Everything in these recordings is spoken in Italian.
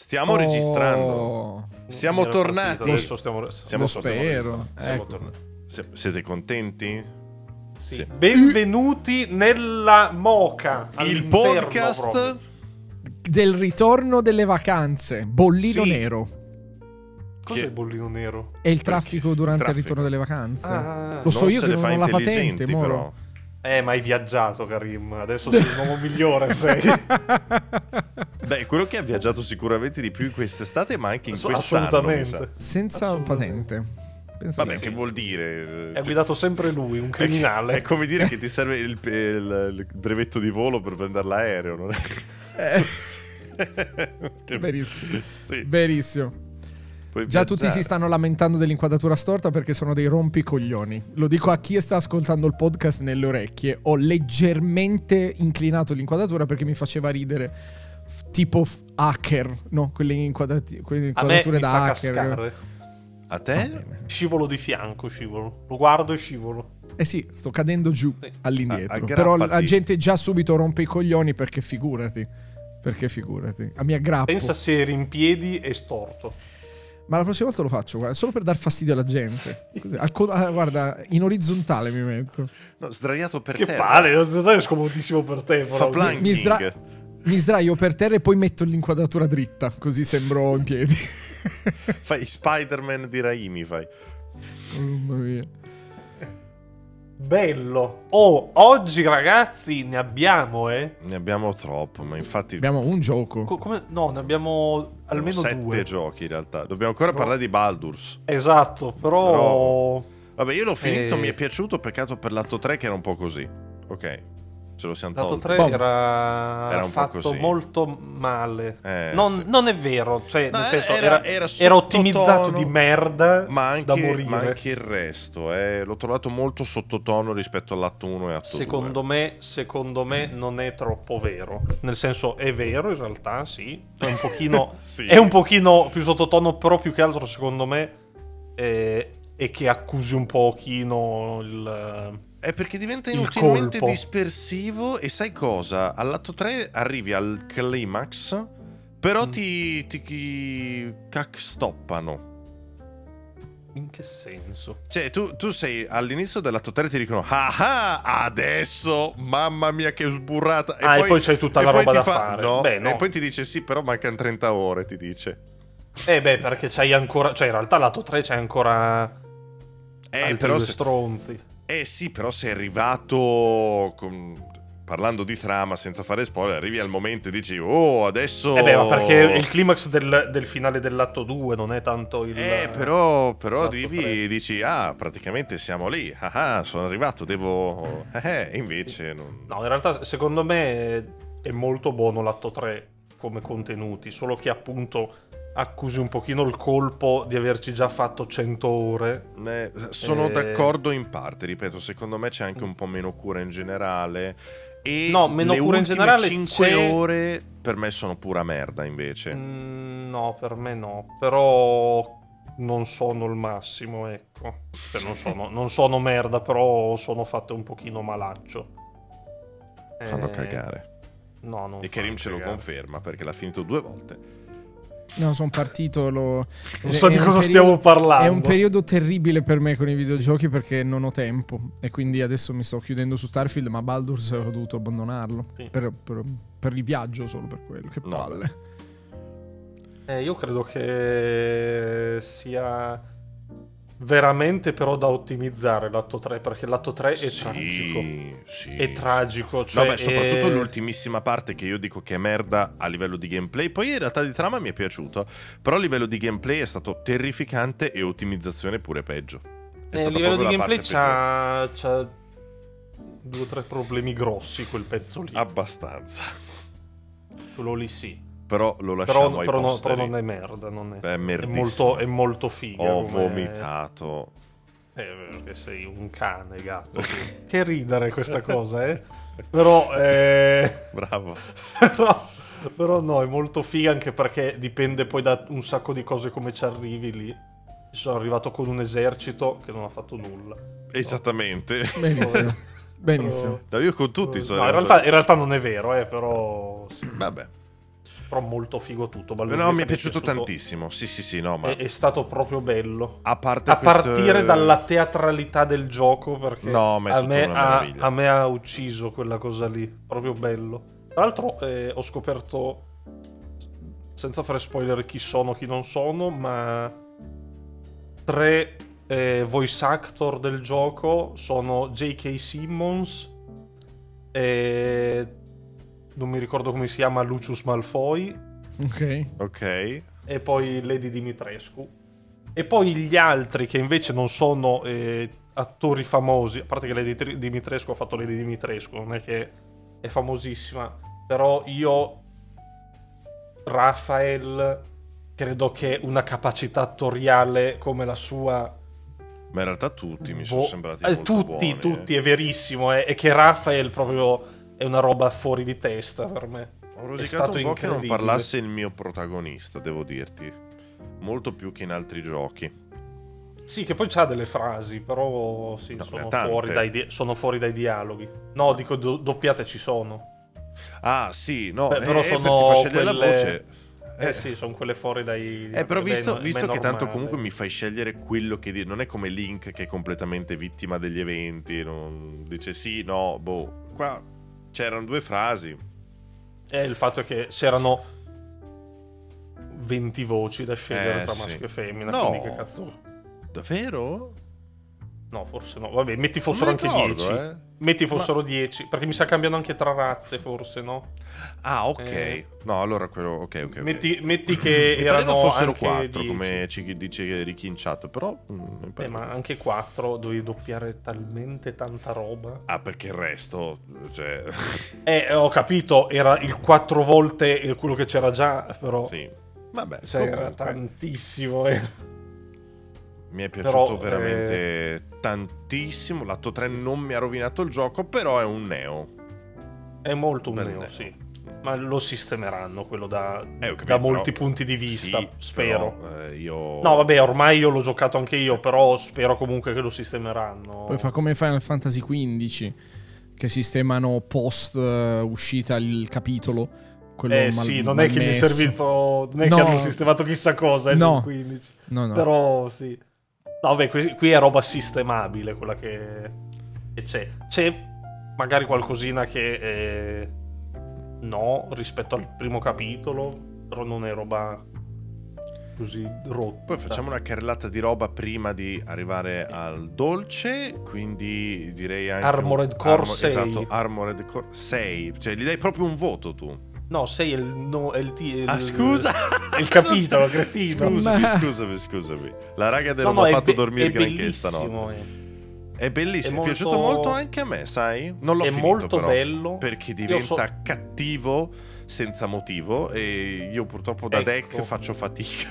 Stiamo Oh, registrando. Siamo Era tornati. Adesso stiamo... Siamo Lo spero. Siamo ecco. tornati. Siete contenti? Sì. Sì. Benvenuti nella Moca. Il podcast proprio. Del ritorno delle vacanze, bollino Sì. nero. Cos'è Che- il bollino nero? È il traffico durante Traffico. il ritorno delle vacanze. Ah, Lo so Non io se che non ho la patente, moro. però. Eh, ma hai viaggiato, Karim. Adesso sei l'uomo migliore, sei. Beh, quello che ha viaggiato sicuramente di più in quest'estate, ma anche in Ass- quest'anno. Assolutamente. Senza Assolutamente. patente. Pensa Vabbè, che vuol dire? È guidato sempre lui, un criminale. È come dire che ti serve il, il- il brevetto di volo per prendere l'aereo, non è? Eh, Che- Verissimo. Sì, Verissimo. Puoi Già tutti viaggiare. si stanno lamentando dell'inquadratura storta perché sono dei rompicoglioni. Lo dico a chi sta ascoltando il podcast nelle orecchie. Ho leggermente inclinato l'inquadratura perché mi faceva ridere. f- Tipo f- hacker, no? Quelle, inquadrati- quelle A me inquadrature mi da fa hacker. cascare. A te? Scivolo di fianco, scivolo. Lo guardo e scivolo. Eh sì, sto cadendo giù Sì. all'indietro. A- Però la gente già subito rompe i coglioni perché figurati. Perché figurati. A mi aggrappo. Pensa se eri in piedi e storto. Ma la prossima volta lo faccio, guarda, solo per dar fastidio alla gente. Così, al co- ah, guarda, in orizzontale mi metto. No, sdraiato per Che terra. palle, è scomodissimo per te. Fa però. planking. Mi, sdra- mi sdraio per terra e poi metto l'inquadratura dritta, così sembro in piedi. Fai Spider-Man di Raimi, fai. Mamma mia. Bello. Oh, oggi ragazzi ne abbiamo, eh. Ne abbiamo troppo, ma infatti... Abbiamo un gioco. Co- come- No, ne abbiamo almeno sette due. giochi in realtà. Dobbiamo ancora No. parlare di Baldur's. Esatto, però... Però- Vabbè, io l'ho finito, Eh. mi è piaciuto, peccato per l'atto 3 che era un po' così. Ok, ce lo siamo Lato tolti. 3 Boh. era, Era un po' fatto così. molto male. Eh, non, sì. non è vero, cioè, No, nel senso, era- era, era ottimizzato di merda Ma anche, da morire. ma anche il resto, eh, l'ho trovato molto sottotono rispetto all'atto 1 e atto 2. Secondo me, secondo me non è troppo vero. Nel senso, è vero in realtà, sì. È un pochino, Sì. è un pochino più sottotono, però più che altro secondo me è, è che accusi un pochino il... È perché diventa Il inutilmente dispersivo e sai cosa? All'atto 3 arrivi al climax, però Mm. ti, ti, ti cackstoppano. In che senso? Cioè, tu, tu sei all'inizio dell'atto 3 ti dicono Ah adesso, mamma mia che sburrata Ah, e poi c'hai tutta e la poi roba da fare. no, Beh, no. E poi ti dice sì, però mancano 30 ore, ti dice Eh beh, perché c'hai ancora... Cioè, in realtà lato 3 c'hai ancora... Eh, però se- stronzi. Eh sì, però sei arrivato con- parlando di trama senza fare spoiler, arrivi al momento e dici "Oh, adesso Eh beh, ma perché il climax del, del finale dell'atto 2 non è tanto il... Eh, però, però arrivi tre. e dici "Ah, praticamente siamo lì. Ah, ah, sono arrivato, devo eh, eh", invece non No, in realtà secondo me è molto buono l'atto 3 come contenuti, solo che appunto accusi un pochino il colpo di averci già fatto 100 ore. Eh, sono Eh. d'accordo in parte, ripeto, secondo me c'è anche un po' meno cura in generale. E No, meno cura in generale 5 c'è- ore per me sono pura merda invece. Mm, no, per me no, però non sono il massimo, ecco. Cioè, non, sono, non sono merda, però sono fatte un pochino malaccio. Fanno Eh, cagare. No, non E Karim fanno ce lo conferma perché l'ha finito due volte. No, sono partito. Lo... Non so di cosa periodo- stiamo parlando. È un periodo terribile per me con i videogiochi perché non ho tempo. E quindi adesso mi sto chiudendo su Starfield, ma Baldur's ho dovuto abbandonarlo. Sì. Per, per- per il viaggio solo per quello. Che No. palle. Eh, io credo che sia veramente però da ottimizzare l'atto 3 perché l'atto 3 è Sì, tragico. sì. È tragico, cioè Vabbè, soprattutto è- l'ultimissima parte che io dico che è merda a livello di gameplay. Poi in realtà di trama mi è piaciuto. Però a livello di gameplay è stato terrificante e ottimizzazione pure peggio. È eh, a livello di gameplay c'ha, c'ha due o tre problemi grossi quel pezzo lì. Abbastanza. Quello lì sì. Però lo lasciamo Però, ai però no- però non è merda, non è. È È merdissimo. molto, è molto figa. Ho come- vomitato. Eh, perché sei un cane, gatto. che ridere questa cosa, eh. Però, eh... Bravo. però, però no, è molto figa anche perché dipende poi da un sacco di cose come ci arrivi lì. Sono arrivato con un esercito che non ha fatto nulla. Esattamente. Benissimo. Benissimo. No, io con tutti sono No, in arrivato- realtà, in realtà non è vero, eh, però... sì. Vabbè. Però molto figo tutto. Baldur's No, mi è piaciuto tantissimo. Sì, sì, sì, no, ma È, è stato proprio bello. a parte A questo- partire dalla teatralità del gioco, perché No, a, me ha, a me ha ucciso quella cosa lì. Proprio bello. Tra l'altro, eh, ho scoperto, senza fare spoiler, chi sono, chi non sono, ma tre eh, voice actor del gioco sono J.K. Simmons, e non mi ricordo come si chiama, Lucius Malfoy Ok. Ok. e poi Lady Dimitrescu. E poi gli altri che invece non sono eh, attori famosi, a parte che Lady Dimitrescu ha fatto Lady Dimitrescu, non è che è famosissima, però io, Rafael, credo che una capacità attoriale come la sua... Ma in realtà tutti mi boh, sono sembrati eh, molto tutti, buoni, tutti, eh. è verissimo, eh, e che Rafael proprio è una roba fuori di testa per me. Ho è rosicato stato un po' che non parlasse il mio protagonista, devo dirti. Molto più che in altri giochi. Sì, che poi c'ha delle frasi, però sì, No, sono, fuori dai di- sono fuori dai dialoghi. No, dico do- doppiate ci sono. Ah, sì, no, Beh, eh, però eh, sono ti fa scegliere la quelle- voce. Eh, sì, sono quelle fuori dai... Eh, però visto, dai visto che tanto comunque mi fai scegliere quello che dire, non è come Link che è completamente vittima degli eventi, non dice sì, no, boh. Qua c'erano due frasi. E il fatto è che c'erano 20 voci da scegliere Eh, tra sì. maschio e femmina, No. quindi che cazzo... Davvero? No, forse no. Vabbè, metti fossero anche ricordo, 10. eh. Metti fossero 10, perché mi sa cambiano anche tra razze, forse, no? Ah, ok. Eh. No, allora quello, ok, ok. Metti, metti che erano fossero anche 4, 10. come ci dice Ricky in chat, però... mm, mi Eh, ma anche 4 dovevi doppiare talmente tanta roba. Ah, perché il resto, cioè... Eh, ho capito, era il 4 volte eh, quello che c'era già, però sì. Vabbè, cioè, era comunque, tantissimo. eh. mi è piaciuto Però, veramente tantissimo. L'atto 3 non mi ha rovinato il gioco, però è un neo. È molto un neo, neo. sì. Ma lo sistemeranno quello da, Eh, capito, da molti però- punti di vista, Sì, spero. però, eh, io... No, vabbè, ormai io l'ho giocato anche io, però spero comunque che lo sistemeranno. Poi fa come Final Fantasy XV, che sistemano post eh, uscita il capitolo. Quello Eh mal- sì, non è che gli è servito. Non è No. che hanno sistemato chissà cosa. eh, No. sul 15. No, no. Però sì. No, vabbè, qui, qui è roba sistemabile quella che, che c'è. C'è magari qualcosina che eh, no rispetto al primo capitolo, però non è roba così rotta. Poi facciamo una carrellata di roba prima di arrivare al dolce, quindi direi anche... Armored Core 6. Esatto, Armored Core 6. Cioè, gli dai proprio un voto tu. No, sei il, no, è il, ti- il- Ah, scusa! Il capitolo, cretino. Scusami, Ma- scusami, scusami. La raga del No, non no, ha fatto be- dormire granché stanotte. eh. È bellissimo, È è, piaciuto molto- molto anche a me, sai? Non l'ho È finito molto però, bello. Perché diventa so- cattivo senza motivo e io purtroppo da Ecco. deck faccio fatica.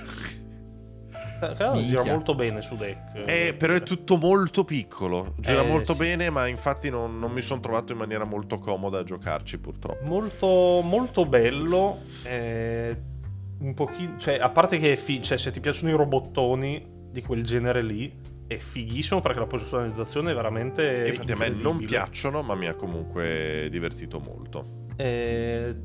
Gira molto bene su deck. Eh, però è tutto molto piccolo, gira Eh, molto sì. bene, ma infatti non, non mi sono trovato in maniera molto comoda a giocarci purtroppo. molto, molto bello. eh, un pochino, cioè, a parte che è fi- cioè, se ti piacciono i robottoni di quel genere lì, è fighissimo perché la personalizzazione è veramente. Infatti a me non piacciono, ma mi ha comunque divertito molto. Eh,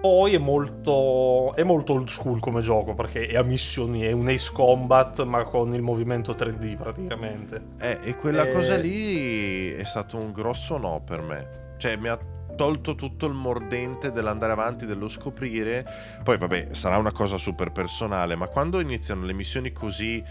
poi è molto, è molto old school come gioco perché è a missioni, è un Ace Combat ma con il movimento 3D praticamente. Eh, e quella Eh, cosa lì è stato un grosso no per me. Cioè, mi ha tolto tutto il mordente dell'andare avanti, dello scoprire. Poi, vabbè, sarà una cosa super personale, ma quando iniziano le missioni così,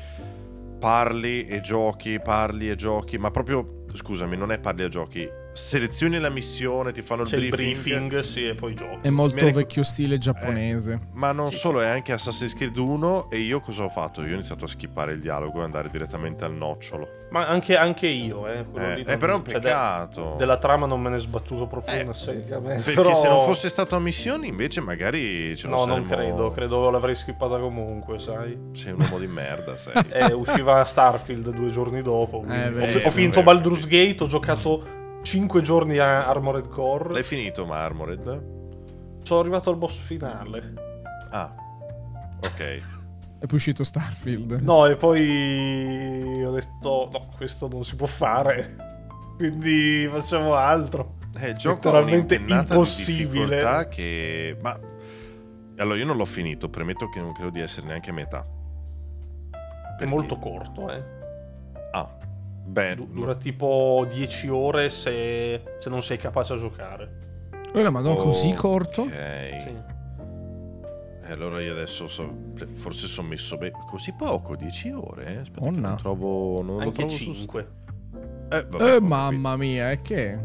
parli e giochi, parli e giochi, ma proprio, scusami, non è parli e giochi. Selezioni la missione, ti fanno il C'è il briefing, briefing, sì, e poi giochi. È molto ric- vecchio stile giapponese. Ma non Sì, solo, è anche Assassin's Creed 1 e io cosa ho fatto? Io ho iniziato a skippare il dialogo e andare direttamente al nocciolo. Ma anche, anche io, eh. Eh, lì eh, non- però è un cioè, de- peccato. della trama non me ne è sbattuto proprio Eh, una sega. Perché però- se non fosse stato a missioni, invece, magari ce lo No, non saremmo- credo, credo l'avrei skippata comunque, sai. Sei un uomo di merda, sai. Eh, usciva Starfield due giorni dopo. Eh, ho, verissimo, ho finito. Baldur's Gate, ho giocato 5 giorni a Armored Core. L'hai finito, ma Armored? Sono arrivato al boss finale. Ah, ok. È poi uscito Starfield. No, e poi ho detto: no, questo non si può fare. Quindi facciamo altro. Eh, il gioco Letteralmente di impossibile. che... Ma Allora, io non l'ho finito, premetto che non credo di essere neanche a metà. È Perché- molto corto, eh. Beh, Du- Dura tipo 10 ore se, se non sei capace a giocare. Oh, la madonna, così Ok. corto? Sì. E allora io adesso so- forse sono messo bene. Così poco, 10 ore? eh? Aspetta, Oh, no. non trovo. Non lo Anche trovo su- 5. Eh, vabbè, Eh, mamma mia, è che...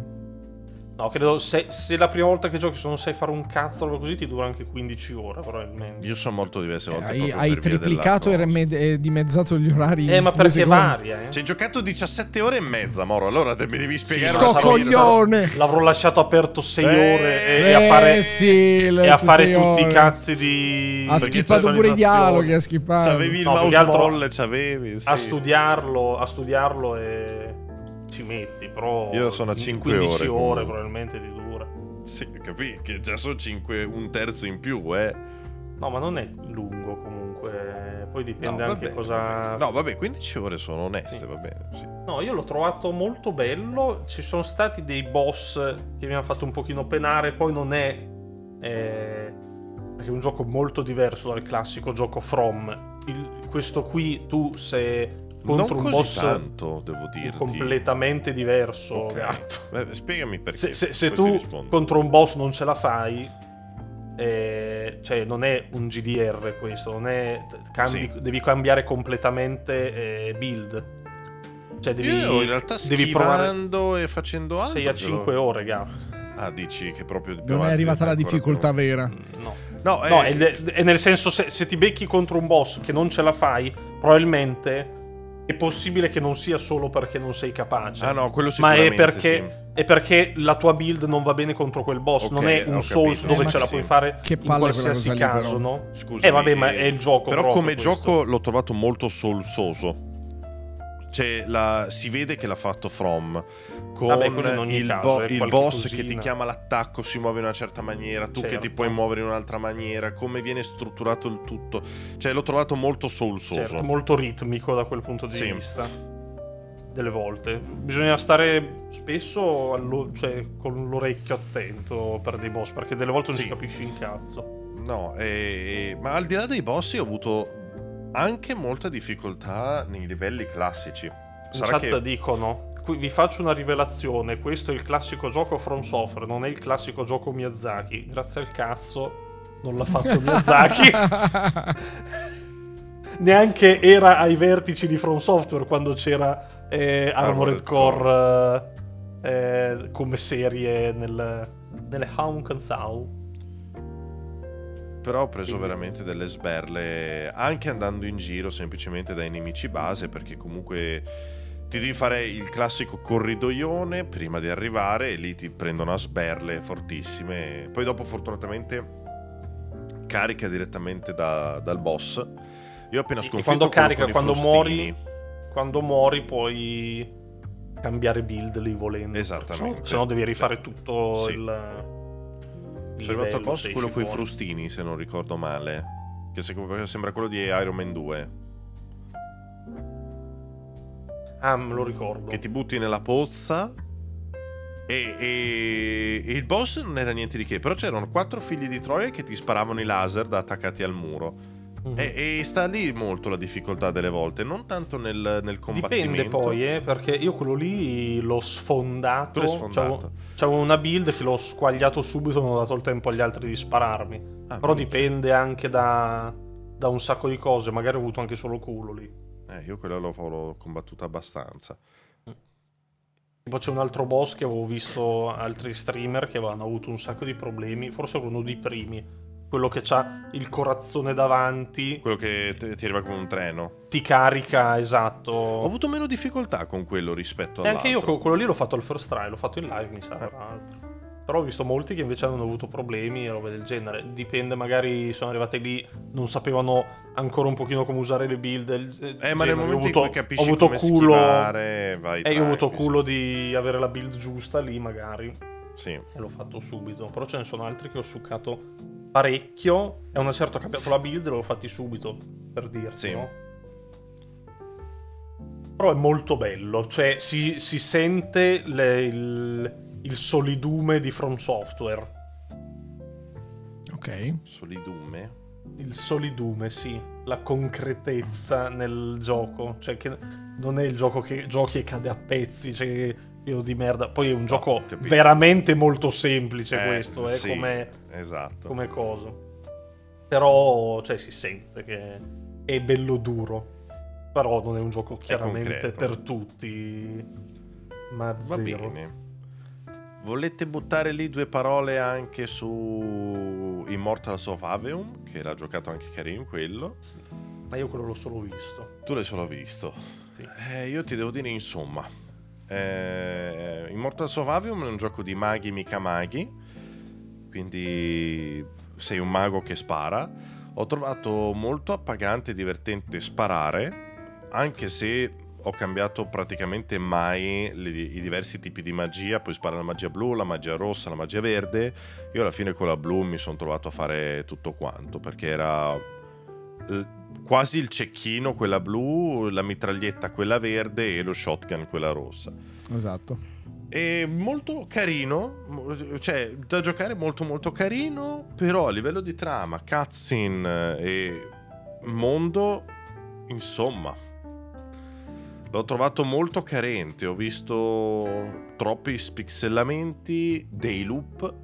No, credo se, se la prima volta che giochi se non sai fare un cazzo così ti dura anche 15 ore probabilmente. Io sono molto diverse volte. hai proprio hai via triplicato e e dimezzato gli orari. Eh, ma perché secondi. varia, eh? Ci hai giocato 17 ore e mezza, Moro. Allora mi devi spiegare ma Sto sarò- coglione! L'avrò lasciato aperto 6 Eh, ore e, Eh, a fare, sì, e a fare tutti i cazzi di... Ha Perché skippato pure i dialoghi, ha skippato. C'avevi il No, mouse molle, c'avevi. Sì. A studiarlo, a studiarlo e ci metti, però Io sono a in 5 15 ore, ore, probabilmente ti dura. Sì, capì? Che già sono 5, un terzo in più, eh. No, ma non è lungo comunque, poi dipende no, anche vabbè, cosa... vabbè. No, vabbè, 15 ore sono oneste, Sì. va bene. Sì. No, io l'ho trovato molto bello. Ci sono stati dei boss che mi hanno fatto un pochino penare. Poi non è. eh, perché è un gioco molto diverso dal classico gioco From. Il- questo qui tu sei contro non un boss tanto, devo dirti. completamente diverso. Ok. gatto. Beh, spiegami perché. Se, se- se tu contro un boss non ce la fai, eh, cioè non è un GDR questo, non è, cambi- Sì. devi cambiare completamente eh, build. Cioè devi, Io in realtà devi provare. e facendo altro. Sei a ce l'ho- 5 ore, Gav. Ah, dici che proprio Non è arrivata la difficoltà più- vera. No. No, No, eh, è, è nel senso se, se ti becchi contro un boss che non ce la fai, probabilmente è possibile che non sia solo perché non sei capace. Ah no, quello ma è perché, è perché la tua build non va bene contro quel boss. Ok, non è un Souls capito. dove Eh, ce la sì. puoi fare Che in qualsiasi caso, però. no? sì. Scusami, Eh, vabbè, ma è il gioco Però come questo. gioco l'ho trovato molto solsoso. Cioè, la- si vede che l'ha fatto From con Vabbè, in il, caso, bo- il boss cosina. che ti chiama l'attacco, si muove in una certa maniera, tu che Certo. ti puoi muovere in un'altra maniera, come viene strutturato il tutto. Cioè, l'ho trovato molto soulsoso. Certo, molto ritmico da quel punto di Sì. vista. Delle volte. Bisogna stare spesso allo- cioè, con l'orecchio attento per dei boss, perché delle volte non Sì. ci capisci in cazzo. No, e- ma al di là dei boss ho avuto anche molta difficoltà nei livelli classici. In Sarà chat che... dicono: vi faccio una rivelazione. Questo è il classico gioco From Software, non è il classico gioco Miyazaki. Grazie al cazzo, non l'ha fatto Miyazaki. Neanche era ai vertici di From Software quando c'era eh, Armored Armored Core eh, eh, come serie nel, nelle Hong Kong Però ho preso Quindi- veramente delle sberle anche andando in giro semplicemente dai nemici base perché comunque ti devi fare il classico corridoione prima di arrivare e lì ti prendono a sberle fortissime. Poi dopo fortunatamente carica direttamente da- dal boss. Io ho appena Sì, sconfitto quando carica, quando frustini. muori, quando muori puoi cambiare build lì volendo. Esattamente. Se no devi rifare tutto Sì. il. il Sono arrivato al boss quello con i frustini, se non ricordo male. Che se- sembra quello di Iron Man 2. Ah, me lo ricordo. Che ti butti nella pozza. E, e- e il boss non era niente di che. Però c'erano quattro figli di Troia che ti sparavano i laser da attaccati al muro. Mhm. E, e sta lì molto la difficoltà delle volte. Non tanto nel, nel combattimento. Dipende poi, eh, perché io quello lì l'ho sfondato. Tu l'hai sfondato. C'avevo, c'avevo una build che l'ho squagliato subito, non ho dato il tempo agli altri di spararmi. Ah, Però dipende anche da, da un sacco di cose. Magari ho avuto anche solo culo lì. Eh, io quello l'ho, l'ho combattuta abbastanza. Tipo c'è un altro boss che avevo visto altri streamer che avevano avuto un sacco di problemi, forse uno dei primi. Quello che ha il corazzone davanti, Quello che ti ti arriva come un treno. ti carica, Ho esatto. avuto meno difficoltà con quello rispetto E anche io all'altro. que- quello lì l'ho fatto al first try, l'ho fatto in live, mi sa, tra l'altro. Però ho visto molti che invece hanno avuto problemi e robe del genere. Dipende, magari sono arrivati lì, non sapevano ancora un pochino come usare le build. Eh, Eh, ma nel momento ho avuto, in cui capisci ho avuto come culo. schivare, vai E io ho avuto tranqui, culo di avere la build giusta lì, magari. Sì. E l'ho fatto subito. Però ce ne sono altri che ho succato parecchio. E a una certa ho cambiato la build e l'ho fatti subito. Per dirti, Sì. no? Però è molto bello. Cioè, si, si sente le- il, il solidume di From Software. Ok. Solidume. Il solidume, sì, la concretezza nel gioco, cioè che non è il gioco che giochi e cade a pezzi, cioè io di merda. Poi è un gioco capito. veramente molto semplice Eh, questo, eh, sì, come, Esatto. come cosa. Però, cioè, si sente che è bello duro. Però non è un gioco chiaramente per tutti. Ma Va zero. bene. Volete buttare lì due parole anche su Immortals of Aveum, che l'ha giocato anche Karim quello. Sì. Ma io quello l'ho solo visto. Tu l'hai solo visto. Sì. Eh, io ti devo dire insomma. Eh, Immortals of Aveum è un gioco di maghi mica maghi. Quindi sei un mago che spara. Ho trovato molto appagante e divertente sparare. Anche se ho cambiato praticamente mai le- i diversi tipi di magia. Puoi sparare la magia blu, la magia rossa, la magia verde. Io alla fine con la blu mi sono trovato a fare tutto quanto perché era eh, quasi il cecchino quella blu, la mitraglietta quella verde e lo shotgun quella rossa. Esatto. È molto carino, cioè da giocare molto molto carino, però a livello di trama, cutscene e mondo, insomma, l'ho trovato molto carente, ho visto troppi spixellamenti, dei loop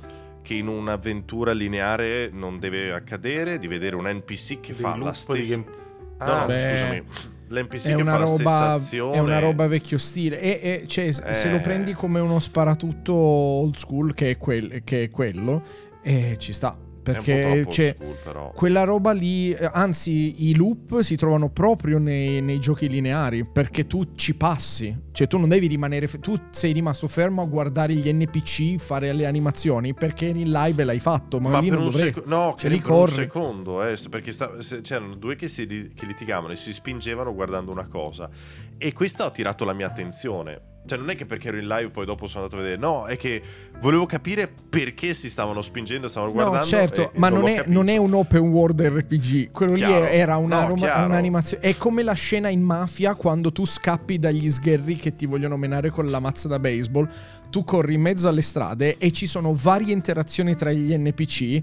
che in un'avventura lineare non deve accadere, di vedere un NPC che Dei fa la stessa... game- No, no, Ah, beh, scusami, l'NPC che fa la stessa roba, azione... è una roba vecchio stile. E, e, cioè, s- se lo Eh. prendi come uno sparatutto old school, che è, quel- che è quello, eh, ci sta. Perché cioè, school, quella roba lì, eh, anzi, i loop si trovano proprio nei, nei giochi lineari. Perché tu ci passi. Cioè, tu non devi rimanere. tu sei rimasto fermo a guardare gli NPC fare le animazioni perché in live l'hai fatto. Ma, Ma lì non dovresti. seco- no, Cioè, lì per un secondo, eh, perché sta- c'erano due che, si, che litigavano e si spingevano guardando una cosa. E questo ha attirato la mia attenzione. Cioè, non è che perché ero in live poi dopo sono andato a vedere, no, è che volevo capire perché si stavano spingendo, stavano guardando. No, certo, e- e ma non l'ho è, non è un open world RPG. Quello Chiaro. lì era una No, roma- un'animazione. È come la scena in mafia quando tu scappi dagli sgherri che ti vogliono menare con la mazza da baseball. Tu corri in mezzo alle strade e ci sono varie interazioni tra gli NPC.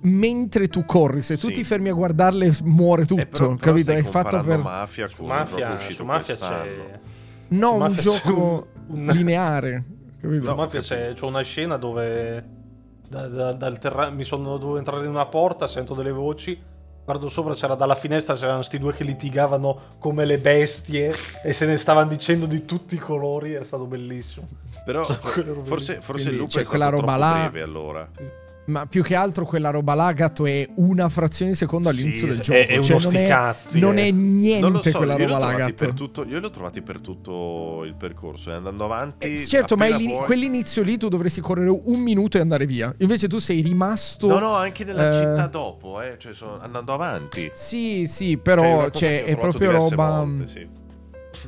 Mentre tu corri, se tu Sì. ti fermi a guardarle, muore tutto. Eh, però- però capito? stai È fatto per. Mafia Su Mafia, su Mafia c'è... No, su un gioco un- lineare. Capito? Su Mafia c'è, c'è una scena dove da- da- dal terra- mi sono dovuto entrare in una porta, sento delle voci, guardo sopra, c'era dalla finestra, c'erano sti due che litigavano come le bestie e se ne stavano dicendo di tutti i colori, era stato bellissimo. Però Cioè, forse, forse Quindi il loop c'è è stato quella roba troppo là- breve allora. Ma più che altro quella roba là, gatto, è una frazione di secondo all'inizio Sì, del è- gioco. è cioè, uno non, è, non eh. è niente Non so, quella roba là, trovati gatto. tutto, io li ho trovati per tutto il percorso e andando avanti. Eh, certo, ma è vuoi- quell'inizio lì tu dovresti correre un minuto e andare via. Invece tu sei rimasto. No, no, anche nella Eh, città dopo, eh, cioè sono andando avanti. Sì, sì, Cioè, è però cioè, ho è proprio roba. volte, sì.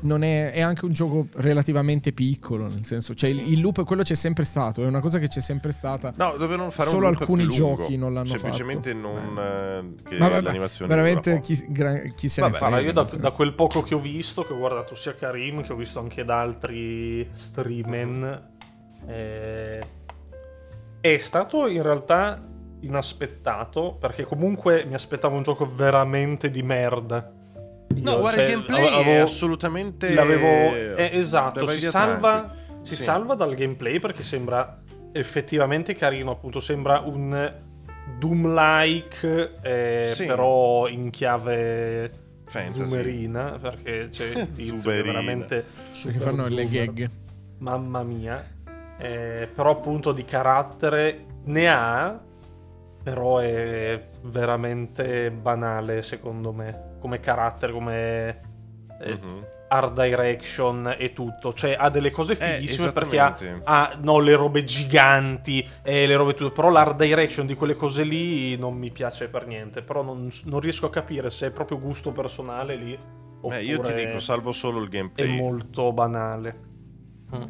Non è, è anche un gioco relativamente piccolo. Nel senso, cioè, il, il loop, quello c'è sempre stato. È una cosa che c'è sempre stata. No, dovevano fare Solo alcuni giochi non l'hanno Semplicemente fatto. non eh, che Ma vabbè, l'animazione veramente chi, gra- chi se Vabbè, ne frega. io da, da quel poco che ho visto, che ho guardato sia Karim che ho visto anche da altri streamer, eh, è stato in realtà inaspettato perché comunque mi aspettavo un gioco veramente di merda. No, guarda, cioè, il gameplay è avevo- assolutamente L'avevo... eh, esatto, si salva, si Sì. salva dal gameplay perché sembra effettivamente carino, appunto, sembra un Doom-like, eh, Sì. però in chiave Fantasy. zoomerina, perché c'è il tizio che è Zoomerina. veramente Perché super fanno le gag. Mamma mia. Eh, però appunto di carattere ne ha, però è veramente banale secondo me, come carattere, come eh, Mhm. art direction e tutto. Cioè ha delle cose Eh, fighissime perché ha, ha, no, le robe giganti e le robe tutto, però l'art direction di quelle cose lì non mi piace per niente, però non, non riesco a capire se è proprio gusto personale lì. Beh, io ti dico, salvo solo il è gameplay. molto banale. Mm.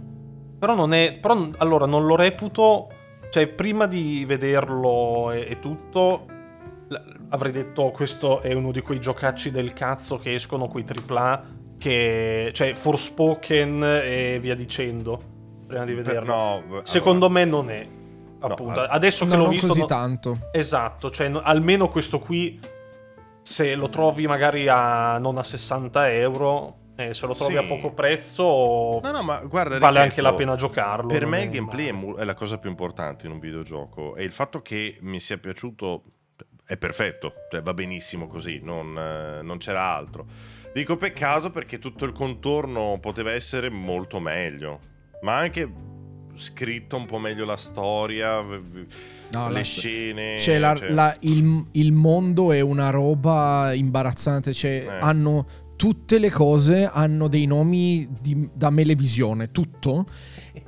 Però non è. Però, allora, non lo reputo. Cioè, prima di vederlo e, e tutto. Avrei detto questo è uno di quei giocacci del cazzo che escono quei AAA che cioè Forspoken e via dicendo prima di vederlo. no, Secondo allora, me non è. appunto. No, Adesso che No, l'ho non visto... così no- tanto. Esatto, cioè no- almeno questo qui, se lo trovi magari a non a 60 euro, eh, se lo trovi Sì. a poco prezzo, No, no, ma guarda, vale ripeto, anche la pena giocarlo. Per me il gameplay è, mu- è la cosa più importante in un videogioco e il fatto che mi sia piaciuto è perfetto, cioè va benissimo così, non, eh, non c'era altro. Dico peccato perché tutto il contorno poteva essere molto meglio, ma anche scritto un po' meglio la storia, No, le la- scene. Cioè, la- cioè- la- il, il mondo è una roba imbarazzante. Cioè, Eh. hanno tutte le cose hanno dei nomi di- da melevisione, tutto.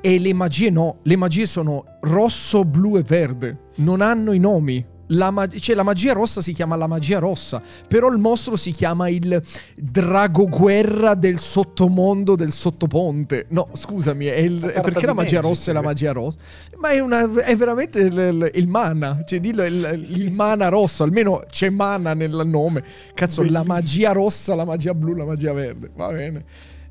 E le magie no, le magie sono rosso, blu e verde. Non hanno i nomi. La, mag- cioè, la magia rossa si chiama la magia rossa, però il mostro si chiama il drago guerra del sottomondo del sottoponte. No, scusami, è, il- La perché la magia rossa è la eh. magia rossa? Ma è, una, è veramente il, il- mana, cioè dillo il, il mana rosso, almeno c'è mana nel nome. Cazzo, la magia rossa, la magia blu, la magia verde, va bene.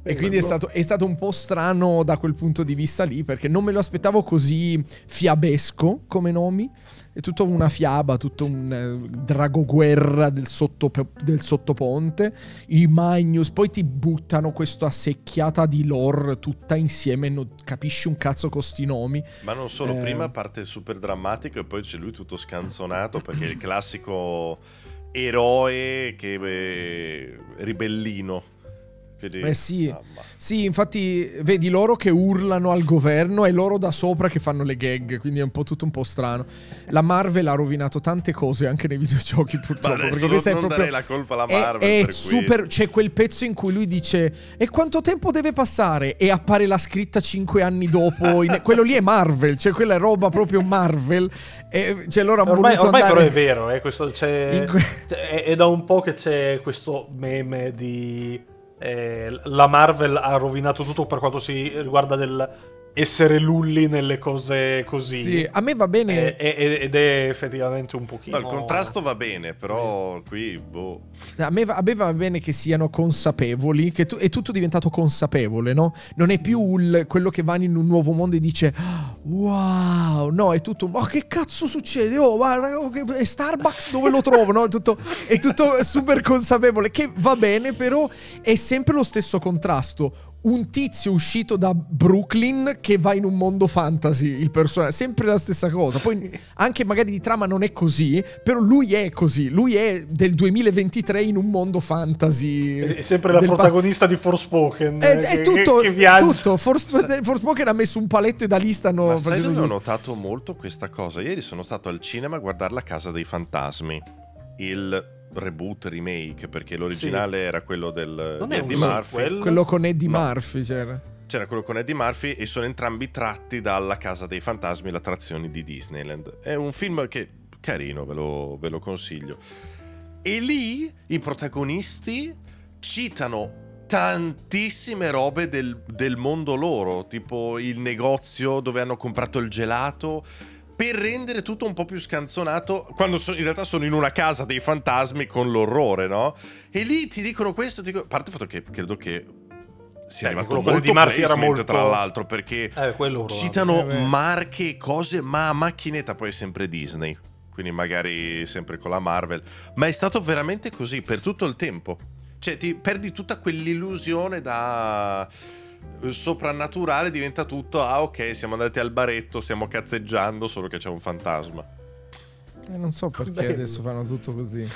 E quindi è stato, è stato un po' strano da quel punto di vista lì, perché non me lo aspettavo così fiabesco come nomi. È tutta una fiaba, tutto un eh, dragoguerra del, sottope- del sottoponte. I Magnus, poi ti buttano questa secchiata di lore tutta insieme, non capisci un cazzo con sti nomi. Ma non solo, Eh. prima parte super drammatico e poi c'è lui tutto scanzonato perché è il classico eroe che eh, ribellino. Quindi- Eh sì. Sì, infatti vedi loro che urlano al governo e loro da sopra che fanno le gag, quindi è un po' tutto un po' strano. La Marvel ha rovinato tante cose anche nei videogiochi purtroppo, perché non, questa è proprio darei la colpa alla è, Marvel è per super. C'è quel pezzo in cui lui dice: E quanto tempo deve passare? E appare la scritta 5 anni dopo. in- quello lì è Marvel, cioè quella è roba proprio Marvel. E, cioè, loro hanno Ormai, ormai andare. però è vero, eh, questo que- è, è da un po' che c'è questo meme di eh, la Marvel ha rovinato tutto per quanto si riguarda del essere lulli nelle cose così. Sì, a me va bene. Eh, eh, ed è effettivamente un pochino... No, il contrasto va bene, però qui boh. A me, va, a me va bene che siano consapevoli, che tu- è tutto diventato consapevole, no? Non è più il- quello che va in un nuovo mondo e dice "Ah, wow, no, è tutto, ma che cazzo succede? Oh, guarda, oh, è Starbucks dove lo trovo? No? È, tutto, è tutto super consapevole, che va bene, però è sempre lo stesso contrasto. Un tizio uscito da Brooklyn che va in un mondo fantasy, il personaggio, sempre la stessa cosa. Poi anche magari di trama non è così, però lui è così. Lui è del 2023 in un mondo fantasy. È sempre la del pa- protagonista di Forspoken. È, eh, è che- tutto, che, che viaggia. tutto. Forse, Forspoken ha messo un paletto e da lì stanno Ma sai ho notato molto questa cosa? Ieri sono stato al cinema a guardare La Casa dei Fantasmi, il reboot, remake, perché l'originale era quello del, Non di è un Eddie? Murphy. Quello con Eddie No. Murphy c'era. C'era quello con Eddie Murphy e sono entrambi tratti dalla Casa dei Fantasmi, l'attrazione di Disneyland. È un film che carino, ve lo, ve lo consiglio. E lì i protagonisti citano tantissime robe del, del mondo loro, tipo il negozio dove hanno comprato il gelato, per rendere tutto un po' più scanzonato, quando so- in realtà sono in una casa dei fantasmi con l'orrore, no? E lì ti dicono questo, ti dico- a parte il fatto che credo che sia Eh, arrivato quello molto di Murphy era molto- tra l'altro, perché Eh, citano Eh, marche e cose, ma a macchinetta poi è sempre Disney. Quindi magari sempre con la Marvel. Ma è stato veramente così per tutto il tempo. Cioè, ti perdi tutta quell'illusione da eh, soprannaturale, diventa tutto, ah ok, siamo andati al baretto, stiamo cazzeggiando, solo che c'è un fantasma. Eh, non so perché Bello. adesso fanno tutto così.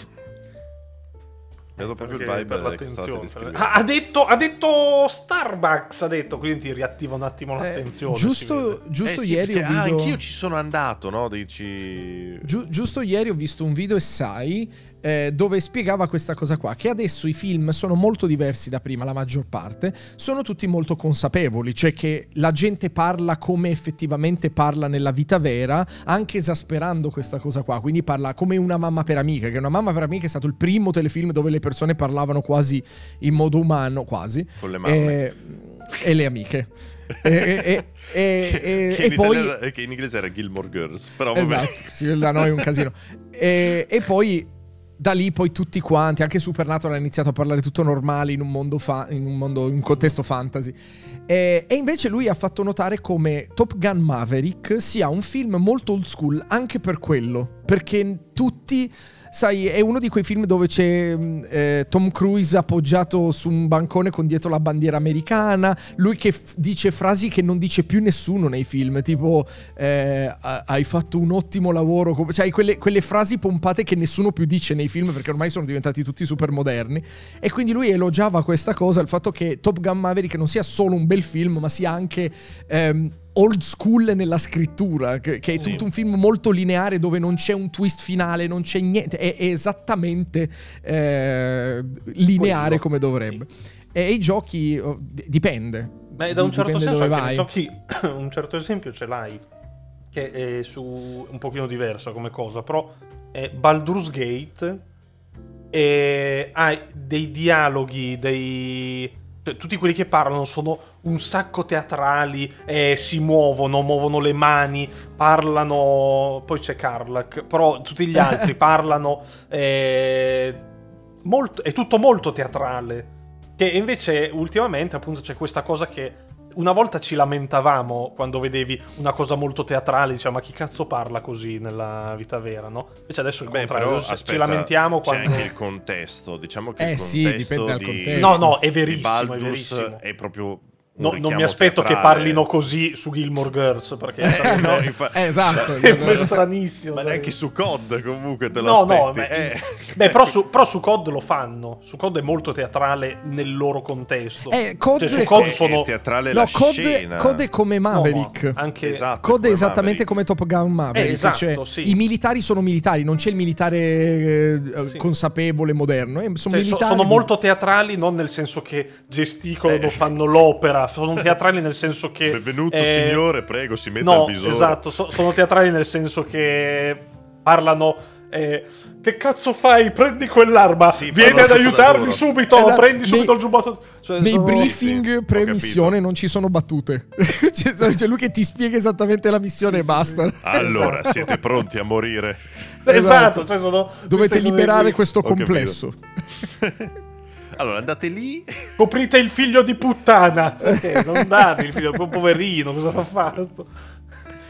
Vedo proprio il vibe per l'attenzione. Ah, ha, detto, ha detto Starbucks, ha detto, quindi ti riattiva un attimo Eh, l'attenzione. si giusto giusto Eh sì, ieri ho perché- ah, visto... anch'io ci sono andato, no? Dici... Giu- giusto ieri ho visto un video Essai eh, dove spiegava questa cosa qua, che adesso i film sono molto diversi da prima, la maggior parte, sono tutti molto consapevoli, cioè che la gente parla come effettivamente parla nella vita vera, anche esasperando questa cosa qua, quindi parla come una mamma per amica, che una mamma per amica è stato il primo telefilm dove le persone parlavano quasi in modo umano, quasi, Con le mamme. e, e le amiche. e, e- e- e- e- che, e in poi... italiano- che in inglese era Gilmore Girls. Però vabbè. Esatto, sì, da noi è un casino. E poi da lì poi tutti quanti, anche Supernatural ha iniziato a parlare tutto normale in un mondo, fa- in un, mondo in contesto fantasy. E, e invece lui ha fatto notare come Top Gun Maverick sia un film molto old school anche per quello, perché tutti sai, è uno di quei film dove c'è eh, Tom Cruise appoggiato su un bancone con dietro la bandiera americana, lui che f- dice frasi che non dice più nessuno nei film, tipo eh, hai fatto un ottimo lavoro, cioè quelle, quelle, frasi pompate che nessuno più dice nei film perché ormai sono diventati tutti super moderni e quindi lui elogiava questa cosa, il fatto che Top Gun Maverick non sia solo un bel film ma sia anche... Ehm, old school nella scrittura, che, che è sì. tutto un film molto lineare dove non c'è un twist finale, non c'è niente, è, è esattamente eh, lineare come dovrebbe. Sì. E i giochi oh, dipende. Beh, da un certo senso dove vai. giochi un certo esempio ce l'hai che è su un pochino diverso come cosa, però è Baldur's Gate e hai dei dialoghi, dei tutti quelli che parlano sono un sacco teatrali, eh, si muovono, muovono le mani, parlano. Poi c'è Carlac, però tutti gli altri parlano. Eh, molto, è tutto molto teatrale. Che invece ultimamente, appunto, c'è questa cosa che una volta ci lamentavamo quando vedevi una cosa molto teatrale, diciamo, ma chi cazzo parla così nella vita vera, no? Invece adesso il Beh, contrario, però, aspetta, ci lamentiamo quando... C'è anche il contesto, diciamo che eh il sì, dipende dal contesto. No, no, è verissimo, è verissimo. è proprio No, non mi aspetto teatrale. che parlino così su Gilmore Girls perché eh, no, infa- eh, esatto è stranissimo ma neanche su COD comunque te lo no, aspetti no, beh, eh. beh però, su, però, su, COD lo fanno su COD è molto teatrale nel loro contesto eh, COD cioè, su COD sono teatrale no, COD, COD, è come Maverick no, anche... esatto, COD è esattamente Maverick. come Top Gun Maverick eh, esatto, cioè, sì. i militari sono militari non c'è il militare eh, sì. consapevole moderno eh, sono, cioè, sono molto teatrali non nel senso che gesticolano fanno l'opera sono teatrali nel senso che... Benvenuto eh, signore, prego, si metta no, al visore. esatto, so, sono teatrali nel senso che parlano... Eh, che cazzo fai? Prendi quell'arma, sì, vieni ad aiutarmi subito, esatto, prendi subito nei, il giubbotto. Cioè, nei sono... briefing sì, pre-missione non ci sono battute. c'è, c'è, lui che ti spiega esattamente la missione sì, e basta. Allora, esatto. siete pronti a morire? Esatto, esatto. Cioè sono dovete liberare questo complesso. Allora andate lì. Coprite il figlio di puttana. Perché non date il figlio, un poverino, cosa ha fatto?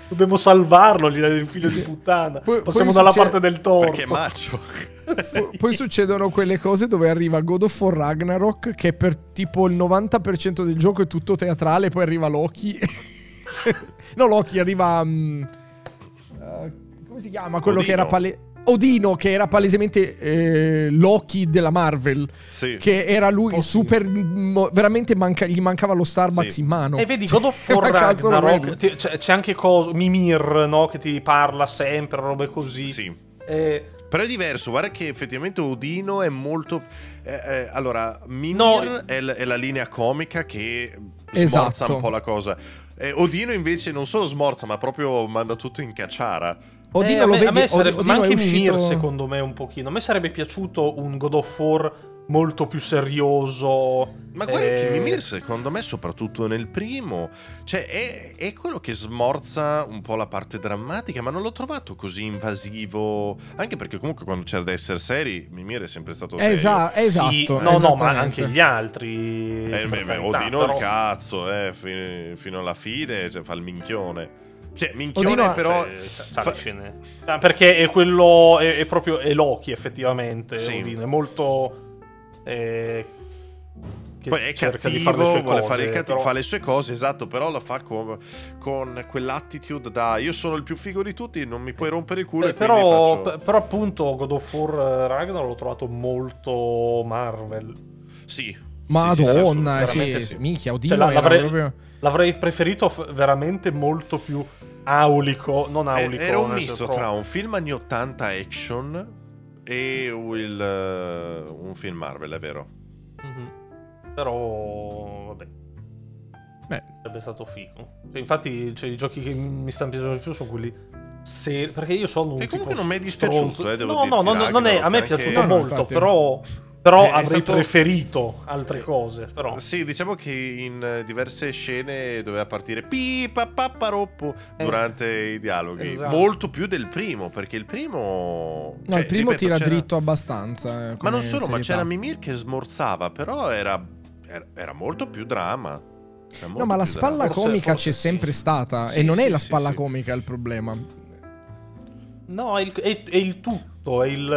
Dobbiamo salvarlo, gli date il figlio di puttana. Poi, Passiamo poi dalla succede... parte del torto. Perché macio. sì. Poi succedono quelle cose dove arriva God of War Ragnarok, che per tipo il 90% del gioco è tutto teatrale, poi arriva Loki. no, Loki arriva... Um, uh, come si chiama? Quello Odino. che era pale... Odino, che era palesemente eh, Loki della Marvel, sì. che era lui oh, super. Mo, veramente manca, gli mancava lo Starbucks sì. in mano. E vedi, God of War Ragnarok, c'è, c'è, anche cosa, Mimir, no? Che ti parla sempre, robe così. Sì. E... Però è diverso, guarda che effettivamente Odino è molto... Eh, eh, allora, Mimir no. è, l- è, la linea comica che esatto. smorza un po' la cosa. Eh, Odino invece non solo smorza, ma proprio manda tutto in cacciara. Odino eh, lo me, vedi, a me sarebbe, Odino ma anche uscito... Mimir secondo me un pochino. A me sarebbe piaciuto un God of War molto più serioso. Ma guarda eh... che Mimir secondo me soprattutto nel primo, cioè è, è, quello che smorza un po' la parte drammatica, ma non l'ho trovato così invasivo, anche perché comunque quando c'era da essere seri, Mimir è sempre stato serio. Esa- esatto, sì, no, no, ma anche gli altri. Eh, beh, beh, Odino però... il cazzo, eh, fino, fino alla fine, cioè, fa il minchione. Cioè, minchione Odino, però... Cioè, fa... scene. Ah, perché è quello... È, è, proprio... È Loki, effettivamente, sì. Odino. È molto... Eh, poi è cattivo, vuole cose, fare il cattivo, però... fa le sue cose, esatto, però lo fa con, con, quell'attitude da io sono il più figo di tutti, non mi puoi rompere il culo. Eh, però, faccio... però, appunto God of War eh, Ragnarok l'ho trovato molto Marvel. Sì. Madonna, sì, sì, sì, minchia, oddio, cioè, l'avrei, proprio... l'avrei preferito veramente molto più aulico, non eh, aulico. Era un misto tra un film anni 80 action e il, uh, un film Marvel, è vero. Mm-hmm. Però, vabbè. Beh. Sarebbe stato figo. Cioè, infatti, cioè, i giochi che mi stanno piacendo di più sono quelli se, perché io sono un e comunque non mi è dispiaciuto, eh, devo No, no, no, non è, a me è piaciuto anche... molto, no, no, però Però è avrei stato- preferito altre cose. Però. Sì, diciamo che in eh, diverse scene doveva partire pipa papparoppo Eh. durante i dialoghi. Esatto. Molto più del primo, perché il primo... No, cioè, il primo ripeto, tira c'era- dritto abbastanza. eh, Ma non solo, ma c'era Mimir che smorzava, però era, era, era molto più drama. Era No, ma la spalla Forse- comica forse c'è sì. sempre stata. Sì, e non è la spalla sì. comica il problema. No, è il, è- è il tutto, è il,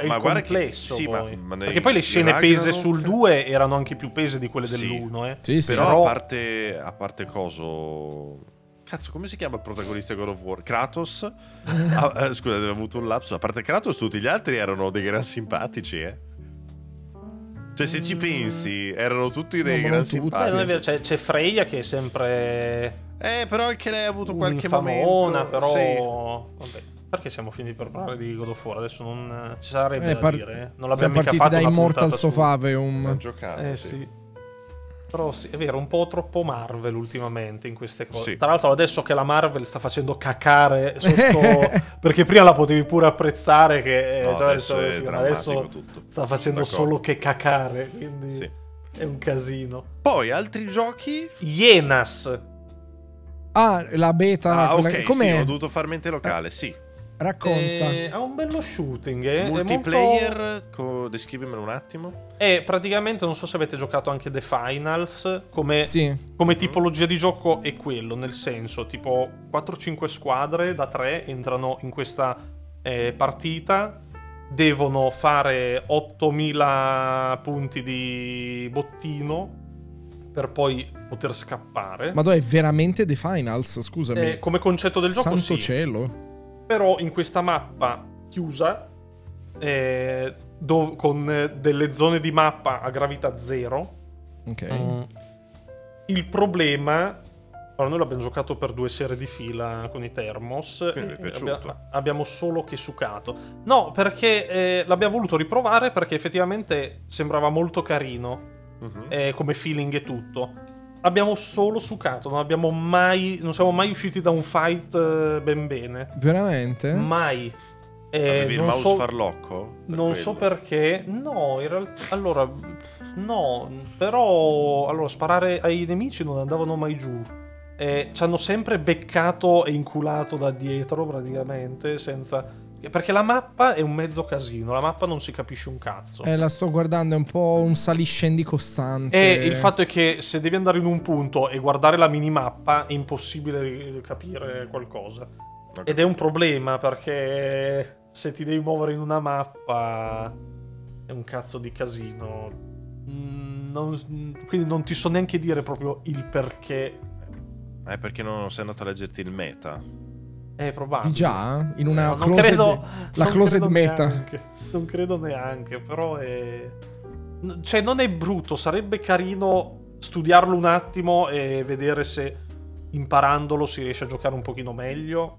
è il ma guarda che- complesso. sì, ma- poi. ma nei- Perché poi le scene Ragnarok- pese sul 2 erano anche più pese di quelle Sì. dell'1, eh. Sì, sì. Però, Però- a parte a parte coso Cazzo, come si chiama il protagonista di God of War? Kratos? Ah, eh, scusa, avevo avuto un lapso. A parte Kratos, tutti gli altri erano dei gran simpatici, eh. Cioè, se ci pensi, erano tutti dei No, ma gran tutti. Eh, non è simpatici. vero, c'è, c'è Freya che è sempre Eh, però anche lei ha avuto qualche un'infamona, momento. però... Sì. Vabbè, perché siamo finiti per parlare di God of War? Adesso non ci sarebbe Eh, da par- dire. eh. Non l'abbiamo mica fatto da Immortal su- Sofaveum. Ha giocato, Eh sì. sì. Però sì, è vero, un po' troppo Marvel ultimamente in queste cose. Sì. Tra l'altro adesso che la Marvel sta facendo cacare sotto... perché prima la potevi pure apprezzare che... eh, No, cioè, adesso adesso, è drammatico adesso tutto. sta facendo D'accordo. solo che cacare, quindi Sì. è un casino. Poi altri giochi. Ienas. Ah, la beta. Ah, ok, com'è? sì, ho dovuto far mente locale, sì. Racconta. Eh, ha un bello shooting. eh, Multiplayer, molto- co- descrivimelo un attimo. È praticamente, non so se avete giocato anche The Finals, come, Sì. come tipologia di gioco è quello, nel senso, tipo 4-5 squadre da 3 entrano in questa eh, partita, devono fare 8000 punti di bottino per poi poter scappare. Ma dove è veramente The Finals? Scusami. Eh, come concetto del gioco Santo sì. cielo. Però in questa mappa chiusa, eh, dov- con eh, delle zone di mappa a gravità zero, Ok. mm, il problema... Allora, noi l'abbiamo giocato per due sere di fila con i Thermos. Quindi vi è e piaciuto? abbia- abbiamo solo che sucato. No, perché eh, l'abbiamo voluto riprovare perché effettivamente sembrava molto carino Mhm. eh, come feeling e tutto. Abbiamo solo sucato, non abbiamo mai. Non siamo mai usciti da un fight eh, ben bene. Veramente? Mai. Eh, Avevi il non mouse so- farlocco? Non so quello? perché. No, in realtà. Allora. No, però. Allora, sparare ai nemici non andavano mai giù. Eh, ci hanno sempre beccato e inculato da dietro, praticamente. Senza. Perché la mappa è un mezzo casino. La mappa non si capisce un cazzo. Eh, la sto guardando, è un po' un saliscendi costante. E il fatto è che se devi andare in un punto e guardare la minimappa è impossibile capire qualcosa. Ok. Ed è un problema perché se ti devi muovere in una mappa è un cazzo di casino. Mm, non- quindi non ti so neanche dire proprio il perché. Eh, perché non sei andato a leggerti il meta? È probabile. Di già? In una No, non closet, credo- la credo meta. neanche. Non credo neanche, però è... Cioè, non è brutto, sarebbe carino studiarlo un attimo e vedere se imparandolo si riesce a giocare un pochino meglio.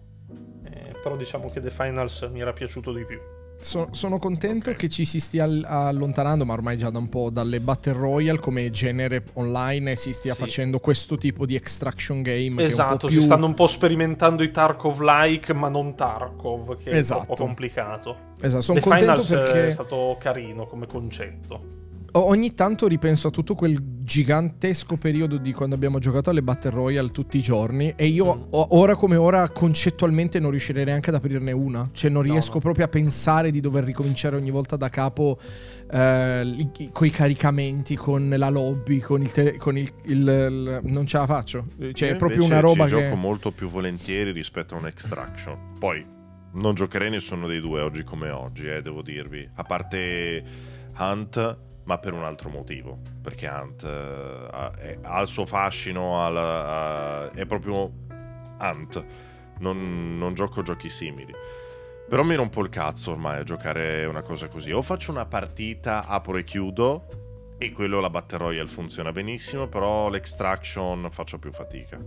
Eh, però diciamo che The Finals mi era piaciuto di più. So- sono contento Ok. che ci si stia all- allontanando, ma ormai già da un po' dalle Battle Royale come genere online e si stia Sì. facendo questo tipo di extraction game che è un Esatto, po' più si stanno un po' sperimentando i Tarkov-like, ma non Tarkov, che è Esatto. troppo complicato. Esatto, sono The contento Finals è perché stato carino come concetto. Ogni tanto ripenso a tutto quel gigantesco periodo di quando abbiamo giocato alle Battle Royale tutti i giorni e io Mm. ora come ora concettualmente non riuscirei neanche ad aprirne una, cioè non No, riesco no. proprio a pensare di dover ricominciare ogni volta da capo eh, con i caricamenti, con la lobby, con il, tele- con il, il- il- non ce la faccio, cioè Io è proprio una roba ci che gioco molto più volentieri rispetto a un extraction. Poi non giocherei nessuno dei due oggi come oggi, eh, devo dirvi. A parte Hunt, ma per un altro motivo. Perché Hunt eh, ha, il suo fascino, ha la- è proprio Hunt. Non, non gioco giochi simili. Però mi rompo il cazzo ormai a giocare una cosa così. O faccio una partita, apro e chiudo, e quello la Battle Royale funziona benissimo, però l'extraction faccio più fatica.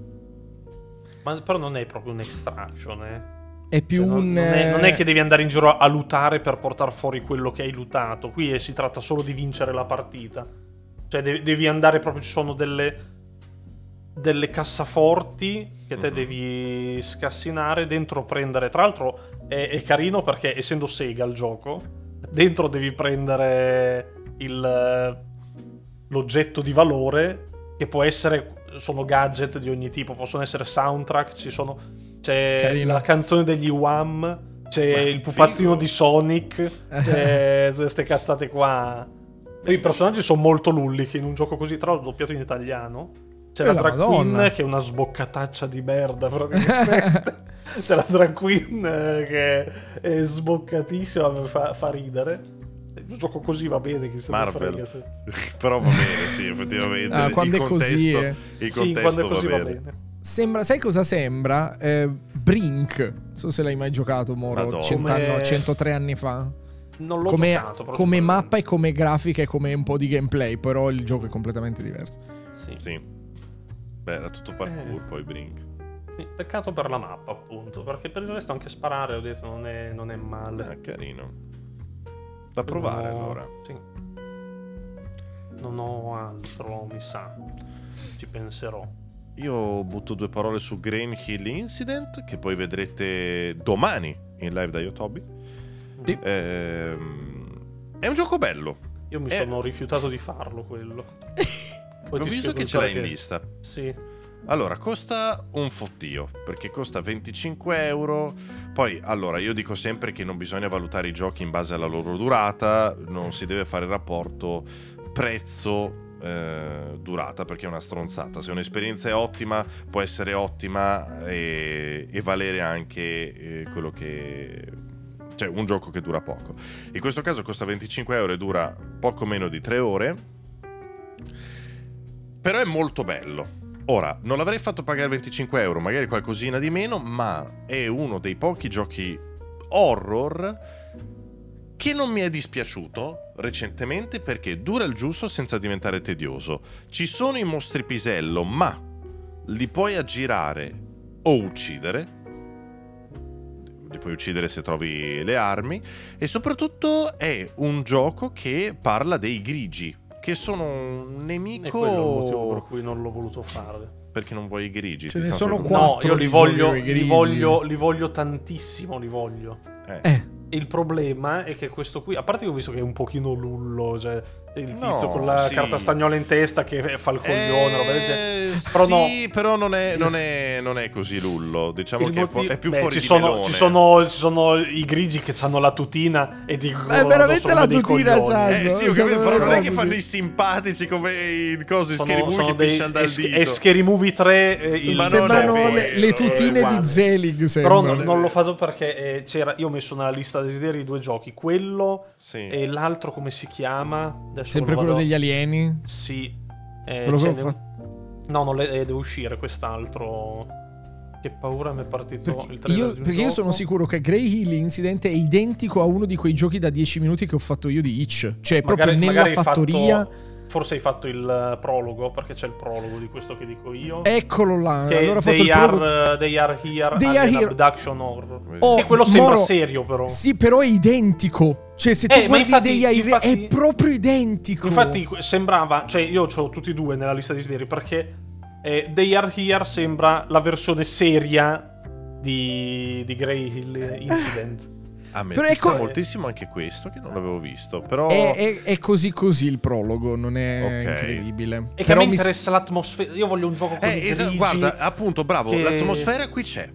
Ma però non è proprio un extraction, eh. È più Cioè, non, un... non è, non è eh, che devi andare in giro a lutare per portare fuori quello che hai lutato. Qui eh, si tratta solo di vincere la partita. Cioè, devi, devi andare proprio. Ci sono delle. delle cassaforti che te Mhm. devi scassinare. Dentro prendere. Tra l'altro, è, è carino perché essendo Sega il gioco, dentro devi prendere il, l'oggetto di valore che può essere sono gadget di ogni tipo, possono essere soundtrack, ci sono c'è Carino. la canzone degli Wham, c'è Ma il pupazzino figo. di Sonic, c'è queste cazzate qua. E i personaggi sono molto lulli che in un gioco così, tra l'altro doppiato in italiano. C'è Eh, la la drag Madonna. queen che è una sboccataccia di merda praticamente. C'è la drag queen eh, che è sboccatissima, fa, fa ridere. Un gioco così va bene, chi se ne Marvel. frega se... Però va bene, sì, effettivamente. Ah, il quando è contesto, così, eh. il Sì, contesto quando è così va bene. Sembra, sai cosa sembra? Eh, Brink. Non so se l'hai mai giocato, Moro. Madonna. 100 Come- anni- 103 anni fa. Non l'ho Come, giocato. come mappa e come grafica e come un po' di gameplay. Però il gioco è completamente diverso. Sì. Sì. Beh, era tutto parkour, Eh. poi Brink. Sì, Peccato per la mappa, appunto. Perché per il resto anche sparare, ho detto, non è, non è male. Ah, carino. Da provare ho- allora. Sì. Non ho altro, mi sa. Ci penserò. Io butto due parole su Green Hill Incident, che poi vedrete domani in live da Yotobi. Sì. Ehm, è un gioco bello. Io mi Eh. sono rifiutato di farlo, quello. Ho visto che ce l'hai in lista. Sì. Allora, costa un fottio, perché costa 25 euro. Poi, allora, io dico sempre che non bisogna valutare i giochi in base alla loro durata, non si deve fare il rapporto prezzo-durata, perché è una stronzata. Se un'esperienza è ottima, può essere ottima e, e valere anche eh, quello che... Cioè, un gioco che dura poco. In questo caso costa 25 euro e dura poco meno di 3 ore. Però è molto bello. Ora, non l'avrei fatto pagare 25 euro, magari qualcosina di meno, ma è uno dei pochi giochi horror che non mi è dispiaciuto recentemente perché dura il giusto senza diventare tedioso. Ci sono i mostri pisello, ma li puoi aggirare o uccidere. Li puoi uccidere se trovi le armi. E soprattutto è un gioco che parla dei grigi, che sono un nemico. E quello è il motivo per cui non l'ho voluto fare. Perché non vuoi i grigi? Ce ne sono sul- qua. No, Quattro io li voglio, li voglio, li voglio tantissimo, li voglio. Eh. Eh. Il problema è che questo qui, a parte che ho visto che è un pochino lullo, cioè il tizio No, con la sì. carta stagnola in testa che fa il coglione, roba del genere. Eh, Però no. sì, però non è, non è- non è così lullo. Diciamo Il che motivo- è più Beh, fuori ci di sono, ci, sono, ci sono i grigi che hanno la tutina e dicono Ma è veramente sono la tutina c'hanno. Eh sì, ho Sono capito, però non è che fanno i simpatici come in cose Scary Movie che pisciano dal dito. è Scary Movie 3 eh, il Sembrano le, le tutine di Zelig. Però non, non l'ho fatto perché eh, c'era, io ho messo nella lista desideri due giochi, quello Sì. e l'altro come si chiama? Adesso Sempre quello vado- degli alieni. Sì. Eh, Quello che ho fatto- No, non le- eh, deve uscire quest'altro. Che paura mi è partito Perché il trailer io, perché io gioco. sono sicuro che Grey Hill Incident è identico a uno di quei giochi da 10 minuti che ho fatto io di Itch. Cioè, proprio Magari- nella magari hai fattoria. fatto- forse hai fatto il eh, prologo, perché c'è il prologo di questo che dico io. Eccolo là. che allora ho fatto they, il prologo. are, they are here They and are here. abduction horror. Oh, e quello sembra Moro, serio, però. Sì, però è identico. Cioè, se tu Eh, guardi infatti- dei Ivy, infatti- è proprio identico. Infatti sembrava, cioè io ho tutti e due nella lista desideri perché eh, They Are Here sembra la versione seria di, di Grey Hill Incident. A me Però pizza ecco- moltissimo anche questo che non l'avevo visto, però È, è- è così così il prologo, non è Ok. incredibile. E che a Però me mi interessa l'atmosfera. Io voglio un gioco con Eh, i grigi, guarda, appunto, bravo, che- l'atmosfera qui c'è.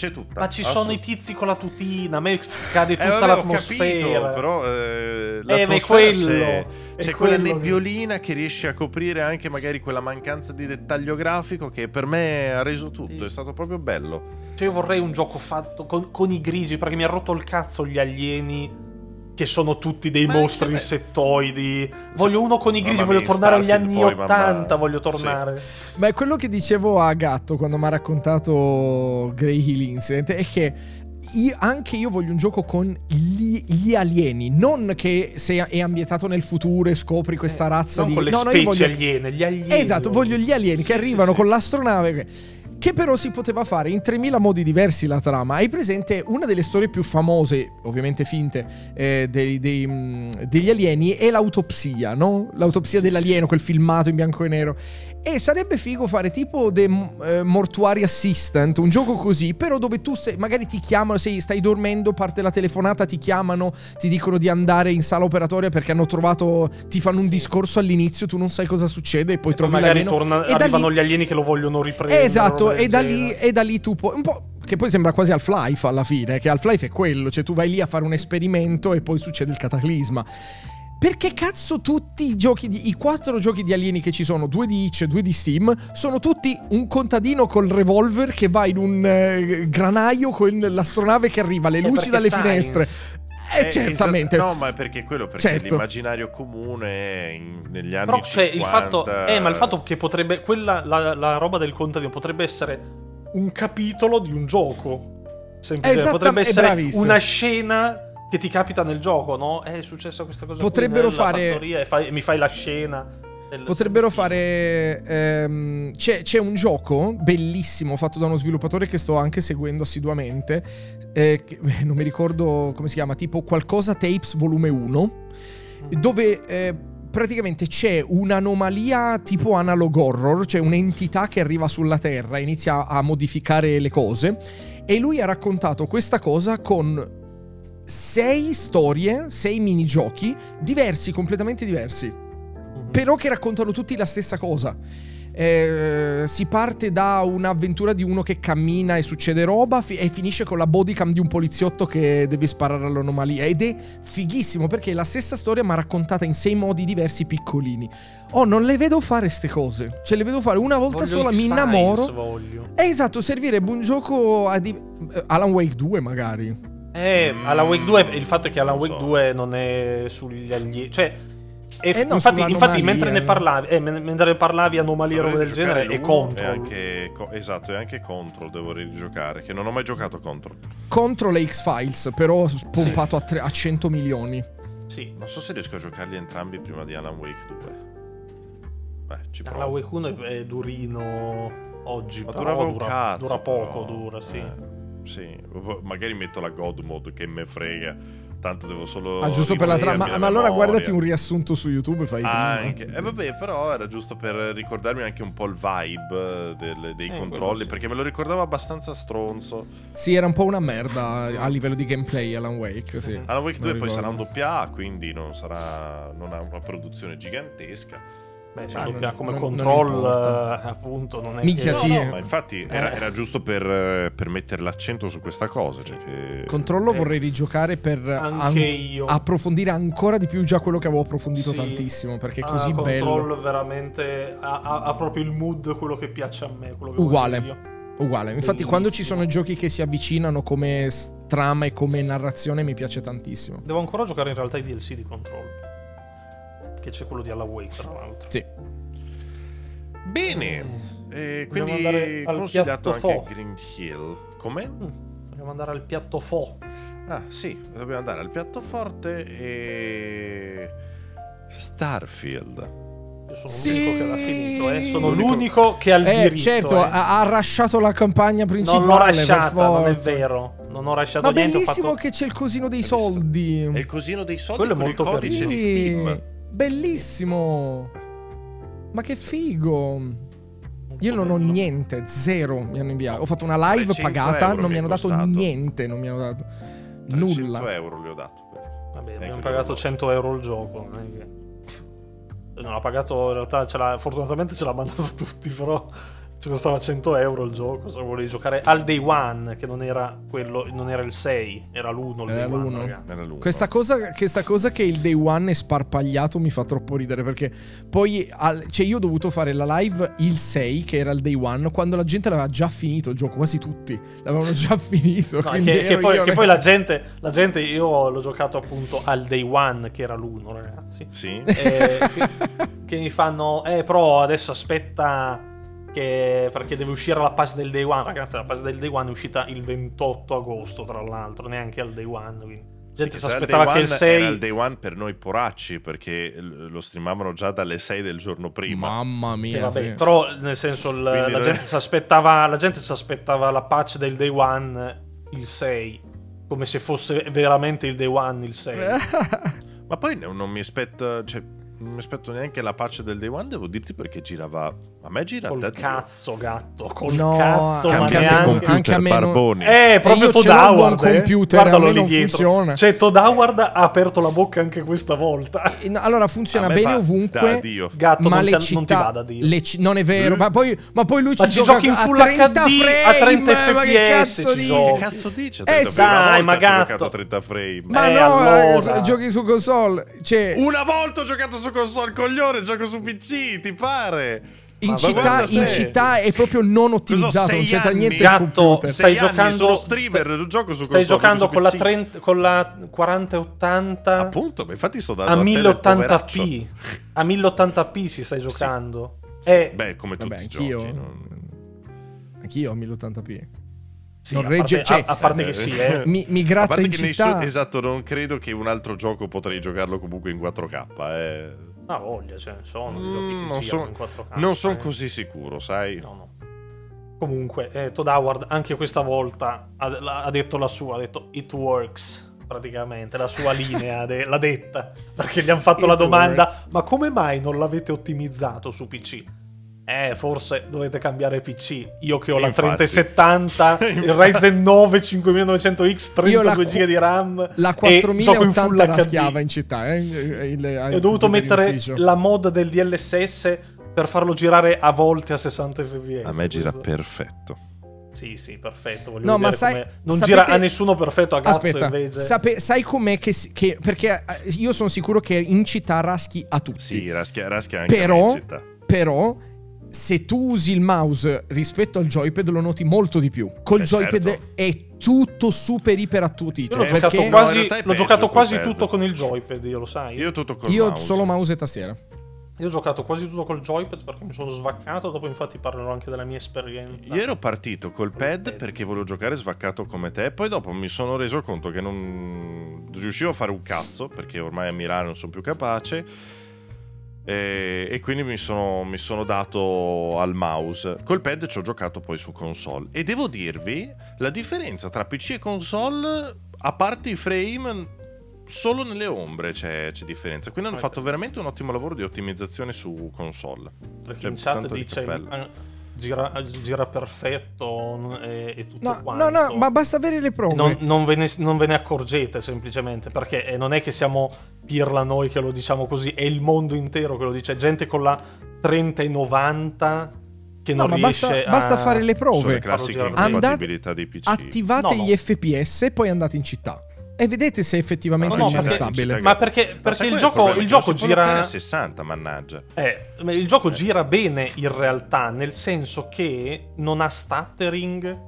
C'è tutta. Ma ci sono i tizi con la tutina, a me cade Eh, tutta vabbè, ho l'atmosfera. capito, però eh, è l'atmosfera quello, c'è, c'è quella quello che- nebbiolina che riesce a coprire anche magari quella mancanza di dettaglio grafico che per me ha reso tutto, Sì. è stato proprio bello. Cioè, io vorrei un gioco fatto con, con i grigi, perché mi ha rotto il cazzo gli alieni. Che sono tutti dei Ma mostri anche insettoidi. Voglio uno con i grigi, Mamma voglio tornare agli anni poi, mamma- 80. Voglio Sì. tornare. Ma è quello che dicevo a Gatto quando mi ha raccontato Grey Hill Incident è che io- anche io voglio un gioco con gli, gli alieni, non che se è ambientato nel futuro e scopri questa razza non di... con le no, specie io voglio... aliene, gli alieni. Esatto, voglio gli alieni Sì, che sì, arrivano sì. con l'astronave. Che però si poteva fare in 3000 modi diversi la trama. Hai presente una delle storie più famose, ovviamente finte, eh, dei, dei, mh, degli alieni è l'autopsia, no? L'autopsia dell'alieno, quel filmato in bianco e nero. E sarebbe figo fare tipo The eh, Mortuary Assistant, un gioco così, però dove tu sei, magari ti chiamano, sei, stai dormendo, parte la telefonata, ti chiamano, ti dicono di andare in sala operatoria perché hanno trovato, ti fanno un Sì. discorso all'inizio, tu non sai cosa succede e poi E poi trovi magari l'alieno. torna- e arrivano lì- gli alieni che lo vogliono riprendere. Esatto, del e da, lì, e da lì tu puoi. Un po'. Che poi sembra quasi Half-Life alla fine. Che Half-Life è quello. Cioè, tu vai lì a fare un esperimento e poi succede il cataclisma. Perché cazzo tutti i giochi di, i quattro giochi di alieni che ci sono, due di Itch e due di Steam, sono tutti un contadino col revolver che va in un eh, granaio con l'astronave che arriva, le Eh, luci dalle science. finestre. Eh, Eh, certamente. esatto- no, ma è perché quello perché Certo. l'immaginario comune in- negli anni Però cioè, 50 il fatto, eh, ma il fatto che potrebbe. Quella, la, la roba del contadino potrebbe essere un capitolo di un gioco. Semplicemente. Esattam- potrebbe essere una scena che ti capita nel gioco, no? Eh, È successa questa cosa. qui Potrebbero nella fare- E, fai- e mi fai la scena. Potrebbero fare. ehm, c'è, c'è un gioco bellissimo fatto da uno sviluppatore che sto anche seguendo assiduamente. eh, che- non mi ricordo come si chiama, tipo qualcosa Tapes volume 1. Dove. eh, Praticamente c'è un'anomalia tipo analog horror, cioè un'entità che arriva sulla Terra e inizia a modificare le cose. E lui ha raccontato questa cosa con sei storie, sei minigiochi diversi, completamente diversi Mhm. però che raccontano tutti la stessa cosa. Eh, si parte da un'avventura di uno che cammina e succede roba fi- e finisce con la bodycam di un poliziotto che deve sparare all'anomalia ed è fighissimo perché è la stessa storia ma raccontata in sei modi diversi piccolini. Oh, non le vedo fare ste cose. Ce le vedo fare una volta Voglio sola, mi innamoro. voglio. Eh, esatto, servirebbe un gioco a di- eh, Alan Wake 2 magari. Eh, Mm, Alan Wake 2, il fatto è che Alan Wake so. 2 non è sugli alieni, cioè e Eh no, infatti, infatti mentre ne eh. parlavi, eh, men- mentre parlavi anomalie robe Dovrei del genere è contro. e anche, co- esatto, e anche Control devo rigiocare, che non ho mai giocato Control. Contro le X-Files, però pompato a, tre- a 100 milioni. Sì. Non so se riesco a giocarli entrambi prima di Alan Wake 2. Beh, ci provo. Alan Wake 1 è, è durino oggi, Ma però durava un dura, cazzo. dura poco, però. dura, sì. Eh, sì, magari metto la God Mode che me frega. Tanto devo solo. Ah, giusto per la trama. Ma, allora guardati un riassunto su YouTube e fai Ah, anche. Eh vabbè, però era giusto per ricordarmi anche un po' il vibe del- dei Eh, controlli, sì. perché me lo ricordavo abbastanza stronzo. Sì, era un po' una merda a livello di gameplay Alan Wake, sì. Alan Wake 2 Non poi sarà un doppia A, quindi non sarà non ha una produzione gigantesca. Beh, Ma doppia non- come non- non control, importa. eh, appunto, non è Minchia, che... sì, No, ma infatti era, era giusto per, per mettere l'accento su questa cosa. Cioè che... Controllo eh, vorrei rigiocare per Anche io. approfondire ancora di più già quello che avevo approfondito Sì. tantissimo, perché è Ah, così Control bello. veramente ha, ha- ha proprio il mood, quello che piace a me. Quello che Uguale. Uguale. Infatti, quando ci sono giochi che si avvicinano come trama e come narrazione, mi piace tantissimo. Devo ancora giocare in realtà i DLC di Control. Che c'è quello di Alan Wake, tra l'altro. Sì. Bene, eh, Dobbiamo quindi al consigliato anche fo. Green Hill. Come? Mm, Dobbiamo andare al piatto fo. Ah, sì, dobbiamo andare al piatto forte e. Starfield. Io sono Sì. l'unico che l'ha finito, eh. Sono L'unico- l'unico che ha il Eh, diritto. certo, eh. ha, ha rasciato la campagna principale. Non l'ho per lasciata, non è vero. Non ho lasciato Ma niente. Ho bellissimo fatto... che c'è il cosino dei soldi. È il cosino dei soldi Quello è con il molto codice carino. di Steam. Bellissimo. Ma che figo. Io non ho niente, zero mi hanno inviato. Ho fatto una live 300 pagata, non mi hanno dato costato. niente, non mi hanno dato 300 nulla. euro gli ho dato. Vabbè, abbiamo pagato lo- 100 euro il gioco. Non è che... Non l'ha pagato, in realtà, ce l'ha- fortunatamente ce l'ha mandato tutti, però ci costava 100 euro il gioco. Se volevi giocare al day one, che non era quello, non era il 6, era l'1. Era l'uno. Era lungo. Questa cosa, questa cosa che il day one è sparpagliato mi fa troppo ridere perché poi al- cioè io ho dovuto fare la live il 6 che era il day one quando la gente l'aveva già finito il gioco, quasi tutti l'avevano già finito. No, che, che poi, che ne- poi la gente, la gente, io l'ho giocato appunto al day one, che era l'1, ragazzi. Sì? Eh, che, che mi fanno, eh, però adesso aspetta. Che, perché deve uscire la pass del day one. Ragazzi, la pass del day one è uscita il 28 agosto, tra l'altro, neanche al day one. Quindi La gente che si aspettava day che il one, 6 Era il day one per noi poracci, perché l- lo streamavano già dalle 6 del giorno prima. Mamma Eh, mia. vabbè, sì. però nel senso Quindi la, non gente si aspettava, la gente si aspettava la patch del day one il 6 come se fosse veramente il day one il 6 Ma poi no- non mi aspetto, cioè, non mi aspetto neanche la patch del day one, devo dirti perché girava... A me gira col Dead cazzo gatto col No, cazzo ma anche a me neanche computer, anche a me non- barboni. eh, proprio io Todd il Howard eh. computer, guardalo lì non dietro funziona. cioè Todd Howard ha aperto la bocca anche questa volta Eh, no, Allora funziona bene va ovunque. gatto ma non, le ti, città, non ti vada Dio le ci- non è vero, Mm. ma poi, ma poi lui Ma ci ci gioca giochi in a Full 30 HD, frame, a 30 ma che FPS cazzo giochi. Che cazzo dice? Eh, volta ma gatto. giocato a 30 frame. Ma Eh, no, allora. eh, giochi su console, cioè Una volta ho giocato su console, coglione, gioco su PC, ti pare? In città, in città è proprio non ottimizzato, non sei c'entra anni. niente il Gatto, stai giocando- streamer, su stai giocando con su la, PC. 30, con la 4080 Appunto, ma infatti sto dando a a te del 1080p poveraccio. a 1080p si stai giocando eh, Beh, come tutti Vabbè, i anch'io. giochi. non- Anch'io ho 1080p. sì, non a regge- parte, cioè- a, a parte che sì eh. Mi, mi A gratta parte in che città. nessuno, esatto, non credo che un altro gioco potrei giocarlo comunque in 4K. Eh. Ah, voglia, ce ne sono Mm, non sono in 4K. non son eh. così sicuro, sai? No, no. Comunque, eh, Todd Howard anche questa volta ha, ha detto la sua, ha detto it works praticamente, la sua linea de- l'ha detta, perché gli hanno fatto It la domanda, works. ma come mai non l'avete ottimizzato su PC? Eh, forse dovete cambiare PC. Io che ho la Infatti. 3070, il Ryzen 9 5900X, 32 Io la- GB di RAM. La e gioco in 4080 Full era HD. schiava in città. Eh? il- il- E il ho dovuto mettere la mod del DLSS per farlo girare a volte a 60 fps. A me gira Questo- perfetto. Sì, sì, perfetto. Voglio No, ma sai-. Non sapete- gira a nessuno perfetto, a gatto Aspetta, invece. sape- sai com'è che, che- Perché eh, io sono sicuro che in città raschi a tutti. Sì, raschia, raschia anche Però, in città. però, se tu usi il mouse rispetto al joypad lo noti molto di più. Col Eh, joypad certo. è tutto super iper attutito. L'ho perché giocato No, quasi, è l'ho peggio giocato quasi tutto con il joypad, io lo sai. Io tutto col io mouse. solo mouse e tastiera. Io ho giocato quasi tutto col joypad perché mi sono svaccato. Dopo, infatti, parlerò anche della mia esperienza. Io ero partito col pad pad. perché volevo giocare svaccato come te, poi dopo mi sono reso conto che non riuscivo a fare un cazzo perché ormai a Milano non sono più capace. E, e quindi mi sono, mi sono dato al mouse. Col pad ci ho giocato poi su console. E devo dirvi, la differenza tra PC e console, a parte i frame, solo nelle ombre c'è, c'è differenza. Quindi hanno fatto veramente un ottimo lavoro di ottimizzazione su console. Perché Cioè, in chat dice eh, gira, gira perfetto e, e tutto No, quanto. no, no, ma basta avere le prove. Non, non ve ne, non ve ne accorgete semplicemente perché non è che siamo pirla noi che lo diciamo così, è il mondo intero che lo dice. Gente con la 30 e 90 che No, non ma riesce basta, a... basta fare le Sono prove. le classiche incompatibilità dei PC. Attivate No, no. gli FPS e poi andate in città. E vedete se effettivamente No, no, perché- stabile. Ma perché, Ma perché sai il è gioco, il gioco gira... a 60, mannaggia. Eh, il gioco gira bene in realtà, nel senso che non ha stuttering,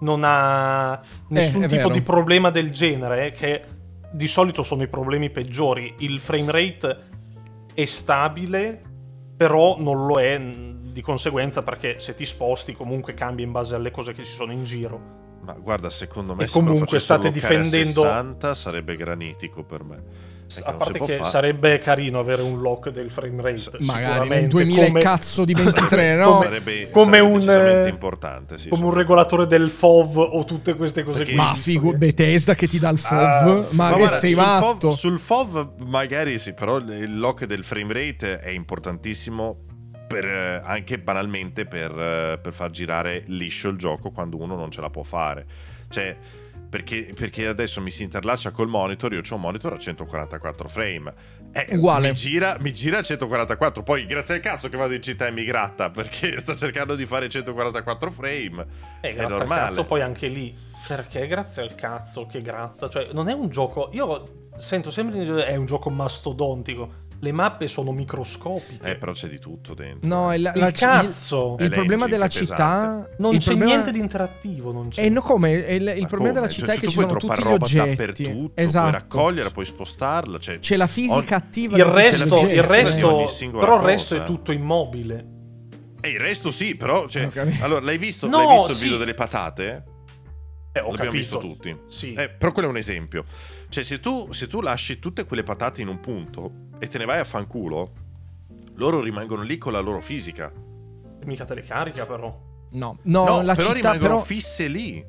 non ha nessun Eh, è tipo vero. di problema del genere, che di solito sono i problemi peggiori. Il frame rate è stabile, però non lo è di conseguenza perché se ti sposti comunque cambia in base alle cose che ci sono in giro. Ma guarda, secondo me E se me lo comunque state difendendo- 60 sarebbe granitico per me. A parte che fare. sarebbe carino avere un lock del frame rate. Magari nel 2000 come- cazzo di 23, no? come- sarebbe, come sarebbe un, decisamente eh, importante, sì, come un regolatore del FOV o tutte queste cose Perché- qui. Ma figo, che- Bethesda che ti dà il FOV. Ah, ma Ma che guarda, sei sul matto? FOV, sul FOV magari sì, però il lock del frame rate è importantissimo per, eh, anche banalmente per, eh, per far girare liscio il gioco quando uno non ce la può fare. Cioè, perché, perché adesso mi si interlaccia col monitor, io ho un monitor a 144 frame. Eh, Uguale. Mi gira, mi gira a 144, poi grazie al cazzo che vado in città e mi gratta perché sta cercando di fare 144 frame. Eh, è grazie al normale. cazzo, poi anche lì. Perché grazie al cazzo che gratta. Cioè, non è un gioco. Io sento sempre dire è un gioco mastodontico. Le mappe sono microscopiche. Eh, però c'è di tutto dentro. No, il, il la- cazzo. il, il problema della città. non il c'è problema- niente di interattivo. Non c'è. Eh, no, come? Il, il Ma problema della come? città Cioè, è che tu ci puoi sono troppa tutti gli roba oggetti. dappertutto, Esatto. puoi raccoglierla, puoi spostarla. Cioè, C'è la fisica Ogni- attiva il resto, il resto però il resto cosa. è tutto immobile. E il resto sì, però. Cioè, allora, l'hai visto, No, l'hai visto il sì. video delle patate? Eh, ho L'abbiamo capito. visto tutti. Sì. Eh, però quello è un esempio. Cioè, se tu, se tu lasci tutte quelle patate in un punto e te ne vai a fanculo, loro rimangono lì con la loro fisica. Mica te le carica, però. No, no, No, la però città rimangono però, fisse lì.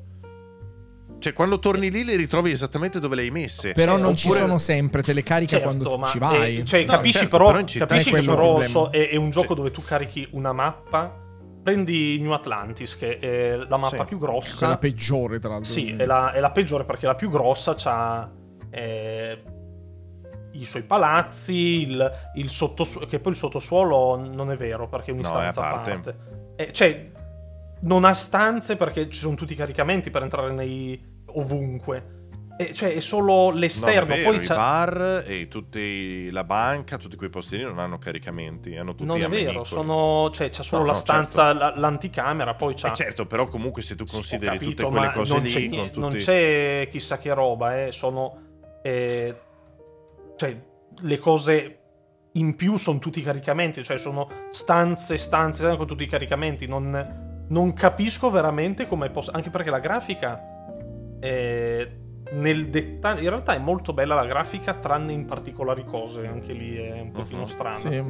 Cioè, quando torni lì le ritrovi esattamente dove le hai messe. però Cioè, non ci oppure- sono sempre, te le carica Certo, quando ma ci vai. eh, cioè, No, capisci certo, però, però capisci è che però so- è, è un gioco Sì. dove tu carichi una mappa. Prendi New Atlantis, che è la mappa Sì. più grossa. Quella peggiore, tra l'altro. Sì, è la, è la peggiore perché la più grossa ha i suoi palazzi, il, il sottosuolo, che poi il sottosuolo non è vero perché è No, un'istanza è a parte. parte. Eh, cioè, non ha stanze perché ci sono tutti i caricamenti per entrare nei ovunque. E, cioè, è solo No, l'esterno. è vero, poi i c'ha... bar e tutti la banca, tutti quei postini non hanno caricamenti, hanno tutti Non è vero, sono, cioè, c'è solo No, la no, stanza, la- l'anticamera, poi c'ha... Eh, certo, però comunque se tu Sì, consideri capito, tutte quelle cose non lì c'è, tutti... non c'è chissà che roba, eh, sono eh, cioè le cose in più sono tutti i caricamenti, cioè sono stanze, stanze con tutti i caricamenti, non, non capisco veramente come possa, anche perché la grafica è nel dettaglio, in realtà è molto bella la grafica tranne in particolari cose, anche lì è un pochino Mhm. strana. Sì.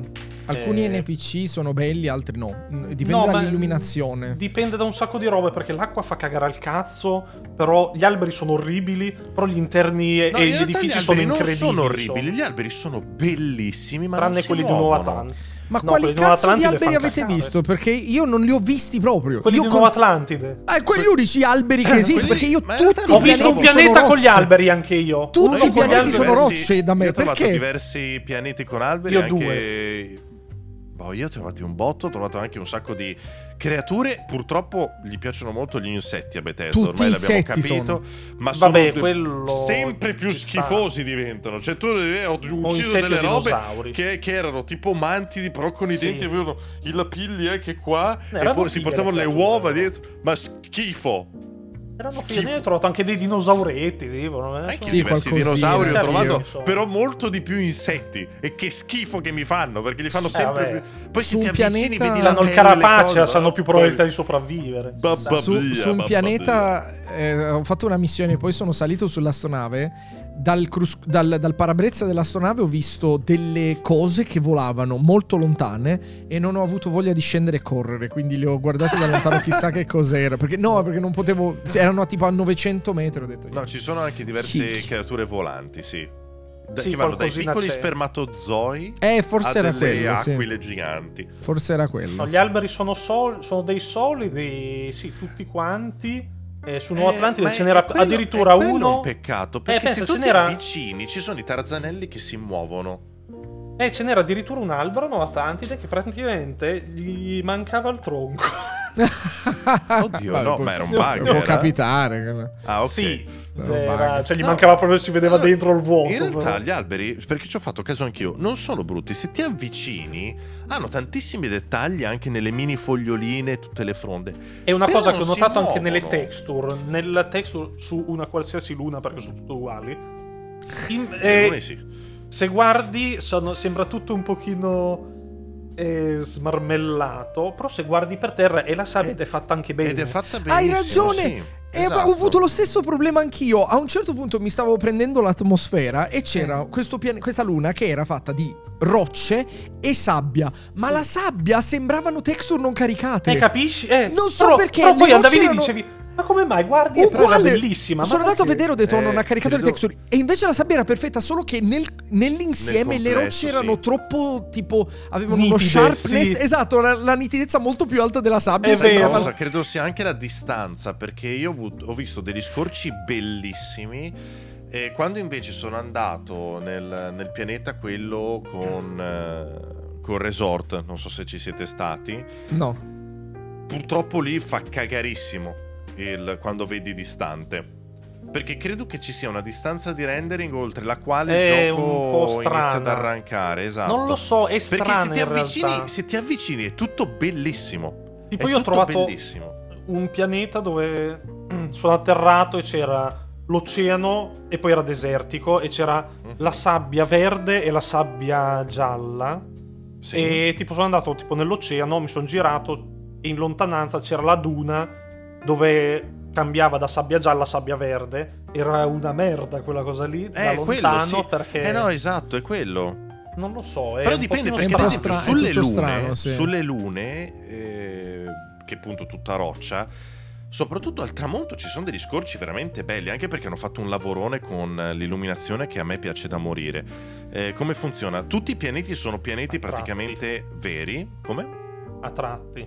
Alcuni Eh, NPC sono belli, altri no. Mm, Dipende No, dall'illuminazione. Dipende da un sacco di robe perché l'acqua fa cagare al cazzo, però gli alberi sono orribili, però gli interni e, No, e in gli edifici gli sono alberi non incredibili. sono orribili, sono. gli alberi sono bellissimi, ma non tranne si quelli di Nuova muovono. Ma No, quali cazzo di alberi avete cacare. visto? Perché io non li ho visti proprio. Quelli io di con- Nuova Atlantide. Ah, quegli unici alberi che esistono. quelli- Perché io tutti Ho visto un pianeta con gli alberi anche io. Tutti i pianeti sono rocce da me, Io ho trovato perché? diversi pianeti con alberi Io anche... Boh, io ho trovati un botto, ho trovato anche un sacco di creature. Purtroppo gli piacciono molto gli insetti a Bethesda, Tutti ormai l'abbiamo capito. sono. Ma Vabbè, sono quello sempre più schifosi diventano. Cioè, tu eh, ho ucciso delle robe che, che erano tipo mantidi, però con i Sì. denti avevano i lapilli anche qua. Eh, e poi si portavano le uova dietro. Ma schifo. Erano ne ho trovato anche dei dinosauretti. Tipo, non Anche Sì, diversi dinosauri ho trovato, Insomma. però molto di più insetti. E che schifo che mi fanno, perché li fanno Eh, sempre vabbè. più. Poi Su se un ti avvicini, pianeta- vedi la hanno il carapace, hanno più poi- probabilità di sopravvivere. Su, su un pianeta eh, ho fatto una missione poi sono salito sull'astronave dal, crus- dal, dal parabrezza dell'astronave ho visto delle cose che volavano molto lontane e non ho avuto voglia di scendere e correre quindi le ho guardate da lontano chissà che cos'era perché no perché non potevo cioè, erano tipo a 900 metri ho detto No, ci sono anche diverse Chi? creature volanti, sì. Da- Sì, che vanno dai piccoli c'è. spermatozoi eh forse a era delle quello sì. aquile giganti. forse era quello No, gli alberi sono, sol- sono dei solidi, sì, tutti quanti. E su Nuova Eh, Atlantide ma ce è- n'era è quello- addirittura è quello uno. un peccato, perché pensa, se tu ti n'era- avvicini ci sono i tarzanelli che si muovono. Eh, ce n'era addirittura un albero a Nuova Atlantide che praticamente gli mancava il tronco. Oddio, Vabbè, no, può- ma era un può bug. era? capitare Ah, ok. Sì, C'era- bug. cioè gli No. mancava proprio, si vedeva No, dentro il vuoto. In realtà però. gli alberi, perché ci ho fatto caso anch'io, non sono brutti. Se ti avvicini, hanno tantissimi dettagli anche nelle mini foglioline, tutte le fronde. È una Però cosa che ho notato anche nelle texture. Nella texture su una qualsiasi luna, perché sono tutte uguali. In- Eh, sì. se guardi, sono- sembra tutto un pochino smarmellato. Però se guardi per terra e la sabbia è fatta anche bene. Ed è fatta benissimo. Hai ragione! sì, E esatto. ho avuto lo stesso problema anch'io. A un certo punto mi stavo prendendo l'atmosfera e c'era questo pian- questa luna che era fatta di rocce e sabbia. Ma Sì. la sabbia sembravano texture non caricate. Eh, capisci? Eh, Non so però- perché, Però poi andavi lì e dicevi: Ma come mai? Guardi, Uguale. bellissima. ma Sono andato a perché?" vedere, ho detto Eh, non ha caricato credo- le texture. E invece la sabbia era perfetta, solo che nel- nell'insieme Nel le rocce erano sì. troppo tipo avevano uno Nitide, sharpness. sì. Esatto, la, la nitidezza molto più alta della sabbia. È vero. cosa? Credo sia anche la distanza, perché io ho, avuto- ho visto degli scorci bellissimi. E quando invece sono andato nel, nel pianeta quello con, eh, con Resort, non so se ci siete stati, No. purtroppo lì fa cagarissimo il- quando vedi distante. Perché credo che ci sia una distanza di rendering oltre la quale È il gioco inizia ad arrancare. Esatto. Non lo so, è Perché strano se ti, in avvicini, se ti avvicini è tutto bellissimo. Tipo È io ho trovato bellissimo. un pianeta dove sono atterrato e c'era l'oceano e poi era desertico e c'era Mhm. la sabbia verde e la sabbia gialla Sì. e tipo sono andato tipo nell'oceano, mi sono girato e in lontananza c'era la duna dove cambiava da sabbia gialla a sabbia verde era una merda quella cosa lì, da Eh, quello lontano sì. perché... Eh no, esatto, è quello. Non lo so, è Però dipende perché, strano. esempio, po' sulle lune, strano, sì. sulle lune eh, che appunto tutta roccia, soprattutto al tramonto ci sono degli scorci veramente belli, anche perché hanno fatto un lavorone con l'illuminazione che a me piace da morire. Eh, come funziona? Tutti i pianeti sono pianeti praticamente veri. Come? a tratti.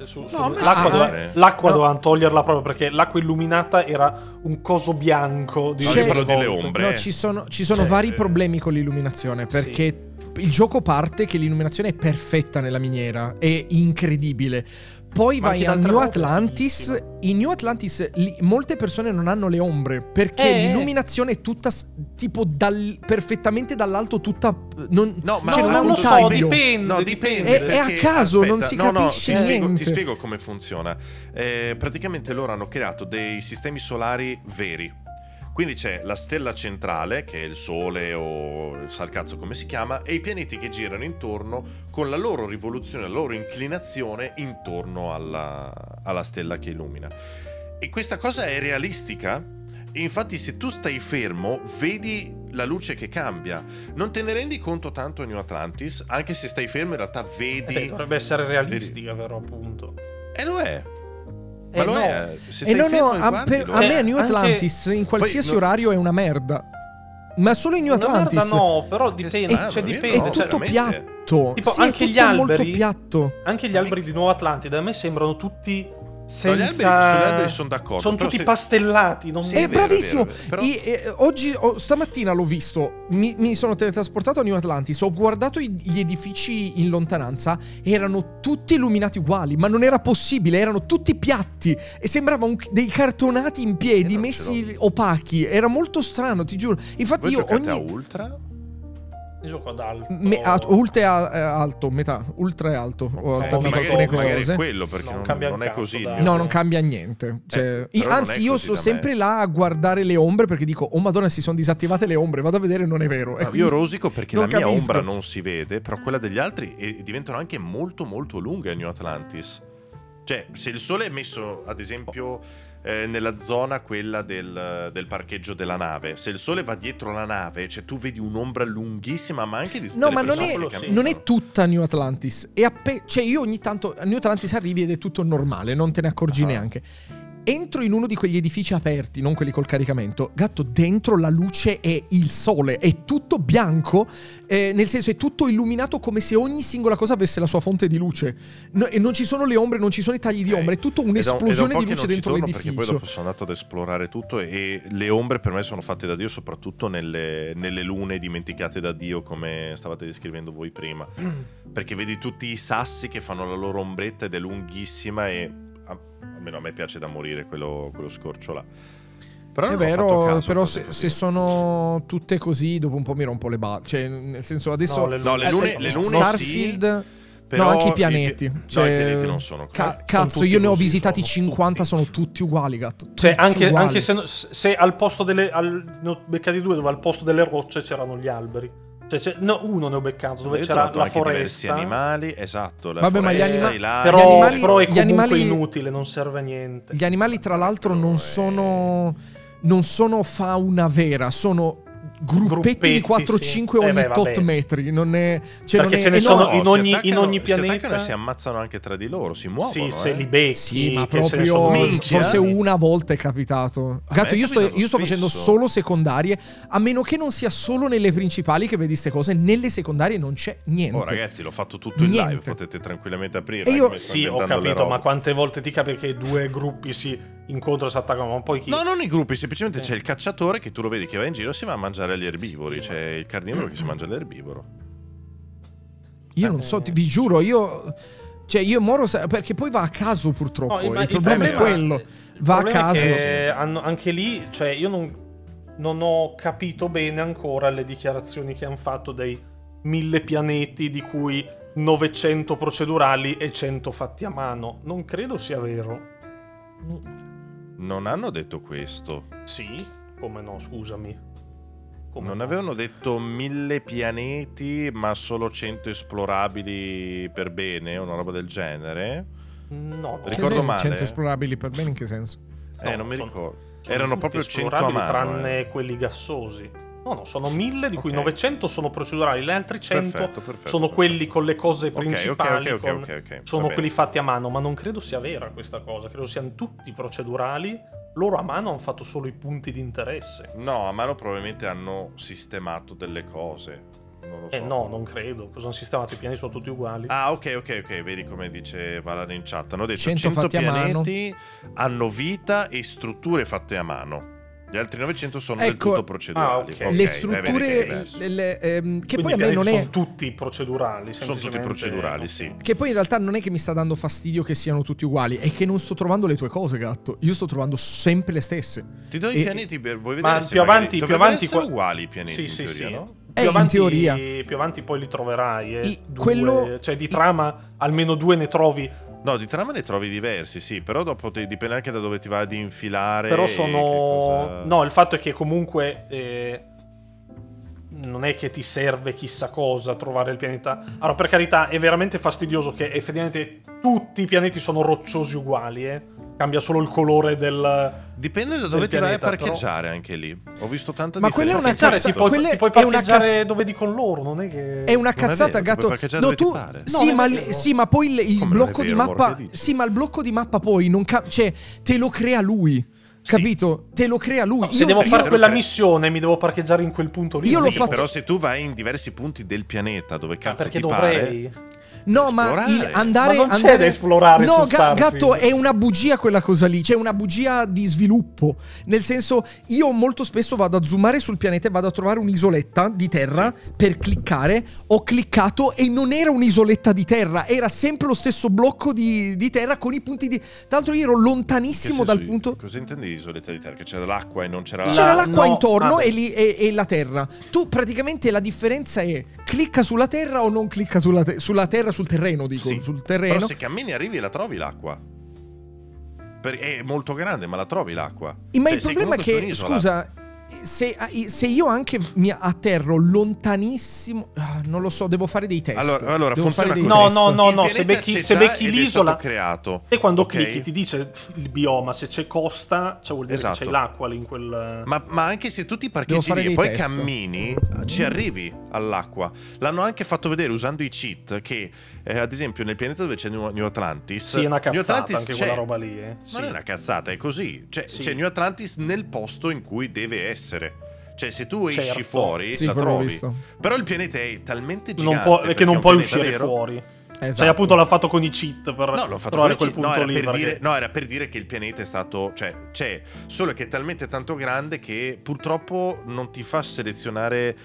Eh, su- su- No, l'acqua, sì. dove- l'acqua No. dovevano toglierla proprio perché l'acqua illuminata era un coso bianco di No, io parlo delle ombre. No, ci sono, ci sono Cioè, vari eh, problemi con l'illuminazione perché il gioco parte che l'illuminazione è perfetta nella miniera, è incredibile. Poi Ma vai a New Atlantis. In New Atlantis lì, molte persone non hanno le ombre perché Eh, l'illuminazione è tutta tipo dal- perfettamente dall'alto, tutta. Non, No, ma cioè, no, non ha non un lo so, dipende. No, dipende. È- è a caso, non si no, no, capisce ti spiego- niente. ti spiego come funziona. Eh, praticamente loro hanno creato dei sistemi solari veri. Quindi c'è la stella centrale, che è il Sole o il Salcazzo come si chiama, e i pianeti che girano intorno con la loro rivoluzione, la loro inclinazione intorno alla, alla stella che illumina. E questa cosa è realistica? E infatti se tu stai fermo vedi la luce che cambia. Non te ne rendi conto tanto in New Atlantis, anche se stai fermo in realtà vedi... Eh, dovrebbe essere realistica però appunto. E lo è. Ma Eh, lo no. è. Se E stai no, no, a, per- lo a me a New Anche- Atlantis in qualsiasi Poi, no- orario è una merda. Ma solo in New Una Atlantis. merda no, però dipende, strano, cioè io dipende. no, è tutto veramente. piatto. Tipo, Sì, anche è gli tutto alberi- molto piatto. anche gli alberi di Nuova Atlantide a me sembrano tutti No, senza... gli alberi, sugli alberi sono d'accordo. Sono tutti se- pastellati, non Sì, è è vero, bravissimo. è vero, vero, però- I- eh, oggi, oh, stamattina l'ho visto. Mi, mi sono teletrasportato a New Atlantis. Ho guardato i- gli edifici in lontananza. Erano tutti illuminati uguali. Ma non era possibile. Erano tutti piatti. E sembravano dei cartonati in piedi non messi opachi. Era molto strano, ti giuro. Infatti, Voi io giocate a ogni. Ultra? Io gioco ad alto. Me- a- ultra è a- è alto, metà. Ultra è alto. Ho Ok, alternato magari- alcune magari cose. è quello perché Non non, non è così. No, non cambia niente. Cioè, Eh, io- però non anzi, io sto sempre me. là a guardare le ombre perché dico, oh madonna, si sono disattivate le ombre. Vado a vedere, non è vero. E No, io rosico perché la mia capisco. ombra non si vede, però quella degli altri e diventano anche molto molto lunghe a New Atlantis. Cioè, se il sole è messo, ad esempio, eh, nella zona quella del, del parcheggio della nave, se il sole va dietro la nave, cioè tu vedi un'ombra lunghissima, ma anche di tutte No, ma non è, non è tutta New Atlantis. È appe- cioè, io ogni tanto a New Atlantis arrivi ed è tutto normale, non te ne accorgi Ah. neanche. Entro in uno di quegli edifici aperti, non quelli col caricamento. Gatto, dentro la luce è il sole, è tutto bianco, eh, nel senso è tutto illuminato come se ogni singola cosa avesse la sua fonte di luce. No- e non ci sono le ombre, non ci sono i tagli di ombre, è tutto Ed è un- un'esplosione di luce dentro l'edificio. Perché poi dopo sono andato ad esplorare tutto e le ombre per me sono fatte da Dio, soprattutto nelle, nelle lune dimenticate da Dio, come stavate descrivendo voi prima. Perché vedi tutti i sassi che fanno la loro ombretta ed è lunghissima e a- almeno a me piace da morire quello, quello scorcio là. Però È ho fatto vero, però se, se sono tutte così, dopo un po' mi rompo le balle. Cioè, nel senso, adesso. le No, le eh, lune, eh, le lune Starfield. Però no, anche i i- pianeti. no, Cioè, i pianeti non sono ca- così. cazzo, Sono io ne ho visitati sono 50, tutti. sono tutti uguali, gatto. Cioè, Tutti anche, uguali. anche se, se al posto delle. Al, ne ho beccati due dove al posto delle rocce c'erano gli alberi. Cioè, no, uno ne ho beccato dove Io c'era la foresta. animali, esatto, la Vabbè, ma gli foresta, anima- i laghi. Però, Gli animali- però è gli comunque animali- inutile, non serve a niente. Gli animali, tra l'altro, non Eh. sono. Non sono fauna vera, sono gruppetti, Gruppetti, di 4-5 sì. Eh, ogni beh, vabbè. tot metri. Non è. Cioè, Perché non è, ce ne e no, sono No, in si ogni- in ogni Si pianeta. e si ammazzano anche tra di loro, si muovono. Sì, eh. se li becchi. Sì, ma ne proprio minchia. forse una volta è capitato. A Gatto, è io sto, io sto facendo solo secondarie, a meno che non sia solo nelle principali che vedi queste cose, nelle secondarie non c'è niente. Oh ragazzi, l'ho fatto tutto in live, Niente. potete tranquillamente aprire. E è io- Sì, ho capito, ma quante volte ti capita che due gruppi si incontrano e si attaccano? Ma poi chi? No, non i gruppi, semplicemente Eh. c'è il cacciatore che tu lo vedi che va in giro e si va a mangiare gli erbivori. C'è il carnivoro che si mangia l'erbivoro. Io non so, ti- vi giuro, io. Cioè, io moro. Perché poi va a caso, purtroppo. No, ma il, problema è quello. il Va a problema è caso. che hanno- anche lì, cioè, io non, non ho capito bene ancora le dichiarazioni che hanno fatto dei mille pianeti di cui 900 procedurali e 100 fatti a mano. Non credo sia vero. Non hanno detto questo. Sì, come no, scusami. Come non no? avevano detto mille pianeti, ma solo 100 esplorabili per bene, una roba del genere. No, no. Ricordo male. 100 esplorabili per bene in che senso? Eh, No, non mi sono- ricordo. Sono Erano proprio 100 a mano, tranne eh. quelli gassosi. No, no, sono 1000 di cui Ok. 900 sono procedurali, le altre 100 Perfetto, perfetto, sono perfetto. quelli con le cose principali. ok, ok, con- Sono quelli fatti a mano, ma non credo sia vera questa cosa. Credo siano tutti procedurali. Loro a mano hanno fatto solo i punti di interesse. No, a mano probabilmente hanno sistemato delle cose. Non lo so. Eh no, non credo. Cosa hanno sistemato? I piani sono tutti uguali. Ah, ok, ok, ok. Vedi come dice Valare in chat. Hanno detto 100 100, fatti a mano. pianeti hanno vita e strutture fatte a mano. Gli altri 900 sono del Ecco- tutto procedurali. Ah, ok. le eh, strutture, diverso. le- le- ehm, che Quindi poi a i me non è... sono tutti procedurali. Sono tutti procedurali, sì. Che poi in realtà non è che mi sta dando fastidio che siano tutti uguali, è che non sto trovando le tue cose, gatto. Io sto trovando sempre le stesse. Ti do i E- pianeti per vuoi Ma vedere se più avanti, più avanti qua- uguali i pianeti Sì, in sì, teoria, sì. no? Eh, Più in avanti, teoria. più avanti poi li troverai. Eh. I- Due- quello- Cioè, di i- trama almeno due ne trovi. No, di trama ne trovi diversi, sì, però dopo dipende anche da dove ti vai ad infilare. Però sono. cosa- No, il fatto è che comunque. eh, Non è che ti serve chissà cosa trovare il pianeta. Allora, per carità, è veramente fastidioso che effettivamente tutti i pianeti sono rocciosi uguali, eh. Cambia solo il colore del. Dipende da dove ti vai a pianeta, però. parcheggiare anche lì. Ho visto tanta Ma quella è una differenza. Parcheggiare, cazza- ti puoi, quella ti puoi è una parcheggiare cazz- dove dicono loro, non è che. È una è cazzata, vero, gatto. parcheggiare No, tu. Sì, No, ma, è sì, ma poi il, il è blocco di vero, mappa. porca dici? Sì, ma il blocco di mappa poi non ca- Cioè, te lo crea lui. Capito? Te lo crea lui. Se Io- devo io- fare quella cre- missione, mi devo parcheggiare in quel punto lì. Io l'ho Sì, fatto- Però se tu vai in diversi punti del pianeta dove cazzo perché ti dovrei. pare... No, ma Esplorare. andare. Ma non c'è andare- da esplorare No, su Starfield. gatto, è una bugia quella cosa lì. C'è una bugia di sviluppo. Nel senso, io molto spesso vado a zoomare sul pianeta e vado a trovare un'isoletta di terra per cliccare. Ho cliccato e non era un'isoletta di terra, era sempre lo stesso blocco di, di terra con i punti di. Tra l'altro, io ero lontanissimo dal punto. Cosa intendi di isoletta di terra? Che c'era l'acqua e non c'era La- l'acqua? C'era l'acqua no, intorno ah, e, lì- e- e la terra. Tu praticamente la differenza è clicca sulla terra o non clicca sulla, te- sulla terra, sul terreno, dico, Sì, sul terreno. Però se cammini arrivi e la trovi l'acqua. È molto grande, ma la trovi l'acqua. Ma Cioè, il problema è che, scusa, se, se io anche mi atterro lontanissimo, ah, non lo so, devo fare dei test. Allora, allora devo fare dei. No, test. no, no, no, se becchi, se becchi l'isola creato. e quando ok? clicchi ti dice il bioma, se c'è costa, cioè vuol dire Esatto. che c'è l'acqua lì in quel... Ma, ma anche se tu ti parcheggi lì e poi test. cammini, ci arrivi all'acqua. L'hanno anche fatto vedere usando i cheat che, eh, ad esempio, nel pianeta dove c'è New, New Atlantis... Sì, è una New cazzata Atlantis anche c'è. quella roba lì, eh. Non è una cazzata, è così. Cioè, Sì. c'è New Atlantis nel posto in cui deve essere. Cioè, se tu esci Certo. fuori, Sì, la trovi. visto. Però il pianeta è talmente gigante. Non può, che non puoi uscire vero. fuori. Esatto. Cioè, appunto, l'ha fatto con i cheat per No, l'ho fatto trovare con quel i- no, punto era lì. per perché- dire, no, era per dire che il pianeta è stato. Cioè, c'è. Solo che è talmente tanto grande che purtroppo non ti fa selezionare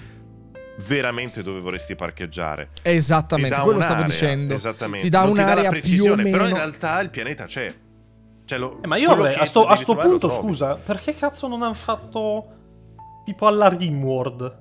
veramente dove vorresti parcheggiare. Ti Esattamente, dà quello stavo dicendo. Esattamente. Ti dà Non un'area la più o precisione, meno. Però in realtà il pianeta c'è. Cioè, lo- Eh, ma io avrei, a sto, a sto punto, scusa, perché cazzo non hanno fatto tipo alla Rimworld?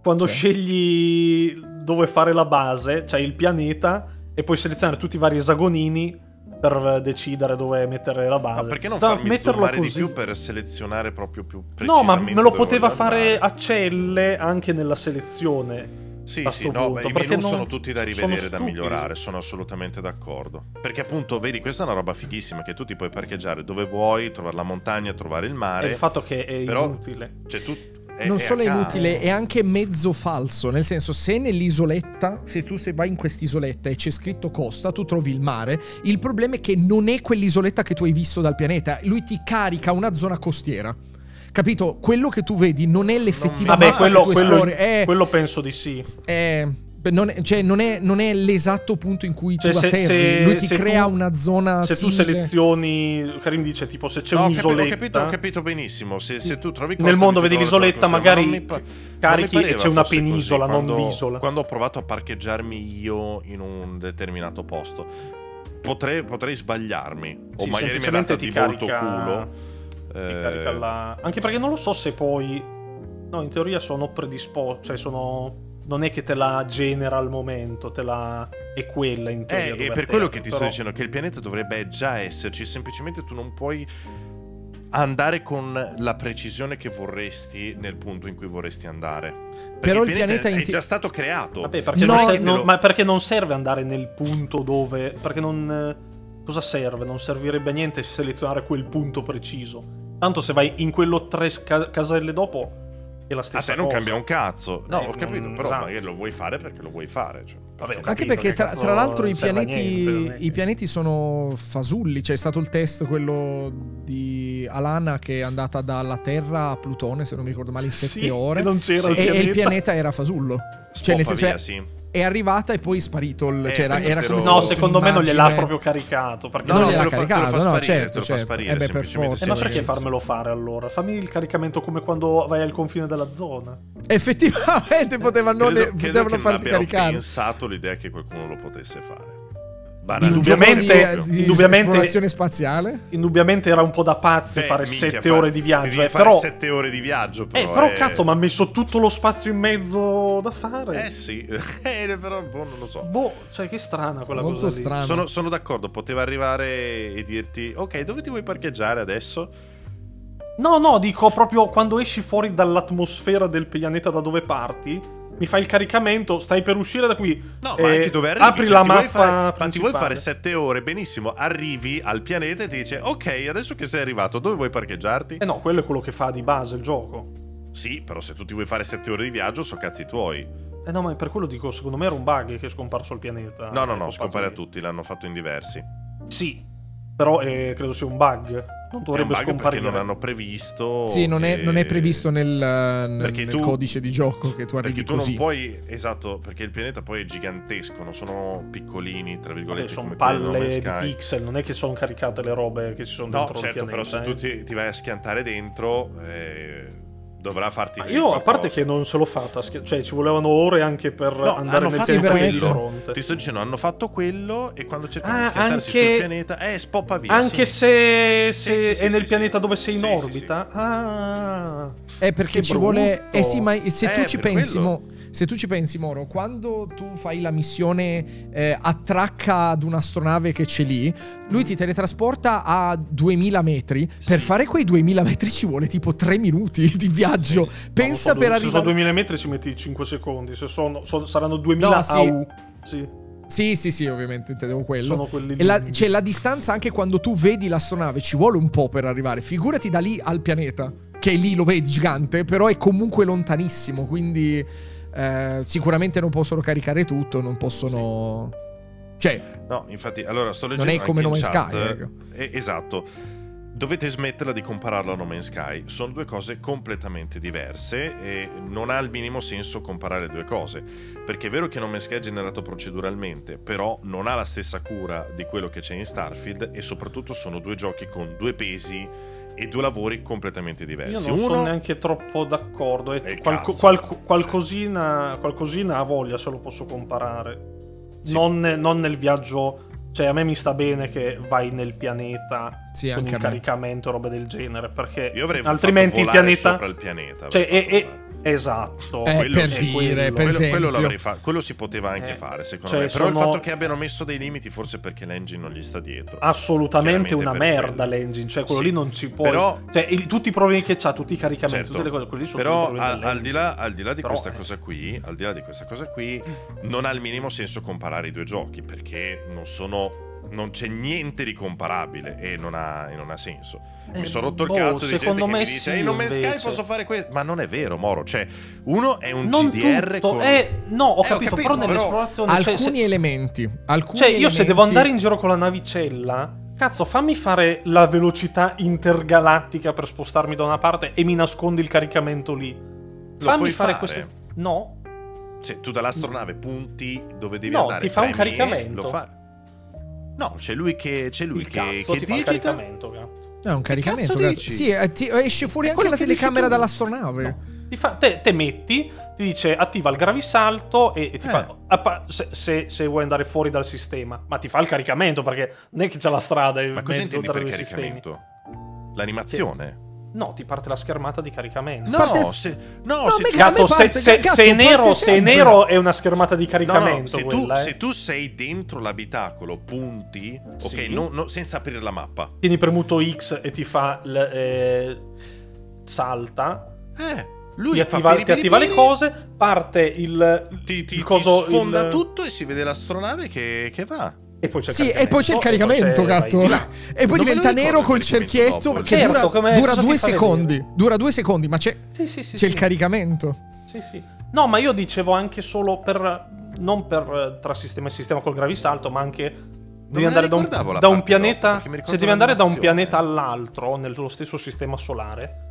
Quando Cioè? scegli dove fare la base, c'hai il pianeta e puoi selezionare tutti i vari esagonini per decidere dove mettere la base. Ma perché non Da- farmi metterlo zoomare di così? più per selezionare proprio più No, precisamente ma me lo poteva fare a celle anche nella selezione. Sì, sì, no, punto, beh, i menu non- sono tutti da rivedere, da migliorare, sono assolutamente d'accordo. Perché appunto, vedi, questa è una roba fighissima che tu ti puoi parcheggiare dove vuoi, trovare la montagna, trovare il mare. il fatto che è però- inutile. Cioè, tu, è, non è solo è inutile, è anche mezzo falso. Nel senso, se nell'isoletta, se tu se vai in quest'isoletta e c'è scritto costa, tu trovi il mare. Il problema è che non è quell'isoletta che tu hai visto dal pianeta. Lui ti carica una zona costiera. Capito? Quello che tu vedi non è l'effettiva Vabbè, mappa quello, che tu quello- esplori. È, quello penso di sì. è- non è, cioè, non è- non è l'esatto punto in cui Cioè, tu se- atterri. se- Lui ti crea tu- una zona Se tu simile. selezioni, Karim dice tipo se c'è No, ho capito- ho un'isoletta capito, ho capito benissimo. Se, se tu trovi Nel mondo vedi l'isoletta, magari non mi carichi non e c'è una fosse così penisola, non quando- l'isola. Quando ho provato a parcheggiarmi io in un determinato posto, potrei, potrei sbagliarmi. O Sì, magari mi è ti di molto culo. Eh, carica la- Anche perché non lo so se poi... No, in teoria sono predisposti, cioè sono... Non è che te la genera al momento, te la... è quella in teoria. Eh, dove è per quello che ti sto però- dicendo che il pianeta dovrebbe già esserci, semplicemente tu non puoi andare con la precisione che vorresti nel punto in cui vorresti andare. Perché Però il pianeta è in te- già stato creato. Vabbè, perché No, non non- lo- ma perché non serve andare nel punto dove... Perché non... Cosa serve? Non servirebbe a niente selezionare quel punto preciso. Tanto se vai in quello tre sca- caselle dopo è la A stessa te non cosa. cambia un cazzo. No, Eh, ho capito, non- però esatto. magari lo vuoi fare perché lo vuoi fare. Cioè, Vabbè, ho Anche capito perché tra, tra l'altro i a pianeti, niente, i pianeti sono fasulli. C'è stato il test, quello di Alana, che è andata dalla Terra a Plutone, se non mi ricordo male, in sette Sì, ore. e non c'era il e, e il pianeta. era fasullo. Cioè, nel Spoppa senso, via, sì. È arrivata e poi è sparito. Il, Eh, cioè, era, era come No, secondo me non gliel'ha proprio caricato. Perché No, non gliel'ha te lo fa- te lo caricato, fa no, sparire, certo, te lo fa certo. sparire, Eh beh, per forza. Eh, ma perché sì, farmelo fare allora? Fammi il caricamento come quando vai al confine della zona. Effettivamente potevano, Credo- ne- credo potevano farti caricare. pensato l'idea che qualcuno lo potesse fare. Indubbiamente- di, di indubbiamente- esplorazione spaziale? Indubbiamente era un po' da pazzi Beh, fare minchia, sette fa- ore di viaggio. eh, fare però, sette ore di viaggio, però. eh, però eh. cazzo, mi ha messo tutto lo spazio in mezzo da fare. Eh sì, eh, però boh, non lo so. Boh, cioè, che strana quella Molto cosa lì. strana. Sono, sono d'accordo, poteva arrivare e dirti ok, dove ti vuoi parcheggiare adesso? No, no, dico proprio quando esci fuori dall'atmosfera del pianeta da dove parti. Mi fai il caricamento, stai per uscire da qui. No, ma eh, anche dove arrivi? Apri cioè, la mappa. fare- ma ti vuoi fare sette ore, benissimo, arrivi al pianeta e ti dice ok, adesso che sei arrivato, dove vuoi parcheggiarti? Eh no, quello è quello che fa di base il gioco. Sì, però se tu ti vuoi fare sette ore di viaggio, so cazzi tuoi. Eh no, ma per quello dico, secondo me era un bug che è scomparso il pianeta. No, no, no, scompare a tutti, l'hanno fatto in diversi. Sì, però eh, credo sia un bug. Non È un dovrebbe bug perché scomparire. non hanno previsto. Sì, non è, che- non è previsto nel, nel- Perché nel tu- codice di gioco che tu Perché arrivi tu così. non puoi, esatto, perché il pianeta poi è gigantesco, non sono piccolini, tra Vabbè, virgolette, sono come quelli di No palle di Sky. pixel, non è che sono caricate le robe che ci sono No, dentro certo, il però pianeta. se eh. tu ti, ti vai a schiantare dentro, eh, dovrà farti Ma vedere io, a parte che non ce l'ho fatta, cioè ci volevano ore anche per No, andare nel pianeta di quello. fronte. Ti sto dicendo, hanno fatto quello e quando cercano Ah, di schiantarsi anche- sul pianeta, eh, spoppa via. Anche sì. se, se sì, sì, è nel sì, pianeta sì. dove sei in Sì, sì, orbita. Ah. È perché Che ci vuole. Eh sì, ma se tu Eh, ci per pensi, quello. Mo, se tu ci pensi, Moro, quando tu fai la missione eh, attracca ad un'astronave che c'è lì, lui ti teletrasporta a 2000 metri. Per fare quei 2000 metri ci vuole tipo 3 minuti di viaggio. Pensa No, per so- Se sono arrivare. 2000 metri ci metti 5 secondi, se sono, sono- saranno 2000 No, sì. AU. Sì, Sì, sì, sì, ovviamente intendevo quello. sono quelli E la, lunghi. c'è la distanza anche quando tu vedi l'astronave, ci vuole un po' per arrivare. Figurati da lì al pianeta, che lì lo vedi gigante, però è comunque lontanissimo, quindi eh, sicuramente non possono caricare tutto, non possono... Cioè, No, infatti, allora sto Non leggendo è come No Man's Sky, ecco. eh, esatto. Dovete smetterla di compararlo a No Man's Sky. Sono due cose completamente diverse e non ha il minimo senso comparare le due cose. Perché è vero che No Man's Sky è generato proceduralmente, però non ha la stessa cura di quello che c'è in Starfield e soprattutto sono due giochi con due pesi e due lavori completamente diversi. Io non Uno sono neanche troppo d'accordo. E qualco- qualco- qualcosina, qualcosina ha voglia se lo posso comparare. Sì. Non, non nel viaggio. Cioè, a me mi sta bene che vai nel pianeta Sì, con il caricamento e robe del genere. Perché io avrei altrimenti fatto il pianeta. sopra il pianeta. Cioè, avrei esatto. Eh, quello per sì, dire, quello. per quello, quello fatto, quello si poteva anche Eh, fare, secondo cioè, me. Però il sono- fatto che abbiano messo dei limiti, forse perché l'engine non gli sta dietro. assolutamente una merda quello. l'engine, cioè quello Sì. lì non ci puoi. Però- cioè, il- tutti i problemi che c'ha, tutti i caricamenti, Certo. tutte le cose, quelli lì sono Però al, al di là, al di là di Però, questa eh. cosa qui, al di là di questa cosa qui, non ha il minimo senso comparare i due giochi perché non sono. Non c'è niente di comparabile e non ha, e non ha senso. Mi Eh, sono rotto il boh, cazzo di gente secondo che me mi dice: sì, "Ehi, non Man's Sky invece." posso fare questo. Ma non è vero, Moro. Cioè, uno è un non GDR tutto, con. eh, no, ho Eh, capito, però nell'esplorazione cioè, alcuni se- elementi. Alcuni Cioè, io se elementi- devo andare in giro con la navicella, cazzo, fammi fare la velocità intergalattica per spostarmi da una parte e mi nascondi il caricamento lì. Fammi puoi fare, fare. queste. No, Cioè, tu dall'astronave punti dove devi No, andare. ti fa un premi e caricamento. Lo fa. No, c'è lui che, c'è lui il che, cazzo che ti fa il digita. caricamento, gatto. È un caricamento. cazzo? Sì, ti- esce fuori È anche la telecamera dall'astronave. Ti fa- te, te metti, ti dice attiva il gravisalto e, e ti Eh. fa. appa- se, se- se vuoi andare fuori dal sistema, ma ti fa il caricamento perché non è che c'è la strada in Ma cosa mezzo intendi per due sistemi. caricamento? L'animazione? No, ti parte la schermata di caricamento. No, Parte- se, no, No, se tu- Gatto, se, parte- se- gatto, se è nero, se è nero è una schermata di No, no, caricamento. se, tu, quella, eh. se tu sei dentro l'abitacolo, punti, ok, Sì. no- no- senza aprire la mappa. Tieni premuto X e ti fa l- eh, salta. Eh, lui Ti attiva, ti attiva le cose, parte il, ti, ti- il coso. ti sfonda il- tutto e si vede l'astronave che, che va. E poi c'è il Sì, e poi c'è il caricamento, gatto. di là. E poi Non diventa nero col cerchietto dopo. che Certo, dura, come- dura due secondi. vedere? Dura due secondi, ma c'è, Sì, sì, sì. c'è sì. il caricamento. Sì, sì. No, ma io dicevo anche solo per. Non per tra sistema e sistema col gravisalto, ma anche. Devi andare da un, da un pianeta. ricordo se devi andare da un pianeta all'altro, nello stesso sistema solare.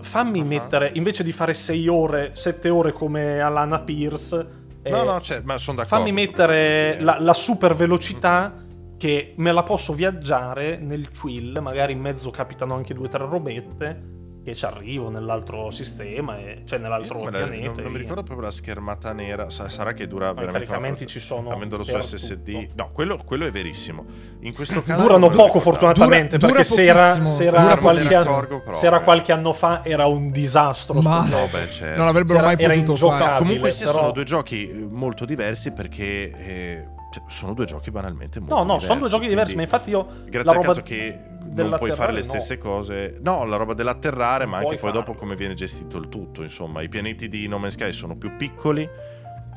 Fammi Ah. mettere, invece di fare 6 ore, 7 ore come Alana Pierce. Eh, No, no, cioè, ma sono d'accordo. fammi mettere la, la super velocità che me la posso viaggiare nel Twill, magari in mezzo capitano anche due o tre robette che ci arrivo nell'altro sistema, e, cioè Io nell'altro non, la- pianeta. non- non mi ricordo proprio la schermata nera. Sa- sarà che dura Ma i veramente. caricamenti una ci sono Avendolo su per SSD. tutto. No, quello, quello è verissimo. In questo caso. Durano lo poco fortunatamente Dura- perché dura se era, se era dura qualche, pochissimo. anno, se era qualche anno fa era un disastro. Ma- No, beh, certo. Non avrebbero mai potuto fare. Comunque però- sono due giochi eh, molto diversi perché eh, cioè, sono due giochi banalmente molto No, no, diversi. sono due giochi diversi, ma infatti io Grazie al caso che non puoi fare le dell'atterrare, no. stesse cose. No, la roba dell'atterrare, Non ma anche poi dopo farlo. come viene gestito il tutto. Insomma, i pianeti di No Man's Sky sono più piccoli,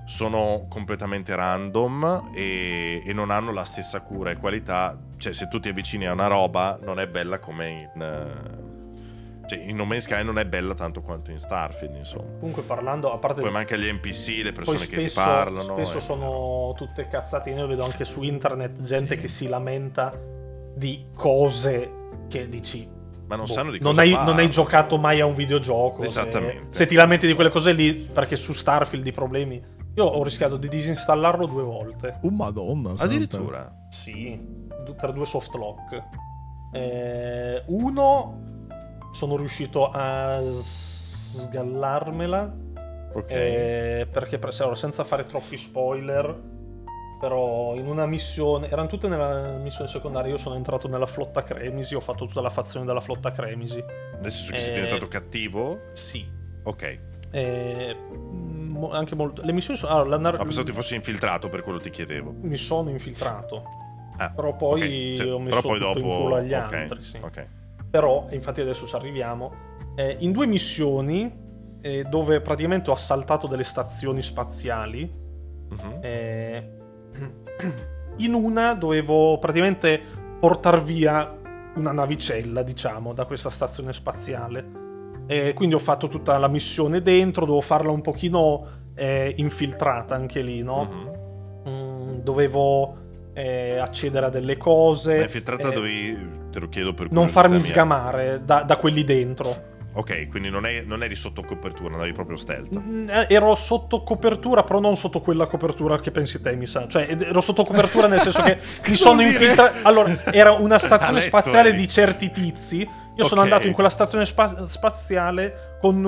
sono completamente random e, e non hanno la stessa cura e qualità. Cioè, se tu ti avvicini a una roba, non è bella come in. Cioè, in No Man's Sky non è bella tanto quanto in Starfield, insomma. Comunque parlando, a parte Poi manca gli NPC, le persone poi che ti spesso, parlano. spesso e- sono tutte cazzatine. Io vedo anche su internet gente che si lamenta di cose che dici. Ma non boh, sanno di non cosa hai, parlano. non hai giocato mai a un videogioco. se- Esattamente. Se, ti lamenti di quelle cose lì, perché su Starfield i problemi. Io ho rischiato di disinstallarlo due volte. Oh madonna. santa. Addirittura. Sì, du- per due soft lock. Eh, uno sono riuscito a sgallarmela Ok. eh, perché per- se- allora, senza fare troppi spoiler però in una missione erano tutte nella missione secondaria io sono entrato nella flotta Cremisi ho fatto tutta la fazione della flotta Cremisi Nel senso che sei eh, diventato cattivo? sì Ok. Eh, anche molto le missioni sono allora, nar- Ma pensavo ti fossi infiltrato, per quello ti chiedevo. mi sono infiltrato Ah, Però poi ok, sì, ho messo però poi tutto in dopo... culo agli ok, altri, sì. ok. Però, infatti adesso ci arriviamo, eh, in due missioni eh, dove praticamente ho assaltato delle stazioni spaziali, Mhm. eh, in una dovevo praticamente portare via una navicella, diciamo, da questa stazione spaziale. E quindi ho fatto tutta la missione dentro, dovevo farla un pochino eh, infiltrata anche lì, no? Mhm. Mm, dovevo eh, accedere a delle cose. Ma infiltrata eh, dovevi, te lo chiedo per non farmi mia. sgamare da, da quelli dentro. Ok, quindi non, è- non eri sotto copertura, andavi proprio stealth. Mm, eh, Ero sotto copertura, però non sotto quella copertura che pensi te, mi sa. Cioè, ero sotto copertura nel senso che mi sono infiltrato. Allora, era una stazione letto spaziale eri. di certi tizi. Io sono Ok. andato in quella stazione spa- spaziale con,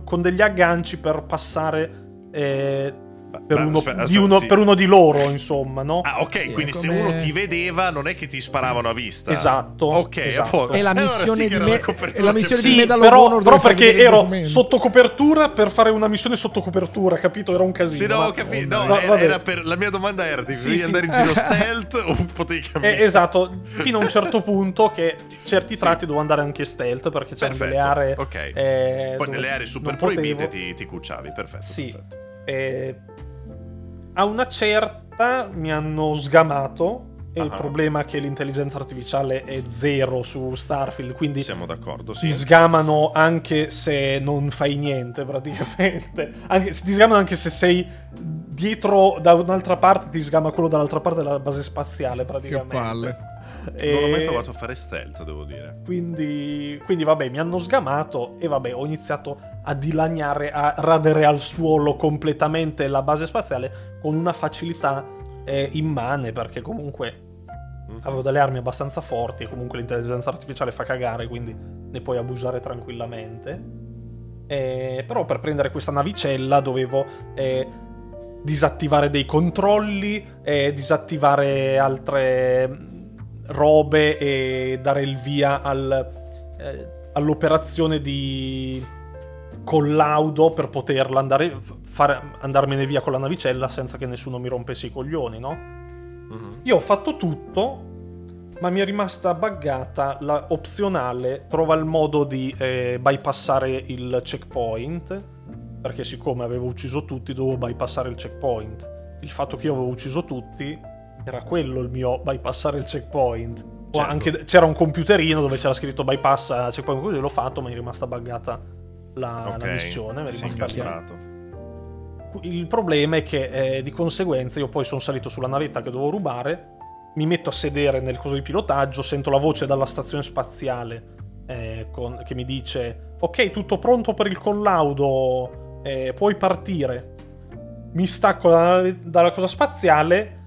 eh, con degli agganci per passare eh, per, Ma- uno, aspetta, di aspetta, uno- sì. per uno di loro, insomma, no? Ah, ok, Sì, quindi se come- uno ti vedeva non è che ti sparavano a vista. Esatto, Ok, esatto. È la Allora missione sì che di me- la missione di Sì, Medal of però, Honor però perché ero sotto copertura per fare una missione sotto copertura, capito? Era un casino. Sì, no, ma- ho capito. No, No, era, per, la mia domanda era: ti Sì, devi sì. andare in giro stealth o potevi camminare? Eh, esatto, fino a un certo punto che certi Sì. tratti devo andare anche stealth perché c'erano delle aree... ok. eh, Poi nelle aree super proibite ti, ti cucciavi, perfetto. Sì. perfetto. Eh, a una certa mi hanno sgamato e il Ah. problema è che l'intelligenza artificiale è zero su Starfield, quindi Siamo d'accordo. ti Sì. sgamano anche se non fai niente praticamente. Anche, ti sgamano anche se sei dietro da un'altra parte, ti sgama quello dall'altra parte della base spaziale Che praticamente. palle. Non ho mai E- provato a fare stealth, devo dire. quindi, quindi vabbè, mi hanno sgamato e vabbè, ho iniziato a dilaniare, a radere al suolo completamente la base spaziale con una facilità eh, immane perché comunque Mhm. avevo delle armi abbastanza forti e comunque l'intelligenza artificiale fa cagare, quindi ne puoi abusare tranquillamente. Eh, però per prendere questa navicella dovevo eh, disattivare dei controlli, eh, disattivare altre mh, robe e dare il via al, eh, all'operazione di collaudo per poterla andare, fare, andarmene via con la navicella senza che nessuno mi rompesse i coglioni, no? Mhm. Io ho fatto tutto, ma mi è rimasta buggata la opzionale. Trova il modo di eh, bypassare il checkpoint. Perché siccome avevo ucciso tutti, dovevo bypassare il checkpoint. Il fatto che io avevo ucciso tutti era quello il mio bypassare il checkpoint. Certo. anche c'era un computerino dove c'era scritto bypassa checkpoint così l'ho fatto, ma mi è rimasta buggata la, la Ok, missione. Mi è rimasta lì. incastrato. Il problema è che eh, di conseguenza io poi sono salito sulla navetta che dovevo rubare, mi metto a sedere nel coso di pilotaggio, sento la voce dalla stazione spaziale eh, con- che mi dice ok tutto pronto per il collaudo, eh, puoi partire. Mi stacco dalla, dalla cosa spaziale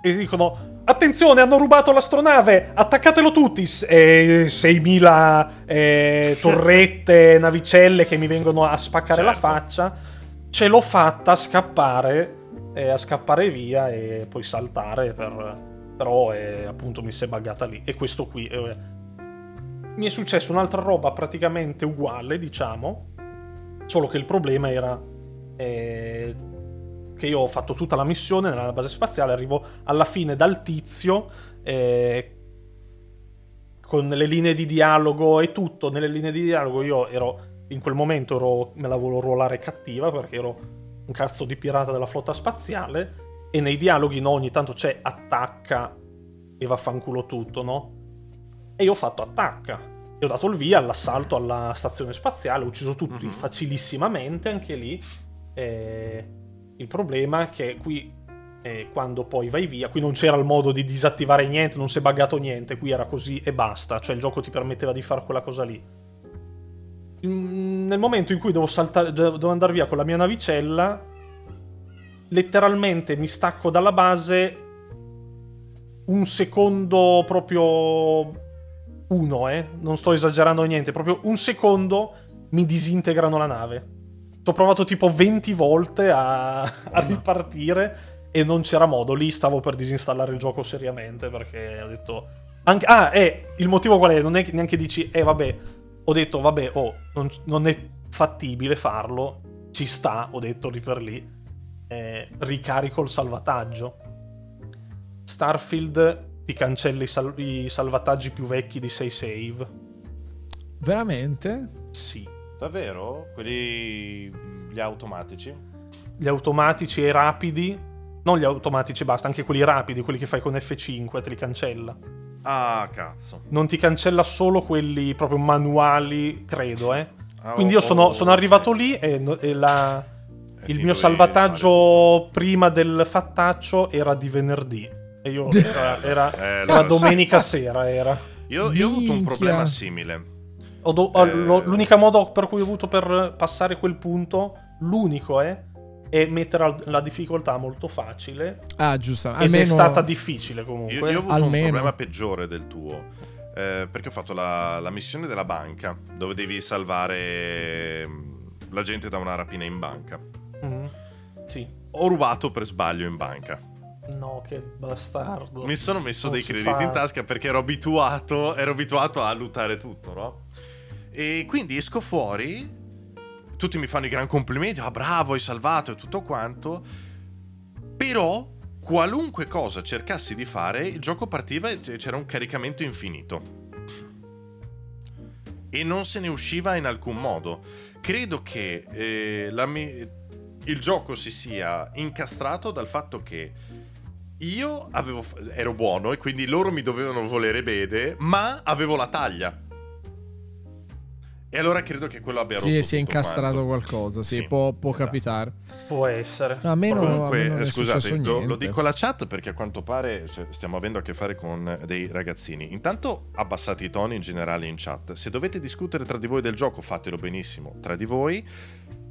e dicono attenzione hanno rubato l'astronave, attaccatelo tutti, eh, 6.000 eh, torrette, navicelle che mi vengono a spaccare la Certo. faccia ce l'ho fatta a scappare, eh, a scappare via e poi saltare, per- però eh, appunto mi si è buggata lì. E questo qui eh, mi è successo un'altra roba praticamente uguale, diciamo, solo che il problema era eh, che io ho fatto tutta la missione nella base spaziale, arrivo alla fine dal tizio. eh, con le linee di dialogo e tutto, nelle linee di dialogo io ero in quel momento ero, me la volevo ruolare cattiva perché ero un cazzo di pirata della flotta spaziale e nei dialoghi no, ogni tanto c'è attacca e vaffanculo tutto, no? E io ho fatto attacca e ho dato il via all'assalto alla stazione spaziale, ho ucciso tutti Mhm. facilissimamente anche lì. E il problema è che qui eh, quando poi vai via, qui non c'era il modo di disattivare niente, non si è buggato niente, qui era così e basta, cioè il gioco ti permetteva di fare quella cosa lì. Mm, Nel momento in cui devo saltare, devo andare via con la mia navicella, letteralmente mi stacco dalla base un secondo proprio uno, eh, non sto esagerando niente, proprio un secondo mi disintegrano la nave. Ho provato tipo 20 volte a, a ripartire e non c'era modo. Lì stavo per disinstallare il gioco seriamente perché ho detto... Anche, ah, eh, il motivo qual è? Non è che neanche dici, eh vabbè, ho detto, vabbè, oh, non, non è fattibile farlo, ci sta, ho detto lì per lì, eh, ricarico il salvataggio. Starfield ti cancella i, sal- i salvataggi più vecchi di 6 save. Veramente? Sì. Davvero? Quelli gli automatici? Gli automatici e rapidi, non gli automatici basta, anche quelli rapidi, quelli che fai con F5, te li cancella. Ah, cazzo. Non ti cancella solo quelli proprio manuali, credo, eh. Ah, Quindi io oh, sono, oh, sono arrivato lì e, e la- il mio salvataggio prima del fattaccio era di venerdì. E io era, era- Eh, era domenica sera, era. Io, io ho avuto un problema simile. Ho do- Eh. lo- l'unica modo per cui ho avuto per passare quel punto, l'unico è, è mettere la difficoltà molto facile. Ah, giusto. Ed Almeno... è stata difficile comunque. Io, io ho avuto Almeno. un problema peggiore del tuo. eh, perché ho fatto la, la missione della banca, dove devi salvare mm, la gente da una rapina in banca. Mhm. Sì. Ho rubato per sbaglio in banca. No, che bastardo. Mi sono messo Non dei crediti fa. in tasca perché ero abituato, ero abituato a lootare tutto, no? E quindi esco fuori, tutti mi fanno i gran complimenti, ah bravo, hai salvato e tutto quanto, però qualunque cosa cercassi di fare, il gioco partiva e c'era un caricamento infinito. E non se ne usciva in alcun modo. Credo che eh, mi- il gioco si sia incastrato dal fatto che io avevo ero buono e quindi loro mi dovevano volere bene, ma avevo la taglia. E allora credo che quello abbia rotto Sì, si è incastrato quanto. qualcosa, sì, Sì, può, può esatto. capitare. Può essere. No, a me no- a me Comunque, non è eh, scusate, lo, lo dico alla chat perché a quanto pare stiamo avendo a che fare con dei ragazzini. Intanto abbassate i toni in generale in chat. Se dovete discutere tra di voi del gioco, fatelo benissimo tra di voi.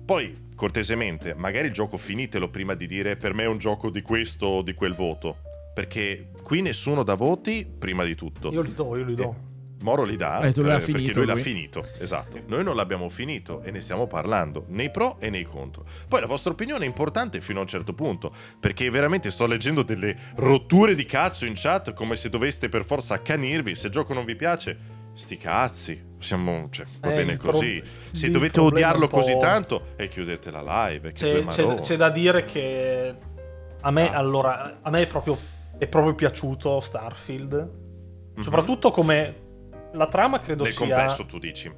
Poi, cortesemente, magari il gioco finitelo prima di dire per me è un gioco di questo o di quel voto. Perché qui nessuno dà voti prima di tutto. Io li do, io li do. Moro li dà Eh, tu l'hai perché finito, lui l'ha lui. finito, esatto. Noi non l'abbiamo finito e ne stiamo parlando nei pro e nei contro. Poi la vostra opinione è importante fino a un certo punto, perché veramente sto leggendo delle rotture di cazzo in chat come se doveste per forza accanirvi, se il gioco non vi piace, sti cazzi, siamo, cioè, va Eh, bene il pro- così. Se dovete odiarlo così tanto, e chiudete la live, C'è, c'è- c'è da dire che a me, Cazzo. allora, a me è proprio, è proprio piaciuto Starfield. Mhm. Soprattutto come la trama credo Nel sia... complesso tu dici.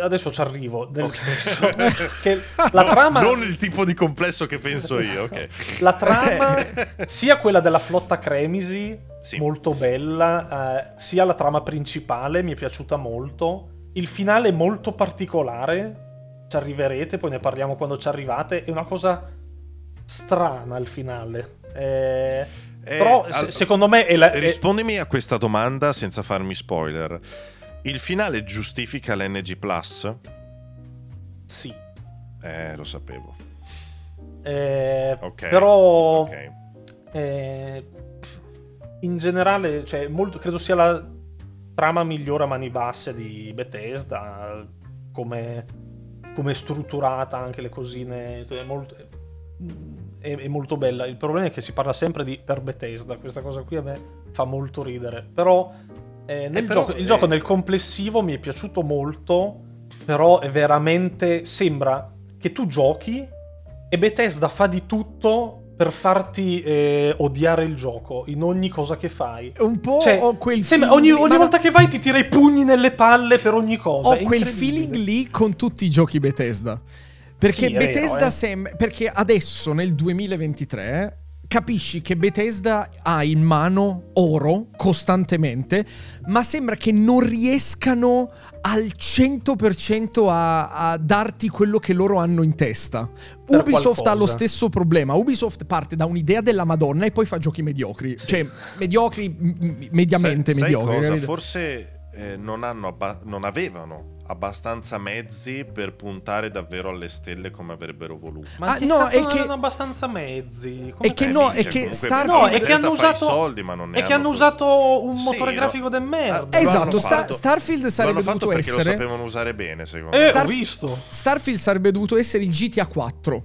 Adesso ci arrivo, nel senso che la trama... Non il tipo di complesso che penso io, ok. La trama, sia quella della flotta Cremisi, Sì. molto bella, eh, sia la trama principale, mi è piaciuta molto. Il finale è molto particolare, ci arriverete, poi ne parliamo quando ci arrivate. È una cosa strana il finale. Eh, però se- al- secondo me è la... è- Rispondimi a questa domanda senza farmi spoiler. Il finale giustifica l'NG Plus? sì. Eh, lo sapevo. Eh, Ok. Però... Ok. Eh, in generale, cioè, molto, credo sia la trama migliore a mani basse di Bethesda, come, come strutturata anche le cosine, cioè, è molto, è, è molto bella. Il problema è che si parla sempre di per Bethesda, questa cosa qui a me fa molto ridere, però, eh, nel però, gioco, il eh, gioco nel complessivo mi è piaciuto molto, però è veramente, sembra che tu giochi e Bethesda fa di tutto per farti eh, odiare il gioco in ogni cosa che fai. Un po' Cioè, ho quel feeling- ogni, ogni volta che vai ti tira i pugni nelle palle per ogni cosa. ho quel feeling lì con tutti i giochi Bethesda. Perché Sì, Bethesda eh. sembra. Perché adesso nel 2023 capisci che Bethesda ha in mano oro costantemente, ma sembra che non riescano al 100% a, a darti quello che loro hanno in testa. Per Ubisoft ha lo qualcosa. stesso problema. Ubisoft parte da un'idea della Madonna e poi fa giochi mediocri. Cioè, mediocri, m- mediamente Sai- sai mediocri. cosa? capito? Forse eh, non, hanno abba- non avevano abbastanza mezzi per puntare davvero alle stelle come avrebbero voluto. Ma Ah, che no, cazzo è non che- erano abbastanza mezzi. Come È che no, è che Starfield- No, è che hanno usato- soldi, ma non ne È che hanno hanno usato un Sì, motore no. grafico del merda. Ah, Esatto, l'hanno Sta- fatto. Starfield sarebbe dovuto perché essere- lo sapevano usare bene, secondo Eh, me. Starf- ho visto. Starfield sarebbe dovuto essere il GTA 4.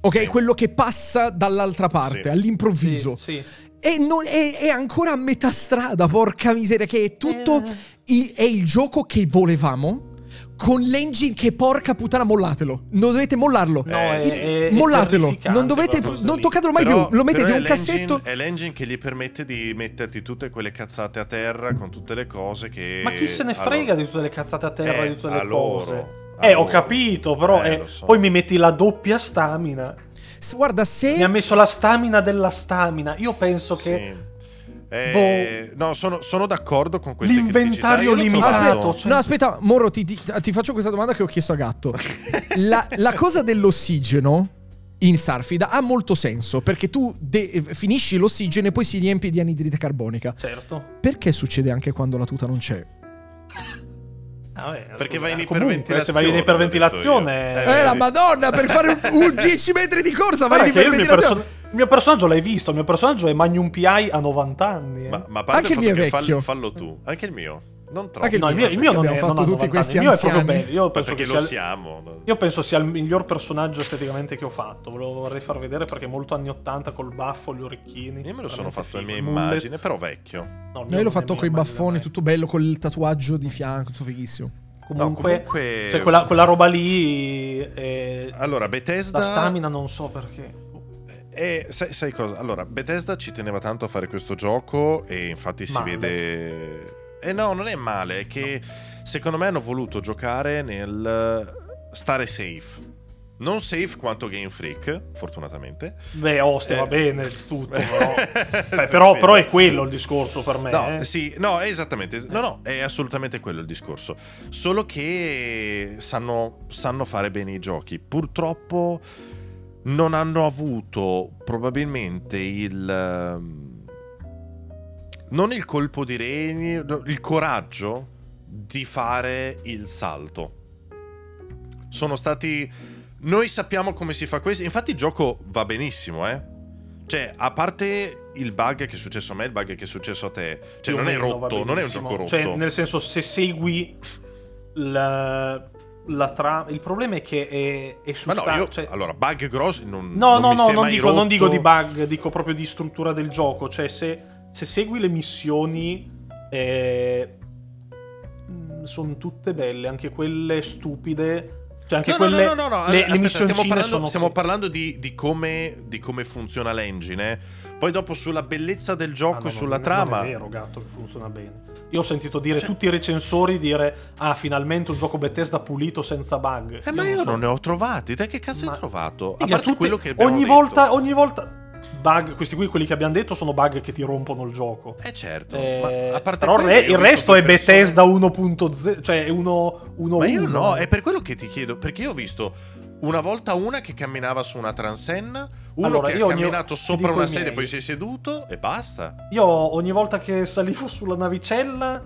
Ok, Sì. quello che passa dall'altra parte, Sì. all'improvviso. Sì, sì. E non- è, è ancora a metà strada, porca miseria, che è tutto... Eh. I- è il gioco che volevamo, con l'engine che porca puttana mollatelo. Non dovete mollarlo. No, Eh, è, è- è mollatelo. terrificante Non dovete... Non toccatelo mai Però- più. Lo mettete in un è cassetto. È l'engine che gli permette di metterti tutte quelle cazzate a terra con tutte le cose che. Ma chi se ne frega loro- di tutte le cazzate a terra, Eh, di tutte le loro, cose? a Eh, ho loro. capito, però Eh, eh, so. poi mi metti la doppia stamina. Guarda, se... Mi ha messo la stamina della stamina. Io penso Sì. Eh, no, sono, sono d'accordo con queste L'inventario limitato. cioè- No, aspetta, Moro, ti, ti- ti faccio questa domanda che ho chiesto a Gatto. La, la cosa dell'ossigeno in Starfield ha molto senso perché tu de- finisci l'ossigeno e poi si riempie di anidride carbonica. certo. Perché succede anche quando la tuta non c'è? Ah, Perché vai in comunque, Se vai in iperventilazione, iperventilazione. io. Eh, la madonna, per fare un, un 10 metri di corsa vai in il iperventilazione. il mio personaggio l'hai visto. Il mio personaggio è Magnum PI a 90 anni. eh. Ma, ma a parte Anche il fatto mio è che fall- vecchio. fallo tu. Anche il mio. Non troppo. Anche no, il mio, il mio non Abbiamo è fatto non tutti 90 questi anni. Il mio è proprio bello. Io penso perché che lo sia, siamo. io penso sia il miglior personaggio esteticamente che ho fatto. Ve lo vorrei far vedere perché è molto anni 80 col baffo, gli orecchini. Io me lo sono fatto la figo. mia Il mullet. immagine, però vecchio. No, io l'ho fatto con i baffoni, tutto bello, col tatuaggio di fianco, tutto fighissimo. Comunque, No, comunque- cioè, quella, quella roba lì. È... Allora, Bethesda. La stamina non so perché. E sai, sai cosa? Allora, Bethesda ci teneva tanto a fare questo gioco e infatti si Male. vede... E no, non è male, è che secondo me hanno voluto giocare nel stare safe. Non safe quanto Game Freak, fortunatamente. Beh, ostia, Eh. va bene tutto. Però, Beh, però, però è quello il discorso per me. No, eh. sì, no, esattamente. No, no, è assolutamente quello il discorso. Solo che sanno, sanno fare bene i giochi. Purtroppo non hanno avuto probabilmente il. Non il colpo di reni, il coraggio di fare il salto. Sono stati. Noi sappiamo come si fa questo. Infatti, il gioco va benissimo, eh. Cioè, a parte il bug che è successo a me, il bug che è successo a te, cioè, non è rotto, non è un gioco rotto. Cioè, nel senso, se segui la, la trama. Il problema è che è, è su Ma no, cioè- allora, bug grossi. Non, No, non no, no, non dico, non dico di bug, dico proprio di struttura del gioco. Cioè, se, se segui le missioni, sono tutte belle, anche quelle stupide. Cioè anche No, quelle no, no, no, no, le, aspetta, le stiamo parlando, sono stiamo parlando di, di come, di come funziona l'engine. eh. Poi dopo sulla bellezza del Ah, gioco no, e sulla non, trama. Non è vero, gatto, che funziona bene. Io ho sentito dire Cioè- tutti i recensori dire "Ah, finalmente un gioco Bethesda pulito senza bug". Eh, ma io so. non ne ho trovati. Te che cazzo Ma- hai trovato? A Mica, parte tutti- quello che ogni detto. volta ogni volta bug, questi qui quelli che abbiamo detto sono bug che ti rompono il gioco. Eh certo. Eh, ma a parte però re- il resto è persone- Bethesda 1.0, cioè 1.1. Ma io no, è per quello che ti chiedo. Perché io ho visto una volta una che camminava su una transenna, uno Allora, che ha ogni- camminato ti sopra una sedia, poi si è seduto e basta. Io ogni volta che salivo sulla navicella,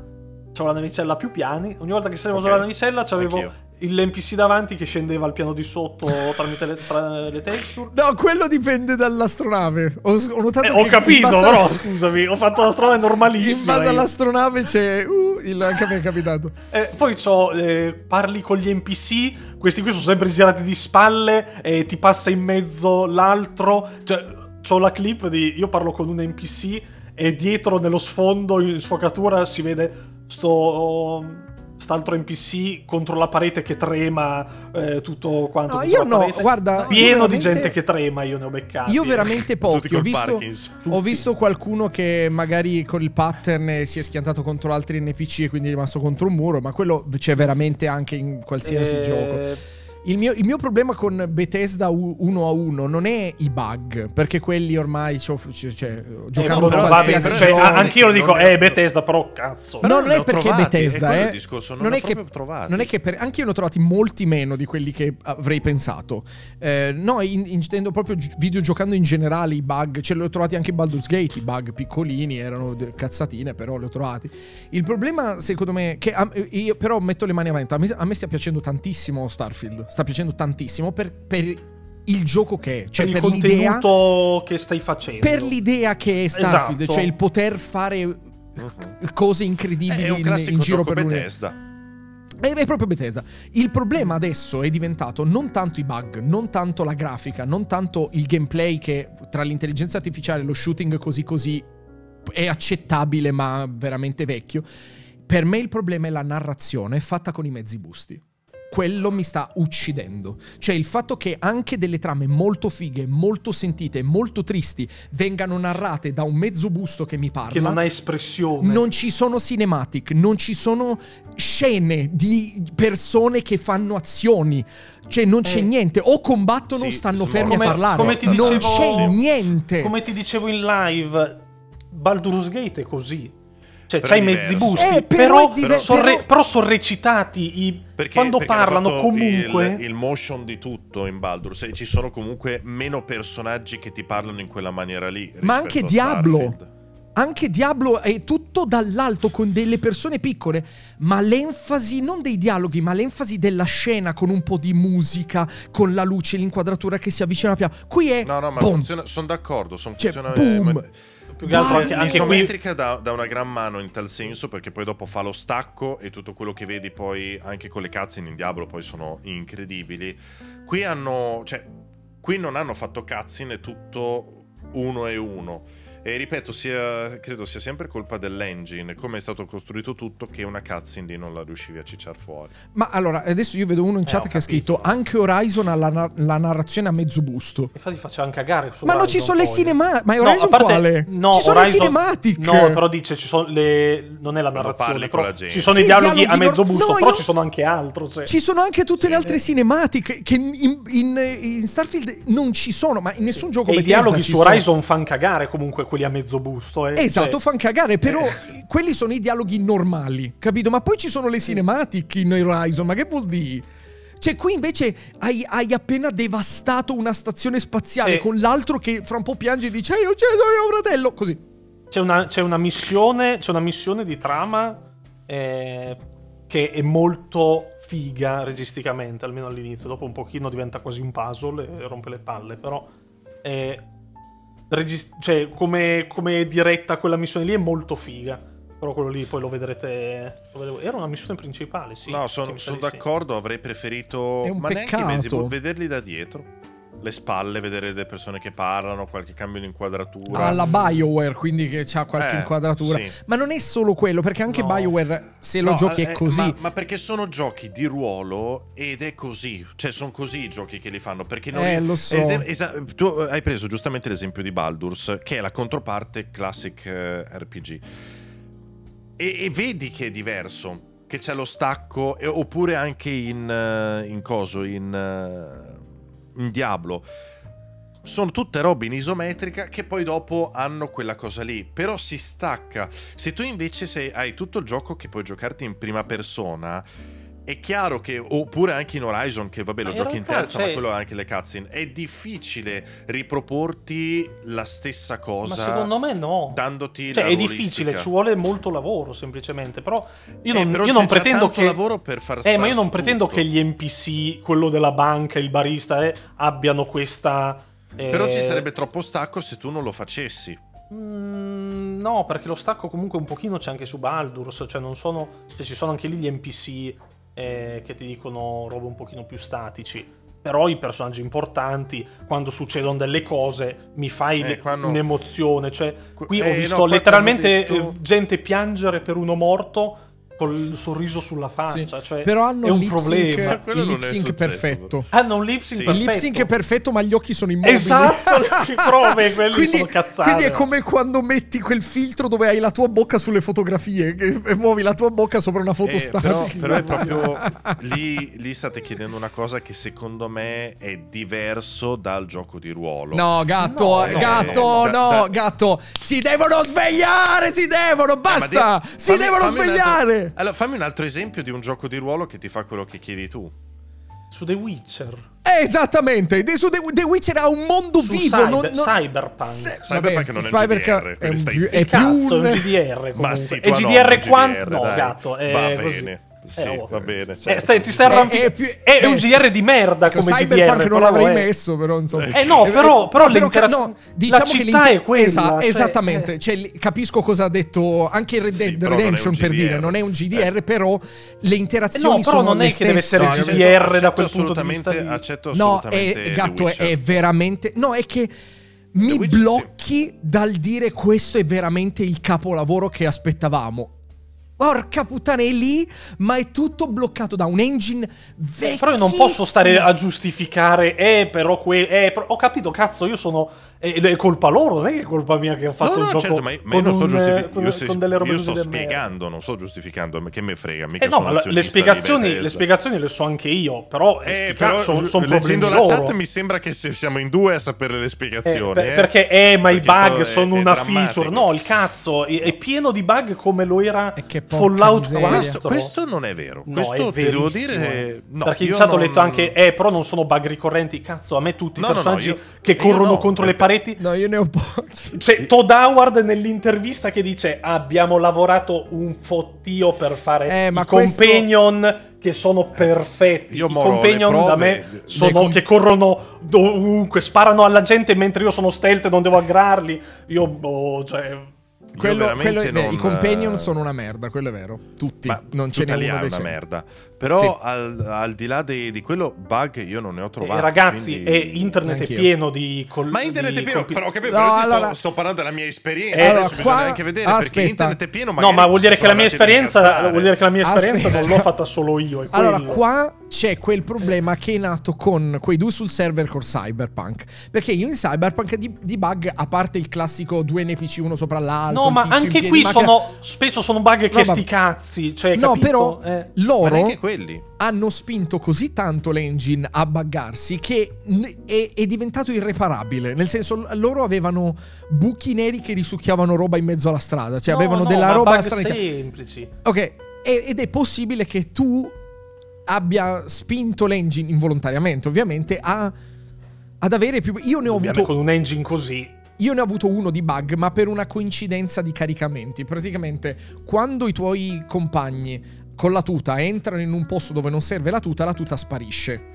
c'avevo la navicella a più piani, ogni volta che salivo Ok. sulla navicella c'avevo Anch'io. l'NPC davanti che scendeva al piano di sotto tramite le, tra le texture. No, quello dipende dall'astronave. Ho, ho notato Eh, che ho capito, però scusami, ho fatto la strada in normalissima. base all'astronave c'è. Uh, il, anche a me è capitato. Eh, poi c'ho, eh, parli con gli NPC, questi qui sono sempre girati di spalle e ti passa in mezzo l'altro. Cioè, c'ho la clip di io parlo con un NPC e dietro nello sfondo in sfocatura si vede sto st'altro NPC contro la parete che trema eh, tutto quanto. No, io no, parete. guarda, Pieno di gente che trema, io ne ho beccati. Io veramente pochi. Ho visto, ho visto qualcuno che magari con il pattern si è schiantato contro altri NPC e quindi è rimasto contro un muro, ma quello c'è veramente anche in qualsiasi Eh, gioco. Il mio, il mio problema con Bethesda 1 a 1 non è i bug, perché quelli ormai cioè, cioè, giocando Eh, però qualsiasi vabbè, cioè, però- gioco. anche io lo dico, non è- eh, Bethesda, però cazzo. No, non ne è perché trovati, Bethesda, è eh. discorso, non non è che, trovati. non è che per, anche io ne ho trovati molti meno di quelli che avrei pensato. Eh, no, in- intendo proprio gi- videogiocando in generale i bug. Ce li ho trovati anche in Baldur's Gate. I bug piccolini erano de- cazzatine, però li ho trovati. Il problema, secondo me, che a- io però metto le mani avanti. A me, a me sta piacendo tantissimo Starfield. Sta piacendo tantissimo per, per il gioco che è. Cioè, per il per l'idea. contenuto che stai facendo. Per l'idea che è Starfield, Esatto. cioè il poter fare Mhm. cose Eh, incredibili è un in, classico in giro gioco per. Bethesda. È, è proprio Bethesda. Il problema adesso è diventato non tanto i bug, non tanto la grafica, non tanto il gameplay che tra l'intelligenza artificiale e lo shooting così così è accettabile ma veramente vecchio. Per me il problema è la narrazione fatta con i mezzi busti. Quello mi sta uccidendo. Cioè il fatto che anche delle trame molto fighe, molto sentite, molto tristi vengano narrate da un mezzo busto che mi parla. che non ha espressione. Non ci sono cinematic, non ci sono scene di persone che fanno azioni. Cioè, non c'è Eh. niente. O combattono o Sì, stanno sono- fermi come- a parlare. come ti non dicevo- c'è niente. Come ti dicevo in live, Baldur's Gate è così. Cioè, c'hai i mezzi busti, Eh, però però, diver- sono però- sono recitati i- Perché, quando perché parlano comunque. il, il motion di tutto in Baldur's e ci sono comunque meno personaggi che ti parlano in quella maniera lì Ma anche Diablo. Starfield. Anche Diablo è tutto dall'alto con delle persone piccole, ma l'enfasi non dei dialoghi, ma l'enfasi della scena con un po' di musica, con la luce, l'inquadratura che si avvicina piano. Qui è No, no, ma boom. funziona, sono d'accordo. Son, Cioè, funziona, boom. eh, Più che altro anche, anche qui dà, dà una gran mano in tal senso perché poi dopo fa lo stacco e tutto quello che vedi poi anche con le cutscene in Diablo poi sono incredibili. Qui hanno, cioè, qui non hanno fatto cutscene tutto uno e uno. E ripeto, sia, credo sia sempre colpa dell'engine, come è stato costruito tutto, che una cutscene lì non la riuscivi a cicciar fuori. Ma allora, adesso io vedo uno in Eh, chat ho che ha scritto anche Horizon ha la, la narrazione a mezzo busto. Infatti faceva cagare su Ma non ci sono le cinematiche. Ma No, Horizon a parte- quale? No, ci sono Horizon- le cinematiche. No, però dice ci sono le non è la narrazione, parli però con la gente. ci sono Sì, i dialoghi, dialoghi a mezzo busto, no, però io- ci sono anche altro, cioè. Ci sono anche tutte le Sì. altre cinematiche che in, in- in Starfield non ci sono, ma in nessun gioco E i dialoghi su. Horizon fan cagare comunque quelli a mezzo busto, eh. Esatto, Cioè, fan cagare, però quelli sono i dialoghi normali, capito? Ma poi ci sono le cinematiche in Horizon, ma che vuol dire? Cioè, qui invece hai, hai appena devastato una stazione spaziale Sì. con l'altro che fra un po' piange e dice: ho ucciso mio fratello. Così. C'è una, c'è una missione, c'è una missione di trama eh, che è molto figa registicamente, almeno all'inizio. Dopo un pochino diventa quasi un puzzle e rompe le palle, però eh, regis- cioè, come, come diretta quella missione lì è molto figa. Però quello lì poi lo vedrete. Era una missione principale, sì. no, sono sa di sì. d'accordo, avrei preferito... È un ma neanche i mezzi, peccato. vederli da dietro. Le spalle, vedere delle persone che parlano, qualche cambio di inquadratura. Alla BioWare, quindi che ha qualche Eh, inquadratura. sì. Ma non è solo quello, perché anche No. BioWare, se lo No, giochi, eh, è così. Ma, ma perché sono giochi di ruolo ed è così. Cioè, sono così i giochi che li fanno. Perché non Eh, li- lo so. Esem- esa- tu hai preso giustamente l'esempio di Baldur's, che è la controparte classic eh, RPG. E, e vedi che è diverso. Che c'è lo stacco, e- oppure anche in, eh, in coso, in, eh, in Diablo. Sono tutte robe in isometrica che poi dopo hanno quella cosa lì. Però si stacca. Se tu invece sei- hai tutto il gioco che puoi giocarti in prima persona. È chiaro che, oppure anche in Horizon, che vabbè lo Ma in giochi in realtà, terza, cioè- ma quello ha anche le cutscene. È difficile riproporti la stessa cosa. Ma secondo me no. Dandoti Cioè, è difficile, ci vuole molto lavoro semplicemente. Però io Eh, non, però io non pretendo che. lavoro per far Eh, ma io non su pretendo tutto. che gli NPC, quello della banca, il barista, eh, abbiano questa. eh, Però ci sarebbe troppo stacco se tu non lo facessi. Mm, no, perché lo stacco comunque un pochino c'è anche su Baldur's, cioè non sono... Cioè ci sono anche lì gli NPC eh, che ti dicono robe un pochino più statici. Però i personaggi importanti, quando succedono delle cose, mi fai Eh, le- qua no. un'emozione. Cioè, qui Eh, ho no, visto qua letteralmente quando detto- gente piangere per uno morto col sorriso sulla Sì. faccia. Cioè, Però hanno è un il lip sync, problema. Il non lip è sync perfetto. Hanno un lip sync Sì. Il perfetto. lip sync è perfetto, ma gli occhi sono immobili. Esatto, che prove, quelli quindi, sono cazzate. quindi è come quando metti quel filtro dove hai la tua bocca sulle fotografie, che e muovi la tua bocca sopra una foto Eh, però, statica. però è proprio lì, lì state chiedendo una cosa che secondo me è diverso dal gioco di ruolo. No, gatto, No, eh, no, gatto, da- no, da- gatto. Si devono svegliare, si devono, Eh, basta. de- si fammi- devono fammi un allora, fammi un altro esempio di un gioco di ruolo che ti fa quello che chiedi tu. Su The Witcher. Eh, Esattamente. The, The Witcher ha un mondo Su vivo. Cyber- non, non- Cyberpunk. Se- Cyberpunk vabbè, non è il Cyberpunk GDR, è, un è più cazzo, un... è un GDR comunque. Ma sì, e no, GDR quanto? No, dai. gatto, è Va così. bene. Sì, Eh, oh. va bene. Eh, certo. stai- ti stai È- arrampic- è più- è un eh, GDR di merda come Cyberpunk GDR. non l'avrei è- messo, però insomma. Eh no, però- però l'interaz- no, la diciamo che città l'inter- è quella, Esa- cioè, esattamente. eh. Cioè, capisco cosa ha detto anche Red Sì, Dead è un Redemption per dire, non è un GDR, però le Eh interazioni no, però sono non è che deve essere Accetto- GDR da quel punto di vista lì. Accetto No, assolutamente è, The gatto, è, è veramente. No, è che mi sì. blocchi dal dire questo è veramente il capolavoro che aspettavamo. Porca puttana, è lì, ma è tutto bloccato da un engine vecchio. Però io non posso stare a giustificare, eh, però que- eh, però- ho capito, cazzo, io sono. Eh, è colpa loro, non è che è colpa mia che ho fatto No, il no, gioco. certo, ma, ma io non sto un, eh, giustificando. Io, robe io sto spiegando, non sto giustificando. Che me frega? Mica Eh no, sono ma le spiegazioni, le spiegazioni le so anche io, però eh, Eh, però cazzo, sono problemi leggendo la loro. chat mi sembra che se siamo in due a sapere le Eh, spiegazioni. per- eh. perché eh, ma i Perché bug sto- è- sono è una drammatico. feature. No, il cazzo è, è pieno di bug come lo era Fallout miseria. 4. questo, questo non è vero. No, questo è devo dire. No, Perché in io chat ho letto anche, eh, però non sono bug ricorrenti. Cazzo, a me tutti i personaggi io- che io corrono no, contro le perché- pareti. No, io ne ho pochi. C'è Todd Howard nell'intervista che dice: Abbiamo lavorato un fottio per fare Eh, ma i questo- companion che sono perfetti. Io I moro companion da me dei sono com- che corrono dovunque, sparano alla gente mentre io sono stealth e non devo aggrarli. Io, boh, cioè. io Quello, quello è non- I companion sono una merda, quello è vero. Tutti, Ma non ce n'è uno è una merda. Però Sì. al, al di là di, di quello, bug io non ne ho trovati. eh, ragazzi, quindi- e internet Anch'io. è pieno di. col- Ma internet è pieno, compi- però ho capito, No, allora- sto, sto parlando della mia esperienza. Eh, adesso allora, bisogna qua- anche vedere aspetta. perché internet è pieno. No, ma vuol dire che la mia esperienza, vuol dire che la mia esperienza Aspetta. non l'ho fatta solo io. È Allora, qua c'è quel problema che è nato con quei due sul server con Cyberpunk. Perché io in Cyberpunk di, di bug, a parte il classico due NPC uno sopra l'altro. No, ma anche qui sono. Spesso sono bug che No, sti cazzi. Cioè, No, capito? però Eh. Loro quelli. hanno spinto così tanto l'engine a buggarsi che è, è diventato irreparabile. Nel senso, loro avevano buchi neri che risucchiavano roba in mezzo alla strada. Cioè, No, avevano no, della ma roba strana. semplici. Ok, e- ed è possibile che tu abbia spinto l'engine involontariamente, ovviamente, a, ad avere più. Io ne ho Ovviamente avuto. con un engine così. Io ne ho avuto uno di bug, ma per una coincidenza di caricamenti. Praticamente, quando i tuoi compagni con la tuta entrano in un posto dove non serve la tuta, la tuta sparisce.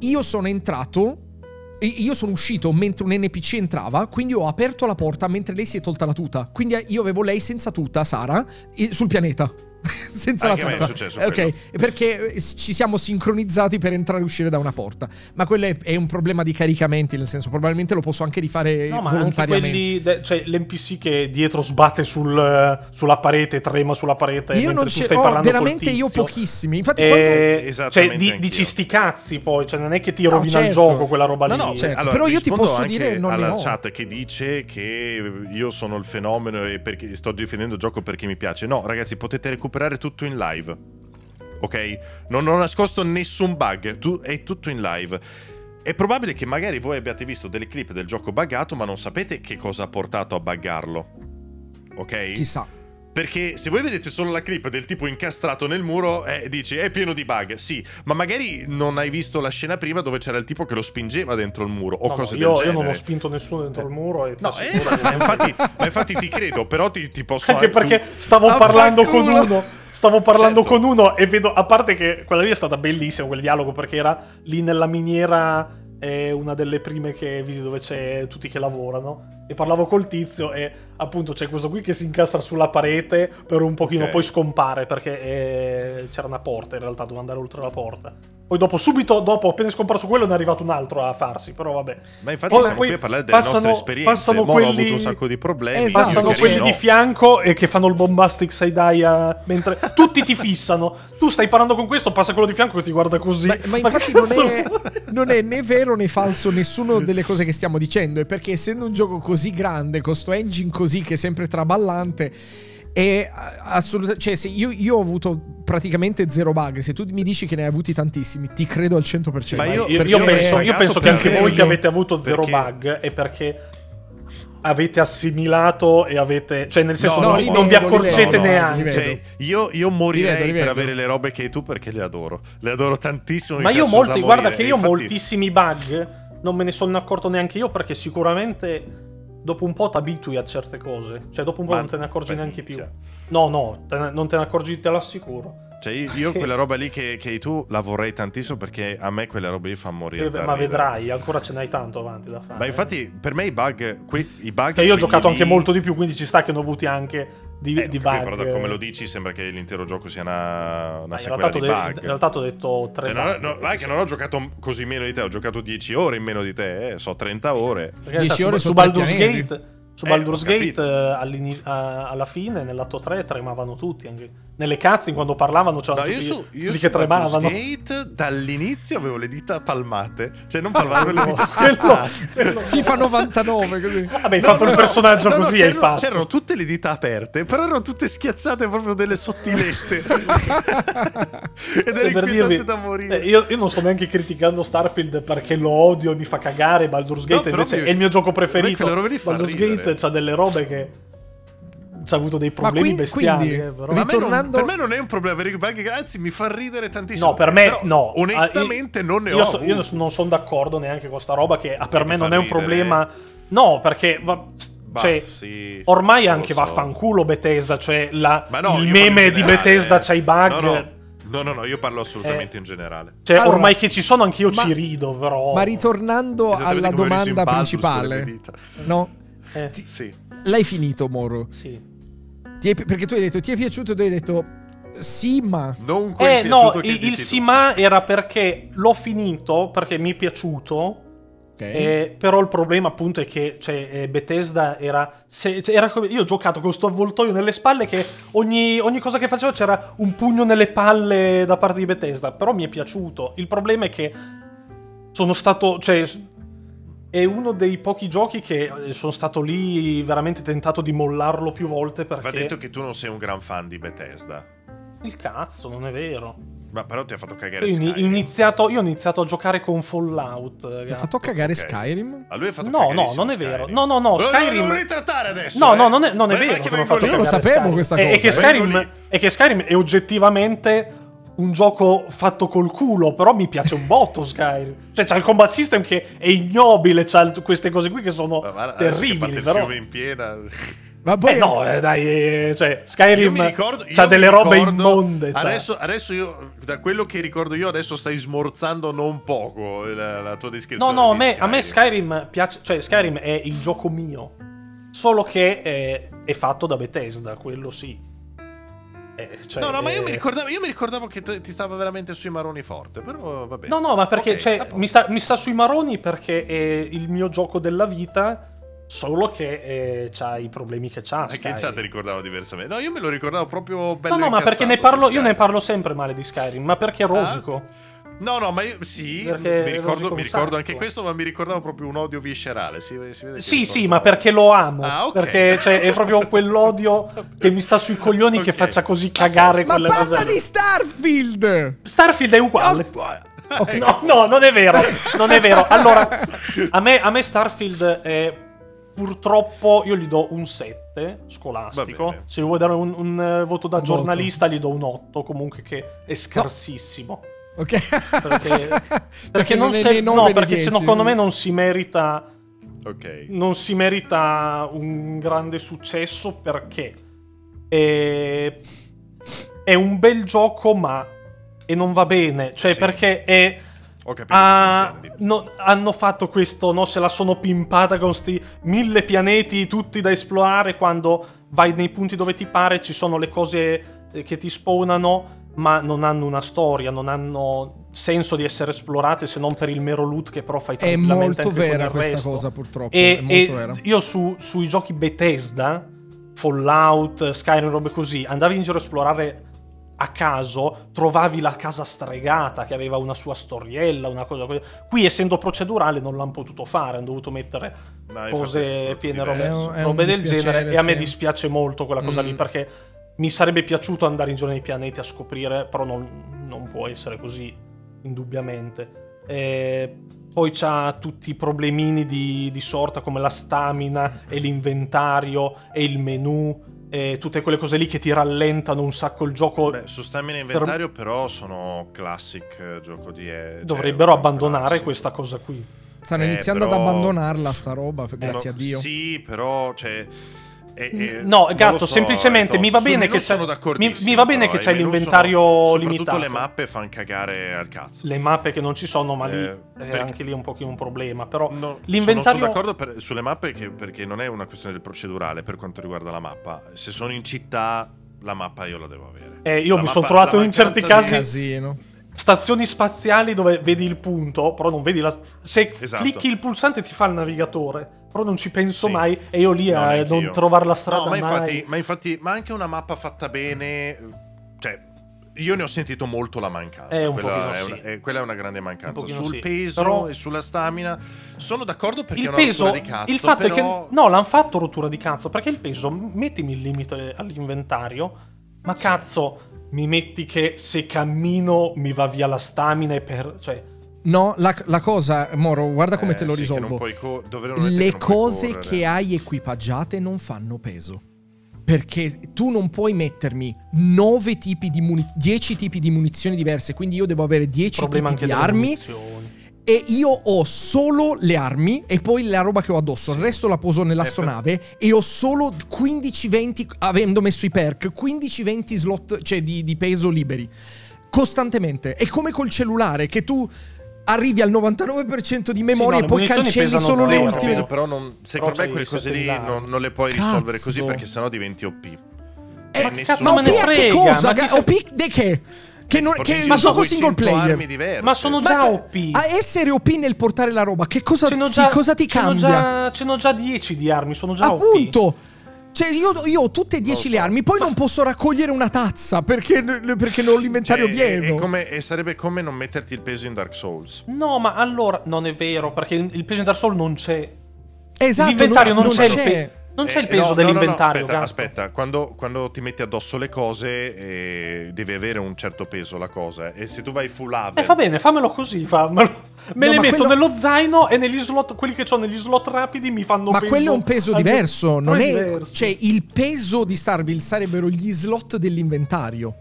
Io sono entrato. Io sono uscito mentre un NPC entrava, quindi ho aperto la porta mentre lei si è tolta la tuta. Quindi io avevo lei senza tuta, Sara, sul pianeta. senza Anche a la me è successo Eh, quello. ok, perché eh, ci siamo sincronizzati per entrare e uscire da una porta. Ma quello è, è un problema di caricamenti, nel senso, probabilmente lo posso anche rifare No, ma anche volontariamente. quelli, de- cioè l'NPC che dietro sbatte sul- sulla parete, trema sulla parete. Io non tu ce stai ho parlando col veramente io pochissimi. Infatti, E- quando. cioè, Esattamente di, dici sti cazzi poi, cioè non è che ti No, rovina il certo. gioco quella roba No, lì. no, Certo, allora, però io ti posso anche dire non ne alla ho. chat che dice che io sono il fenomeno e perché sto difendendo il gioco perché mi piace. No, ragazzi, potete recuperare tutto in live. Ok? Non ho nascosto nessun bug, tu- è tutto in live. È probabile che magari voi abbiate visto delle clip del gioco buggato, ma non sapete che cosa ha portato a buggarlo. Ok? Chissà. Perché se voi vedete solo la clip del tipo incastrato nel muro, eh, dici è pieno di bug. Sì, ma magari non hai visto la scena prima dove c'era il tipo che lo spingeva dentro il muro o No, no, cose io, del io genere. non ho spinto nessuno dentro il muro e ti No, eh, ma, che- infatti, ma infatti ti credo, però ti, ti posso Anche tu- perché stavo Ah, parlando con uno. Stavo parlando Certo. con uno e vedo, a parte che quella lì è stata bellissima, quel dialogo, perché era lì nella miniera, è una delle prime che vedi dove c'è tutti che lavorano. E parlavo col tizio e appunto c'è questo qui che si incastra sulla parete per un pochino, Ok. poi scompare perché eh, c'era una porta in realtà, doveva andare oltre la porta. Poi dopo, subito dopo, appena è scomparso quello, ne è arrivato un altro a farsi, però vabbè. Ma infatti Poi- siamo poi qui a parlare delle passano- nostre esperienze. passano quelli- ha avuto un sacco di problemi. Esatto, Passano quelli no. di fianco e che fanno il bombastic side-eye a- mentre tutti ti fissano. Tu stai parlando con questo, passa quello di fianco che ti guarda così. Ma, ma infatti non è, non è né vero né falso nessuno delle cose che stiamo dicendo. È perché essendo un gioco così grande, con sto engine così che è sempre traballante, è assolutamente. Cioè, se io, io ho avuto praticamente zero bug. Se tu mi dici che ne hai avuti tantissimi, ti credo al 100%. Ma io- Io, io penso, io penso che anche voi che avete avuto zero Perché- bug è perché avete assimilato e avete... Cioè nel senso No, non, no, non vi accorgete no, neanche. Cioè, io, io morirei Li vedo, li per avere le robe che hai tu perché le adoro. Le adoro tantissimo. Ma io molti, da guarda morire. che E io infatti- moltissimi bug non me ne sono accorto neanche io perché sicuramente dopo un po' ti abitui a certe cose. Cioè dopo un po' Ma- non te ne accorgi neanche più. minchia. No, no, te ne- non te ne accorgi, te lo assicuro. Cioè, io, io quella roba lì che, che hai tu la vorrei tantissimo perché a me quelle robe lì fanno morire. Eh, ma ridere. vedrai, ancora ce n'hai tanto avanti da fare. Ma infatti, per me i bug. que- i bug Cioè, io ho giocato anche lì- molto di più, quindi ci sta che ne ho avuti anche di, Eh, di ho capito, bug. però da come lo dici sembra che l'intero gioco sia una, una sequela realtà, di de- bug. in realtà t'ho detto tre Cioè, non, bug. no, vai che non ho giocato così meno di te, ho giocato 10 ore in meno di te, eh, so 30 ore. Perché 10 su, ore su su Baldur's. Gate, su Eh, Baldur's ho Gate eh, a- alla fine, nell'atto 3, tremavano tutti. Anche. Nelle cutscene, quando parlavano, c'erano No, io tutti, su, io tutti su che tremavano. Baldur's Gate dall'inizio avevo le dita palmate, cioè non palmate, avevo le dita schiacciate. quello- FIFA 99, così. Vabbè, hai No, fatto no, il no. personaggio No, no, così, hai c'erano, fatto. c'erano tutte le dita aperte, però erano tutte schiacciate proprio delle sottilette. Ed era E per inquietante dirvi, da morire. eh, io, io non sto neanche criticando Starfield perché lo odio e mi fa cagare. Baldur's No, Gate invece mi- è il mio gioco preferito. Baldur's. Gate c'ha delle robe che c'ha avuto dei problemi quindi- bestiali. quindi, eh, però. Ma a me non- ritornando- per me non è un problema avere i bug, anzi mi fa ridere tantissimo. No, per me Però, no. Onestamente Ah, io- non ne io ho. so- io non sono d'accordo neanche con sta roba che ah, per Che me ti non è un ridere. problema. No, perché va- Bah, cioè, sì, ormai anche so. vaffanculo Bethesda, cioè la- no, il io meme di Bethesda c'ha i bug. No, no, no, no, no, io parlo assolutamente Eh. in generale. Cioè, Allora, ormai che ci sono anch'io ma- ci rido, però. Ma ritornando alla domanda principale, no? Eh, Sì. L'hai finito, Moro? sì. Ti è perché tu hai detto ti è piaciuto e tu hai detto sì, ma Non quel Eh, no, il, il tu. Sima era perché l'ho finito, perché mi è piaciuto. Ok. Eh, però il problema appunto è che cioè, eh, Bethesda era, se- cioè, era come io ho giocato con sto avvoltoio nelle spalle che ogni, ogni cosa che facevo c'era un pugno nelle palle da parte di Bethesda però mi è piaciuto il problema è che sono stato cioè è uno dei pochi giochi che eh, sono stato lì veramente tentato di mollarlo più volte Va perché detto che tu non sei un gran fan di Bethesda. il cazzo non è vero Ma però ti ha fatto cagare io, Skyrim. ho iniziato, io ho iniziato a giocare con Fallout Ti ha fatto cagare Ok. Skyrim? A lui è fatto No, cagare no, non è vero. No, no, no, Skyrim- Non, non ritrattare adesso. No, eh. no, non è, non è Ma vero. che ha vengo fatto. Io lo sapevo Skyrim. questa È- È, cosa. che Skyrim, è che Skyrim è oggettivamente un gioco fatto col culo, però mi piace un botto Skyrim. Cioè, c'ha il combat system che è ignobile, c'ha il- queste cose qui che sono Ma che parte terribili, il però. fiume in piena. Ma poi Eh no, eh, dai, eh, cioè, Io Skyrim ricordo- c'ha delle robe ricordo- immonde. cioè. Adesso, adesso io, da quello che ricordo io, adesso stai smorzando non poco la, la tua descrizione. No, no, a di me, a me Skyrim piace, cioè Skyrim è il gioco mio, solo che è, è fatto da Bethesda, quello sì. Eh, cioè, no, no, ma io mi, eh, ricordavo, io mi ricordavo che ti stava veramente sui maroni forte, però vabbè. No, no, ma perché Ok, cioè, mi, sta, mi sta sui maroni perché è il mio gioco della vita, solo che eh, c'ha i problemi che c'ha. Anche in Sky. chat ricordavo diversamente. No, io me lo ricordavo proprio bello No, no, ma perché ne parlo, io ne parlo sempre male di Skyrim, ma perché è Ah? No, no, ma io sì, Perché mi ricordo, mi ricordo anche questo, ma mi ricordavo proprio un odio viscerale. Si, si vede che Sì, sì, ma perché lo amo. Ah, ok. Perché cioè, è proprio quell'odio che mi sta sui coglioni che Ok. faccia così cagare Ma quelle parla cose. di Starfield! Starfield è uguale. Ok. No, no, non è vero. Non è vero. Allora, a me, a me Starfield è purtroppo io gli do un 7 scolastico. Se vuoi dare un, un, eh, voto da Un giornalista, gli do un 8. Comunque, che è scarsissimo. Ok. Perché, perché non se- no, perché secondo me non si merita. Ok. Non si merita un grande successo perché è, è un bel gioco, ma e non va bene. Cioè, Sì. perché è. Ho capito cosa intendi. no, hanno fatto questo, no? Se la sono pimpata con sti mille pianeti tutti da esplorare. Quando vai nei punti dove ti pare, ci sono le cose eh, che ti spawnano, ma non hanno una storia, non hanno senso di essere esplorate se non per il mero loot che però fai È tranquillamente molto anche con vera questa resto. cosa, purtroppo. E, è molto e vera. io su- sui giochi Bethesda, Fallout, Skyrim, robe così, andavi in giro a esplorare a caso, trovavi la casa stregata che aveva una sua storiella, una cosa così. Qui, essendo procedurale, non l'hanno potuto fare, hanno dovuto mettere è cose piene robe, È è robe del genere. E a me dispiace molto quella cosa lì Mm. perché mi sarebbe piaciuto andare in giro nei pianeti a scoprire, però non, non può essere così, indubbiamente. E poi c'ha tutti i problemini di, di sorta come la stamina e l'inventario e il menu e tutte quelle cose lì che ti rallentano un sacco il gioco. Beh, su stamina e inventario però sono classic eh, gioco di... eh, cioè, Dovrebbero un abbandonare classico. questa cosa qui. Stanno Eh, iniziando però- ad abbandonarla sta roba, grazie No, a Dio. Sì, però, cioè... eh, eh, No, gatto, so, semplicemente è mi va bene che c'è- sono mi- mi va bene però che menu l'inventario sono- Soprattutto limitato. le mappe fanno cagare al cazzo. Le mappe che non ci sono, ma lì Eh, eh, perché- anche lì è un pochino un problema. Però No, l'inventario. Sono, sono d'accordo per- sulle mappe che- perché non è una questione del procedurale per quanto riguarda la mappa. Se sono in città, la mappa io la devo avere. Eh, io La mi son mappa- trovato in certi casi- Casino. Stazioni spaziali dove vedi il punto, però non vedi la. Se Esatto. clicchi il pulsante ti fa il navigatore, però non ci penso Sì. mai. E io lì a neanch'io. non trovare la strada No, ma mai. infatti, ma infatti, ma anche una mappa fatta bene, cioè, io ne ho sentito molto la mancanza. Eh, un quella, è sì. una, è- quella è una grande mancanza. Sul sì. peso Però- e sulla stamina sono d'accordo perché è il una peso, di cazzo. il fatto è però- che no, l'hanno fatto rottura di cazzo perché il peso, mettimi il limite all'inventario, ma Sì. cazzo, mi metti che se cammino mi va via la stamina e per cioè No, la, la cosa, Moro, guarda come Eh, te lo sì, risolvo. co- Le cose che hai equipaggiate non fanno peso. Perché tu non puoi mettermi 9 tipi di munizioni, 10 tipi di munizioni diverse, quindi io devo avere 10 problema tipi di armi e io ho solo le armi e poi la roba che ho addosso, il resto la poso Eh, nell'astronave e ho solo 15-20, avendo messo i perk, 15-20 slot, cioè di, di peso liberi. Costantemente. È come col cellulare che tu arrivi al 99% di memoria no, e poi cancelli solo le zero. Però, ultime. però non- secondo c'hai me quelle cose lì non, non le puoi Cazzo. risolvere così perché sennò diventi OP. Eh, Ma cazzo ma OP a che cosa? Ma se- OP de che? Che, non, che ma gioco 200 single player. Ma sono Ma già co- OP. A essere OP nel portare la roba, che cosa, già- cosa ti cambia? già- Ce n'ho già 10 di armi, sono già OP. Appunto. Cioè, io, io ho tutte e Non 10 lo le so. armi, poi non posso raccogliere una tazza perché, perché non ho l'inventario Cioè, pieno. è- è come- e sarebbe come non metterti il peso in Dark Souls. No, ma allora non è vero, perché il, peso in Dark Souls non c'è. Esatto, L'inventario non, c'è, il c'è. Non c'è il Eh, peso no, no, no, no, dell'inventario. aspetta, aspetta. Quando, quando ti metti addosso le cose, eh, devi avere un certo peso la cosa. E se tu vai full level, Eh, va bene, fammelo così, fammelo. Me No, le metto quello- nello zaino e negli slot, quelli che ho negli slot rapidi mi fanno Ma peso. quello è un peso diverso, non è, diverso. cioè il peso di Starville sarebbero gli slot dell'inventario.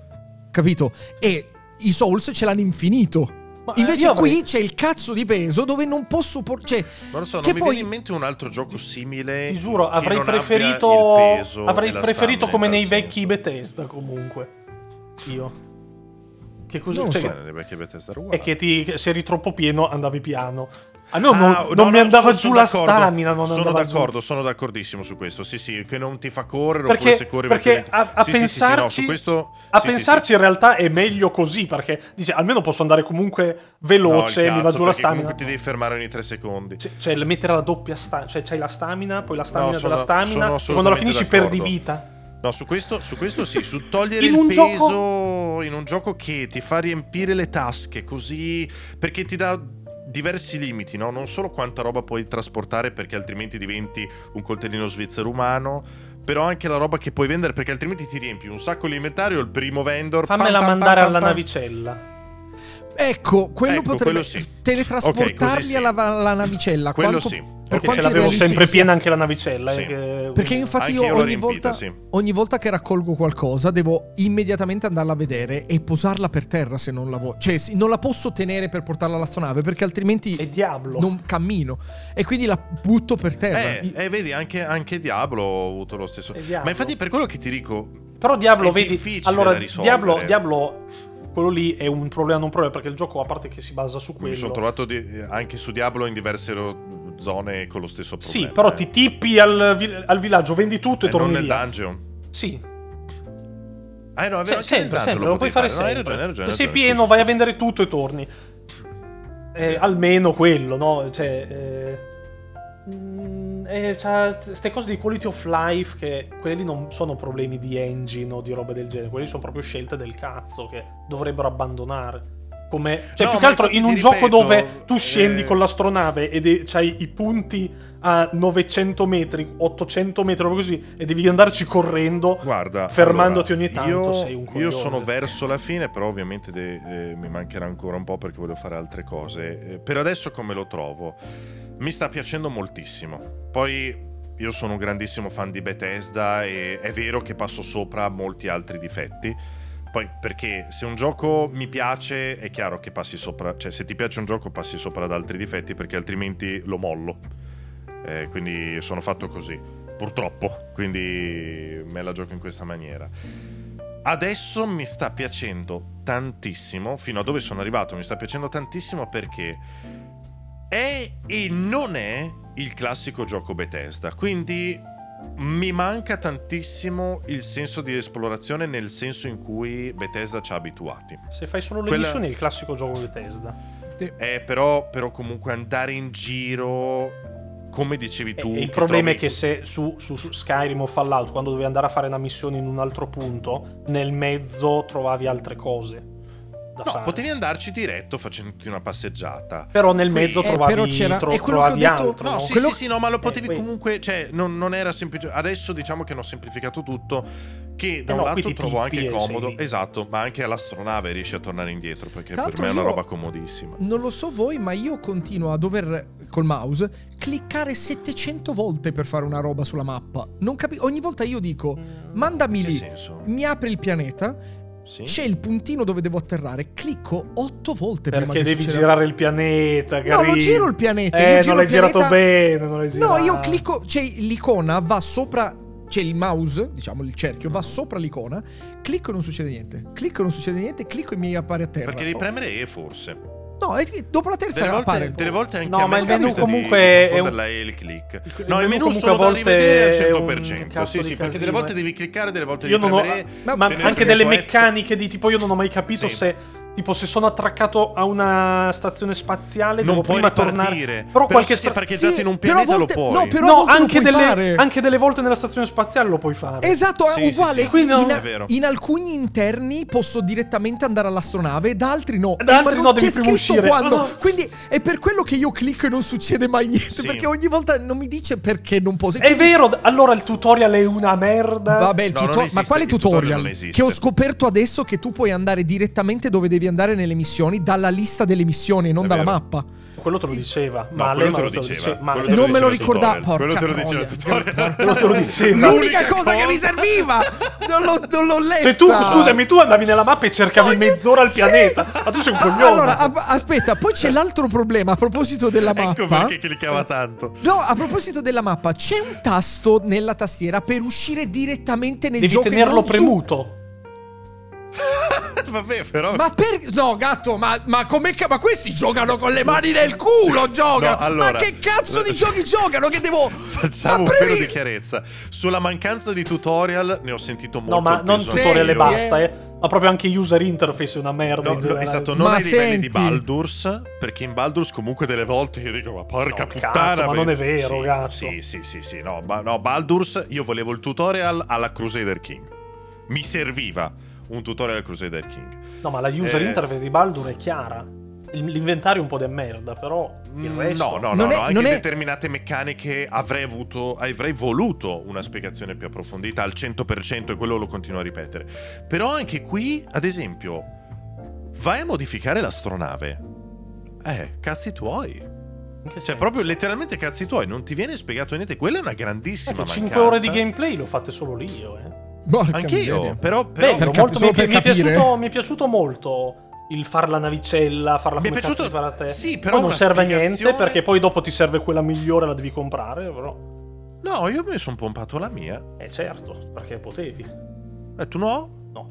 Capito? E i Souls ce l'hanno infinito. Ma, eh, Invece qui avrei- c'è il cazzo di peso dove non posso por- cioè non lo so, che non mi poi- viene in mente un altro gioco simile. Ti giuro, avrei preferito. Avrei preferito come nei vecchi senso. Bethesda, comunque. Io. Che così. Non cioè, so. Nei vecchi Bethesda era uguale. è che ti, che se eri troppo pieno andavi piano. A me non, Ah, non no, mi no, andava sono- giù sono la d'accordo. stamina. Non sono andava giù. d'accordo, sono d'accordissimo su questo. Sì, sì, che non ti fa correre Perché, se corri perché a, a Sì, sì, sì, sì, no, pensarci, questo a pensarci in realtà è meglio così perché dice almeno posso andare comunque veloce, il mi va cazzo, giù la stamina. comunque ti devi fermare ogni tre secondi. Cioè, cioè, mettere la doppia stamina, cioè c'hai la stamina, poi la stamina No, della sono- stamina, sono e quando la finisci perdi d'accordo. vita. No, su questo, su questo sì, su togliere In il peso gioco- in un gioco che ti fa riempire le tasche così perché ti dà diversi limiti, no? Non solo quanta roba puoi trasportare perché altrimenti diventi un coltellino svizzero umano, però anche la roba che puoi vendere perché altrimenti ti riempi un sacco l'inventario il primo vendor Fammela pam, pam, mandare pam, alla pam. navicella. Ecco, quello Ecco, potrebbe quello sì. teletrasportarli Ok, così sì. alla, alla navicella. Quello quanto, sì. Per Perché ce l'avevo sempre piena anche la navicella. Sì. eh, che- Perché infatti Anche io io ogni riempita, volta, sì. ogni volta che raccolgo qualcosa devo immediatamente andarla a vedere e posarla per terra se non la voglio. Cioè, non la posso tenere per portarla all'astronave perché altrimenti È diavolo. non cammino. E quindi la butto per terra. Eh, eh, vedi, anche, anche Diablo ho avuto lo stesso. Ma infatti per quello che ti dico, Però Diablo, È vedi, difficile allora. Diablo, Diablo, quello lì è un problema, non un problema, perché il gioco, a parte che si basa su mi quello. sono trovato di- anche su Diablo in diverse zone con lo stesso problema. Sì, però eh. ti tippi al, vi- al villaggio, vendi tutto e, E non torni nel via. dungeon. Sì, Ah, no, è vero, Se- nel sempre, sempre, lo puoi fare potevi No, hai sempre. ragione, hai ragione. Se hai sei ragione, pieno, scusa. vai a vendere tutto e torni. Eh, almeno quello, no? Cioè, eh, mm, eh, c'ha queste cose di quality of life che quelli non sono problemi di engine o di roba del genere, quelli sono proprio scelte del cazzo che dovrebbero abbandonare. Come, cioè, No, più che altro in un gioco ripeto, dove tu scendi eh, con l'astronave e de- c'hai i punti a 900 metri, 800 metri, roba così, e devi andarci correndo, Guarda, fermandoti allora, ogni tanto, io, sei un Io sono verso la fine, però ovviamente de- eh, mi mancherà ancora un po' perché voglio fare altre cose. Eh, per adesso come lo trovo? Mi sta piacendo moltissimo. Poi io sono un grandissimo fan di Bethesda e è vero che passo sopra molti altri difetti. Poi perché se un gioco mi piace è chiaro che passi sopra, cioè se ti piace un gioco passi sopra ad altri difetti perché altrimenti lo mollo. Eh, quindi sono fatto così, purtroppo. Quindi me la gioco in questa maniera. Adesso mi sta piacendo tantissimo, fino a dove sono arrivato mi sta piacendo tantissimo perché è e non è il classico gioco Bethesda. Quindi mi manca tantissimo il senso di esplorazione nel senso in cui Bethesda ci ha abituati. Se fai solo le Quella- missioni è il classico gioco Bethesda. Eh, però, però comunque andare in giro, come dicevi E- tu... e il problema trovi- è che se su, su- su Skyrim o Fallout, quando dovevi andare a fare una missione in un altro punto, nel mezzo trovavi altre cose da No, fare. potevi andarci diretto facendoti una passeggiata. Però nel Qui- mezzo Eh, trovavi, però c'era- tro- è quello che ho detto- altro. No, no? sì, Quello- sì, sì, no, ma lo potevi quindi- comunque, cioè, non, non era semplice. Adesso diciamo che hanno semplificato tutto, che da Eh un no, qui lato trovo anche comodo, sei esatto, ma anche all'astronave riesci a tornare indietro, perché Tra per me è una roba comodissima. Non lo so voi, ma io continuo a dover col mouse cliccare 700 volte per fare una roba sulla mappa. Non capi- ogni volta io dico mandami Che lì, senso? mi apre il pianeta, Sì? c'è il puntino dove devo atterrare, clicco 8 volte prima Perché che devi succeda- girare il pianeta, No, non carino. giro il pianeta, io Eh, giro non l'hai il girato pianeta- bene, non l'hai No, girato. io clicco, c'è l'icona, va sopra, c'è il mouse, diciamo il cerchio, va sopra l'icona, clicco e non succede niente, clicco e non succede niente, clicco e mi appare a terra. Perché devi Oh, premere E forse. No, è che dopo la terza Delle volte, appare. delle volte anche No, a ma il menu comunque di è e il click. Il No, il menu sono a da volte rivedere al è un 100%. cazzo Sì, sì, perché casino, delle volte devi cliccare, delle volte Io devi non ho, premere. Ma ma anche delle tempo F. meccaniche di tipo io non ho mai capito Sì. se tipo se sono attraccato a una stazione spaziale Non devo puoi prima tornare però, Però qualche se sei stra- parcheggiato Sì, in un pianeta volte- lo puoi. no, però- no anche puoi delle, fare. anche delle volte nella stazione spaziale lo puoi fare Esatto, è Sì, sì, uguale. sì. Quindi in, È vero. in alcuni interni posso direttamente andare all'astronave, da altri no. Da altri ma no, non devi c'è prima scritto uscire. quando. Quindi è per quello che io clicco e non succede mai niente. Sì. Perché ogni volta non mi dice perché non posso. E è quindi- vero allora il tutorial è una merda Vabbè, il No, tuto- ma quale tutorial. Che ho scoperto adesso che tu puoi andare direttamente dove devi andare nelle missioni, dalla lista delle missioni, non È dalla vero. mappa. quello te lo diceva No, male quello ma te lo te lo diceva. male. Non me lo il ricordavo. Quello te lo porca diceva il troia. tutorial. Quello te lo diceva L'unica cosa che mi serviva! Non l'ho, non l'ho letta. cioè tu scusami tu andavi nella mappa e cercavi io- mezz'ora al sì. pianeta ma tu sei un coglione Allora, ab- aspetta, poi c'è l'altro problema a proposito della mappa. Ecco perché cliccava tanto. No, a proposito della mappa, c'è un tasto nella tastiera per uscire direttamente nel devi gioco e tenerlo non su- premuto vabbè, però. Ma per. No, gatto, ma, ma come. ca- Ma questi giocano con le mani nel culo, gioca! No, allora- ma che cazzo di giochi giocano? Che devo. Facciamo ma un pelo di chiarezza. Sulla mancanza di tutorial ne ho sentito molto No, ma non tutorial e basta, eh. Ma proprio anche user interface è una merda No, in no, esatto, non Ma ai livelli di senti- Baldur's, perché in Baldur's comunque delle volte io dico, ma porca No, puttana. cazzo, ma non è vero, sì, gatto. Sì, sì, sì, sì, no, ba- no, Baldur's io volevo il tutorial alla Crusader King. Mi serviva un tutorial al Crusader King. No, ma la user Eh. interface di Baldur è chiara. L'inventario è un po' di merda, però il Mm, resto... No, no, Non no, è- no, anche non è- determinate meccaniche avrei avuto, avrei voluto una spiegazione più approfondita al 100% e quello lo continuo a ripetere. Però anche qui, ad esempio, vai a modificare l'astronave. Eh, cazzi tuoi. Cioè, senso? proprio letteralmente cazzi tuoi, non ti viene spiegato niente. Quella è una grandissima Eh, mancanza. 5 ore di gameplay lo fate solo lì io, eh. Porca Anche io, però, però cap- molto- mi, è- per mi è piaciuto, mi è piaciuto molto il far la navicella, farla Mi è come cazzo piaciuto- ti pare a te. sì, però Poi non serve a niente spiegazione- perché poi dopo ti serve quella migliore, la devi comprare, però... No, io mi sono pompato la mia. Eh certo, perché potevi. Eh, tu no? No.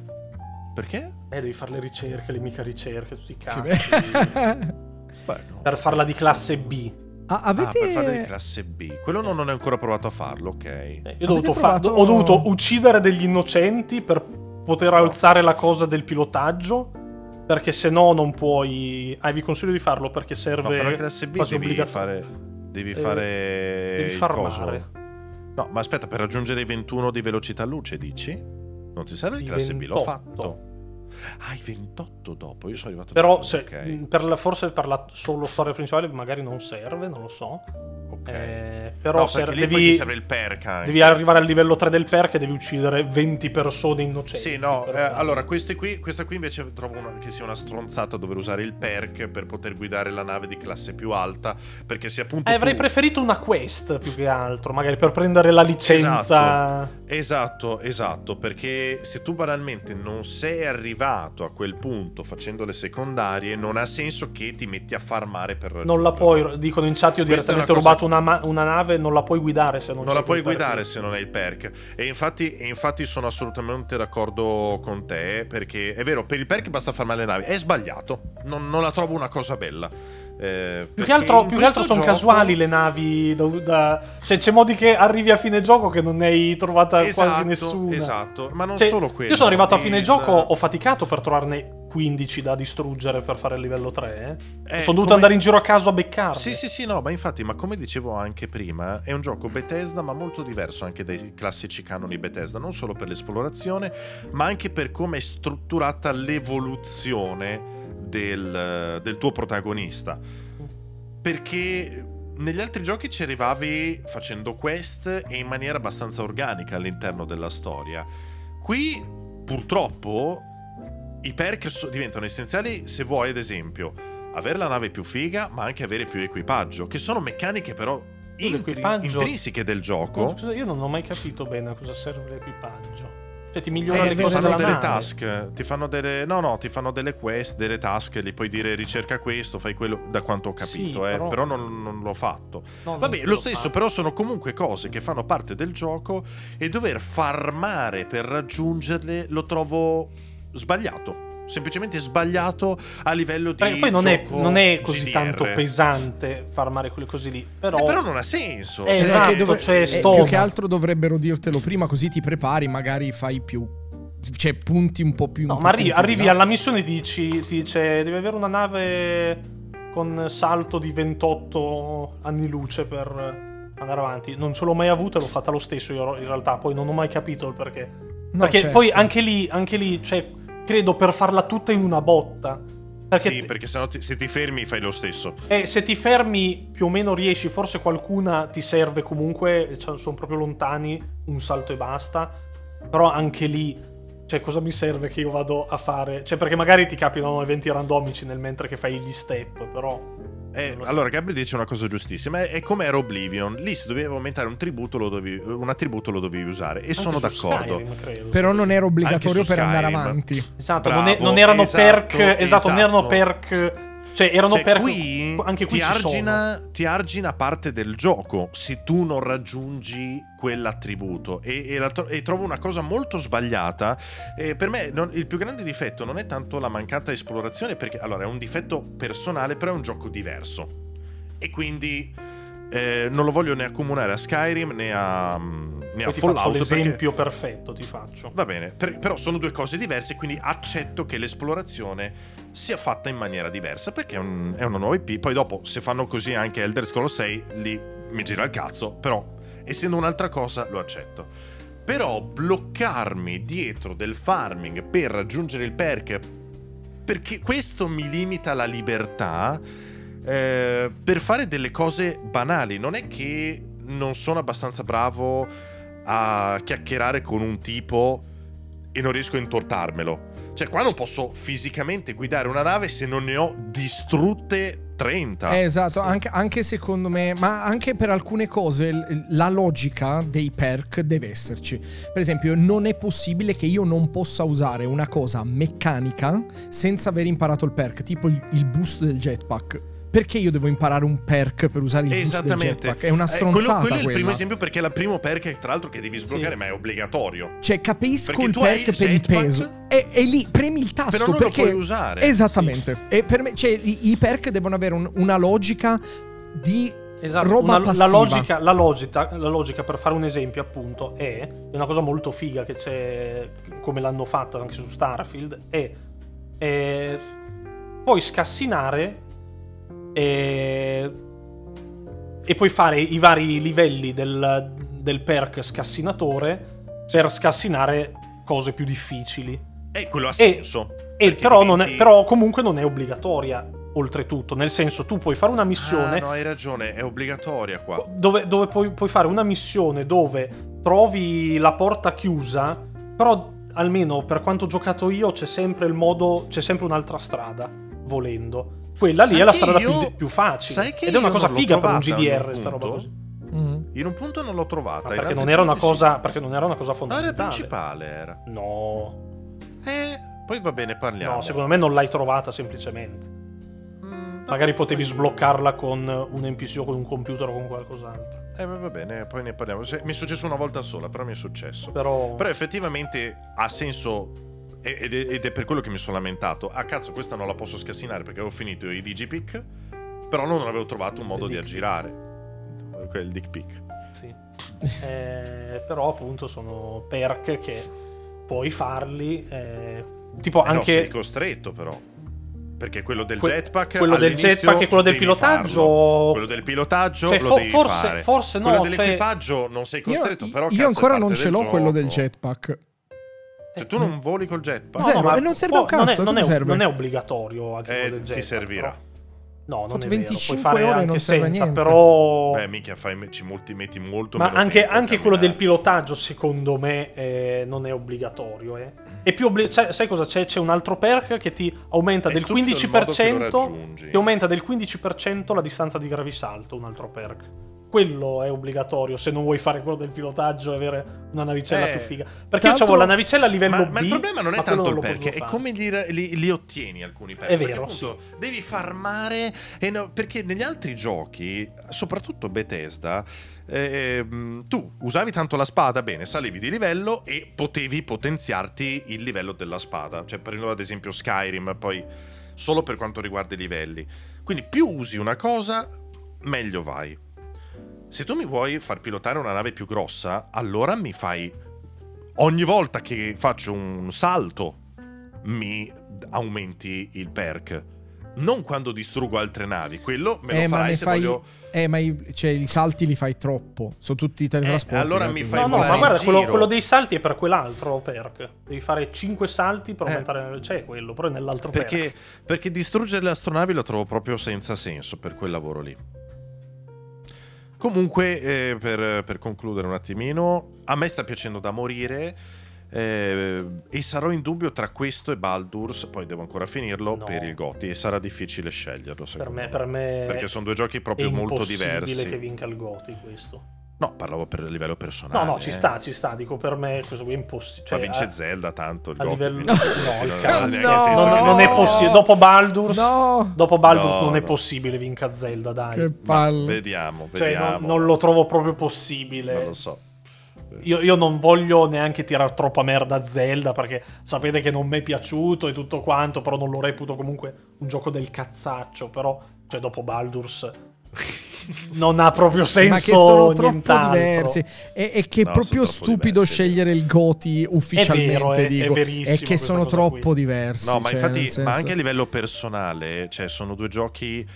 Perché? Eh, devi fare le ricerche, le mica ricerche, tutti i Sì, cazzi. beh. Beh, no. per farla di classe B. Ah, Ah, per fare di avete. classe B. Quello non ho ancora provato a farlo, ok. Eh, io ho dovuto, fa- provato- ho dovuto uccidere degli innocenti per poter alzare la cosa del pilotaggio. Perché se no non puoi. Ah, vi consiglio di farlo perché No, serve. però in classe B devi obbligatorio. fare. Devi Eh, fare. devi farmare. No, ma aspetta, per raggiungere i 21 di velocità luce, dici? Non ti serve il classe B? L'ho 28. fatto. Ah, i 28 dopo. Io sono arrivato. Però dopo, se- Ok. mh, per la- forse per la solo storia principale magari non serve, non lo so. ok. Eh, però no, ser- devi, serve il perk anche. devi arrivare al livello 3 del perk e devi uccidere 20 persone innocenti. Sì, no, eh, allora qui, questa qui invece trovo una- che sia una stronzata dover usare il perk per poter guidare la nave di classe più alta, perché se appunto Eh, avrei tu- preferito una quest più che altro, magari per prendere la licenza. Esatto, esatto, perché se tu banalmente non sei arrivato a quel punto facendo le secondarie, non ha senso che ti metti a farmare per Non la puoi, dicono in chat, io ho Questa direttamente una cosa- rubato una, ma- una nave, non la puoi guidare se non, Non la puoi perk. guidare se non hai il perk. E infatti, e infatti sono assolutamente d'accordo con te. Perché è vero, per il perk basta farmare le navi. È sbagliato. Non, non la trovo una cosa bella. Eh, Più che altro, in più che altro sono gioco- casuali le navi. da- da- Cioè, c'è modi che arrivi a fine gioco che non ne hai trovata Esatto, quasi nessuna. Esatto, ma non Cioè, solo quello. Io sono arrivato a fine il- gioco, ho faticato per trovarne 15 da distruggere per fare il livello 3. eh. Eh, sono dovuto come- andare in giro a caso a beccarli. Sì, sì, sì, no, ma infatti, ma come dicevo anche prima, è un gioco Bethesda, ma molto diverso anche dai classici canoni Bethesda, non solo per l'esplorazione, ma anche per come è strutturata l'evoluzione del, del tuo protagonista. Perché negli altri giochi ci arrivavi facendo quest e in maniera abbastanza organica all'interno della storia. Qui, purtroppo, i perk diventano essenziali se vuoi, ad esempio, avere la nave più figa, ma anche avere più equipaggio, che sono meccaniche però intri- intrinseche del gioco. Scusa, io non ho mai capito bene a cosa serve l'equipaggio. Cioè, ti migliora Eh, le ti cose fanno della delle task, ti fanno delle. No, no, ti fanno delle quest, delle task, gli puoi dire ricerca questo, fai quello, da quanto ho Sì, capito, eh, però- però, non, non l'ho fatto. No, Vabbè, lo stesso, fa. però sono comunque cose che fanno parte del gioco e dover farmare per raggiungerle lo trovo sbagliato. Semplicemente sbagliato a livello di. Perché poi non è, non è così GDR. tanto pesante farmare quelle cose lì. Però, Eh, però non ha senso. Eh, Cioè, esatto, dove- c'è eh, più che altro dovrebbero dirtelo prima, così ti prepari, magari fai più. Cioè, punti un po' più. No, un ma po' arri- arrivi alla missione e dici, ti dice devi avere una nave con salto di 28 anni luce per andare avanti. Non ce l'ho mai avuta, l'ho fatta lo stesso io in realtà, poi non ho mai capito il perché. No, perché certo. poi anche lì, anche lì, cioè, credo per farla tutta in una botta. Perché, Sì, perché sennò ti- se ti fermi fai lo stesso. eh, se ti fermi più o meno riesci, forse qualcuna ti serve comunque, cioè, sono proprio lontani, un salto e basta. Però anche lì, cioè cosa mi serve che io vado a fare? Cioè perché magari ti capitano eventi randomici nel mentre che fai gli step, però... Eh, so. allora, Gabriel dice una cosa giustissima. È, è come era Oblivion. Lì se dovevi aumentare un tributo, lo dovevi, un attributo lo dovevi usare. E Anche sono d'accordo. Skyrim. Però non era obbligatorio per andare avanti. Esatto, Bravo, non, è- non erano esatto, perk... Esatto, non erano esatto. perk Cioè, erano Cioè, perk qui anche qui ti argina, ti argina parte del gioco se tu non raggiungi quell'attributo. E, e la e trovo una cosa molto sbagliata. E per me non- il più grande difetto non è tanto la mancata esplorazione perché allora è un difetto personale però è un gioco diverso. E quindi eh, non lo voglio né accomunare a Skyrim né a, mm, né a Poi ti faccio Fallout perché- l'esempio perfetto, ti faccio. Va bene, per- però sono due cose diverse, quindi accetto che l'esplorazione sia fatta in maniera diversa, perché è, un- è una nuova IP. Poi dopo, se fanno così anche Elder Scrolls 6, lì mi gira il cazzo, però essendo un'altra cosa lo accetto. Però bloccarmi dietro del farming per raggiungere il perk, perché questo mi limita la libertà, eh, per fare delle cose banali. Non è che non sono abbastanza bravo a chiacchierare con un tipo e non riesco a intortarmelo. Cioè, qua non posso fisicamente guidare una nave se non ne ho distrutte 30. Eh, esatto, anche, anche secondo me, ma anche per alcune cose la logica dei perk deve esserci. Per esempio, non è possibile che io non possa usare una cosa meccanica senza aver imparato il perk, tipo il boost del jetpack. Perché io devo imparare un perk per usare il Esattamente. jetpack? È una Eh, stronzata quello, quello è il primo esempio perché è il primo perk, tra l'altro, che devi sbloccare, Sì. ma è obbligatorio. Cioè, capisco Perché il hai perk il per il peso. E, e lì premi il tasto Però non perché. lo puoi usare. Esattamente. E per me, cioè, i, i perk devono avere un- una logica di. Esatto, roba una- la, logica, la, logica, la logica, per fare un esempio, appunto, è, è una cosa molto figa che c'è, come l'hanno fatto anche su Starfield, è, è puoi scassinare e, e puoi fare i vari livelli del, del perk scassinatore per scassinare cose più difficili. E quello ha E- senso. E Perché però, non è- diventi- però comunque non è obbligatoria, oltretutto, nel senso tu puoi fare una missione Ah, no, hai ragione, è obbligatoria qua. dove, dove puoi, puoi fare una missione dove trovi la porta chiusa, però almeno per quanto ho giocato io c'è sempre il modo, c'è sempre un'altra strada, volendo. Quella lì Sai è la strada più, più facile. sai che Ed è una cosa figa per un GDR, un sta roba così. Mm. In un punto non l'ho trovata. Ma in perché non era cosa, sì. perché non era una cosa No, era fondamentale. principale, era. No, Eh, poi va bene, parliamo. no, secondo me non l'hai trovata semplicemente. Mm, Magari potevi poi- sbloccarla con un NPC o con un computer o con qualcos'altro. Eh, va bene, poi ne parliamo. Mi è successo una volta sola, però mi è successo. Però, Però effettivamente ha senso ed è, ed è per quello che mi sono lamentato. Ah cazzo, questa non la posso scassinare perché avevo finito i Digipic, però non avevo trovato un modo Il di aggirare. Quel dick pic. Sì. Eh, però appunto sono perk che puoi farli. eh, tipo Eh no, sei anche costretto però. Perché quello del Que- jetpack quello del jetpack e quello del pilotaggio- farlo. Quello del pilotaggio Cioè, lo fo- devi forse- fare. forse no, Quello cioè- dell'equipaggio non sei Io, costretto, però io cazzo, è ancora non ce l'ho quello del gioco. jetpack. Cioè, tu non voli col jetpack? No, Zero, ma e non serve può- un cazzo, Non è, non è- serve? non è obbligatorio anche Eh, quello del ti jetpack, servirà. però. No, non Fatto è vero. 25 Puoi fare ore anche non serve a senza, niente. però... Beh, mica fai, ci molti, metti molto Ma anche, a anche quello del camminare. pilotaggio, secondo me, eh, non è obbligatorio. Eh. È più obbli- sai, sai cosa c'è? C'è un altro perk che ti aumenta È del stupido il modo che lo 15%. raggiungi. Ti aumenta del 15% la distanza di gravisalto. Un altro perk. Quello è obbligatorio se non vuoi fare quello del pilotaggio e avere una navicella Eh, più figa. Perché l'altro- avevo la navicella a livello Ma, B. ma il problema non è tanto il potevo è come li, li- li ottieni alcuni perk. È Perché vero, appunto devi farmare. No- perché negli altri giochi, soprattutto Bethesda, ehm, tu usavi tanto la spada, bene, salivi di livello e potevi potenziarti il livello della spada. Cioè, prendo ad esempio Skyrim, poi solo per quanto riguarda i livelli. Quindi più usi una cosa, meglio vai. Se tu mi vuoi far pilotare una nave più grossa, allora mi fai ogni volta che faccio un salto mi aumenti il perk. Non quando distruggo altre navi, quello me lo Eh, farai se fai. voglio. Eh, ma i, cioè, i salti li fai troppo. Sono tutti teletrasporti. Eh, allora mi fai No, no, ma guarda, quello, quello dei salti è per quell'altro perk. Devi fare 5 salti per Eh. aumentare. C'è quello, però è nell'altro Perché, perk. perché distruggere le astronavi lo trovo proprio senza senso per quel lavoro lì. Comunque, eh, per, per concludere un attimino, a me sta piacendo da morire. eh, e sarò in dubbio tra questo e Baldur's. Poi devo ancora finirlo No. per il Goti. E sarà difficile sceglierlo. Per secondo me, per me Perché sono due giochi è proprio molto impossibile diversi. che vinca il Goti questo. No, parlavo per livello personale. No, no, ci eh. sta, ci sta. Dico per me questo qui è impossibile. Cioè, Ma vince a- Zelda tanto. Il a livello- no, il non- cazzo. è No. senso non, è possibile. Dopo Baldur's, No! dopo Baldur's No, non è no. possibile vinca Zelda, dai. Che palle. Vediamo, Cioè, vediamo. non, non lo trovo proprio possibile. Non lo so. Io, io non voglio neanche tirare troppa merda a Zelda perché sapete che non mi è piaciuto e tutto quanto, però non lo reputo comunque un gioco del cazzaccio. Però, cioè, dopo Baldur's non ha proprio senso. Ma che sono troppo diversi. E, e che è No, proprio sono troppo stupido diversi. scegliere il Goti ufficialmente, È vero, è- è dico. verissimo e che sono troppo qui. diversi. No, ma cioè, infatti, senso- ma anche a livello personale, cioè, sono due giochi.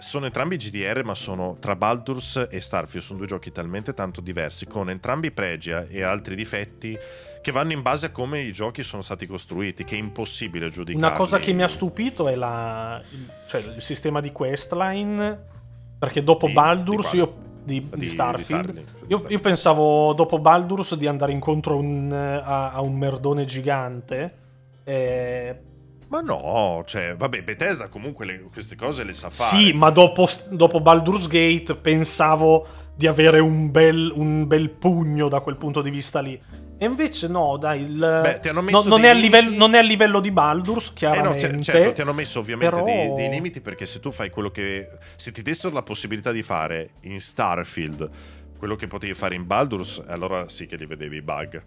Sono entrambi GDR, ma sono tra Baldur's e Starfield. Sono due giochi talmente tanto diversi, con entrambi pregi e altri difetti, che vanno in base a come i giochi sono stati costruiti, che è impossibile giudicare. Una cosa che mi ha stupito è la, il, cioè, il sistema di questline. Perché dopo Di- Baldur's di io. Di, di Starfield. di Starlink. Io, io pensavo dopo Baldur's di andare incontro a un, a, a un merdone gigante. eh, Ma no, cioè, vabbè, Bethesda comunque le- queste cose le sa fare. Sì, ma dopo, dopo Baldur's Gate pensavo di avere un bel, un bel pugno da quel punto di vista lì. E invece no, dai, il- Beh, no- non, è a livello, non è a livello di Baldur's, Eh no, chiaramente. ti, certo, ti hanno messo ovviamente però- dei, dei limiti perché se tu fai quello che... Se ti dessero la possibilità di fare in Starfield quello che potevi fare in Baldur's, allora sì che li vedevi i bug.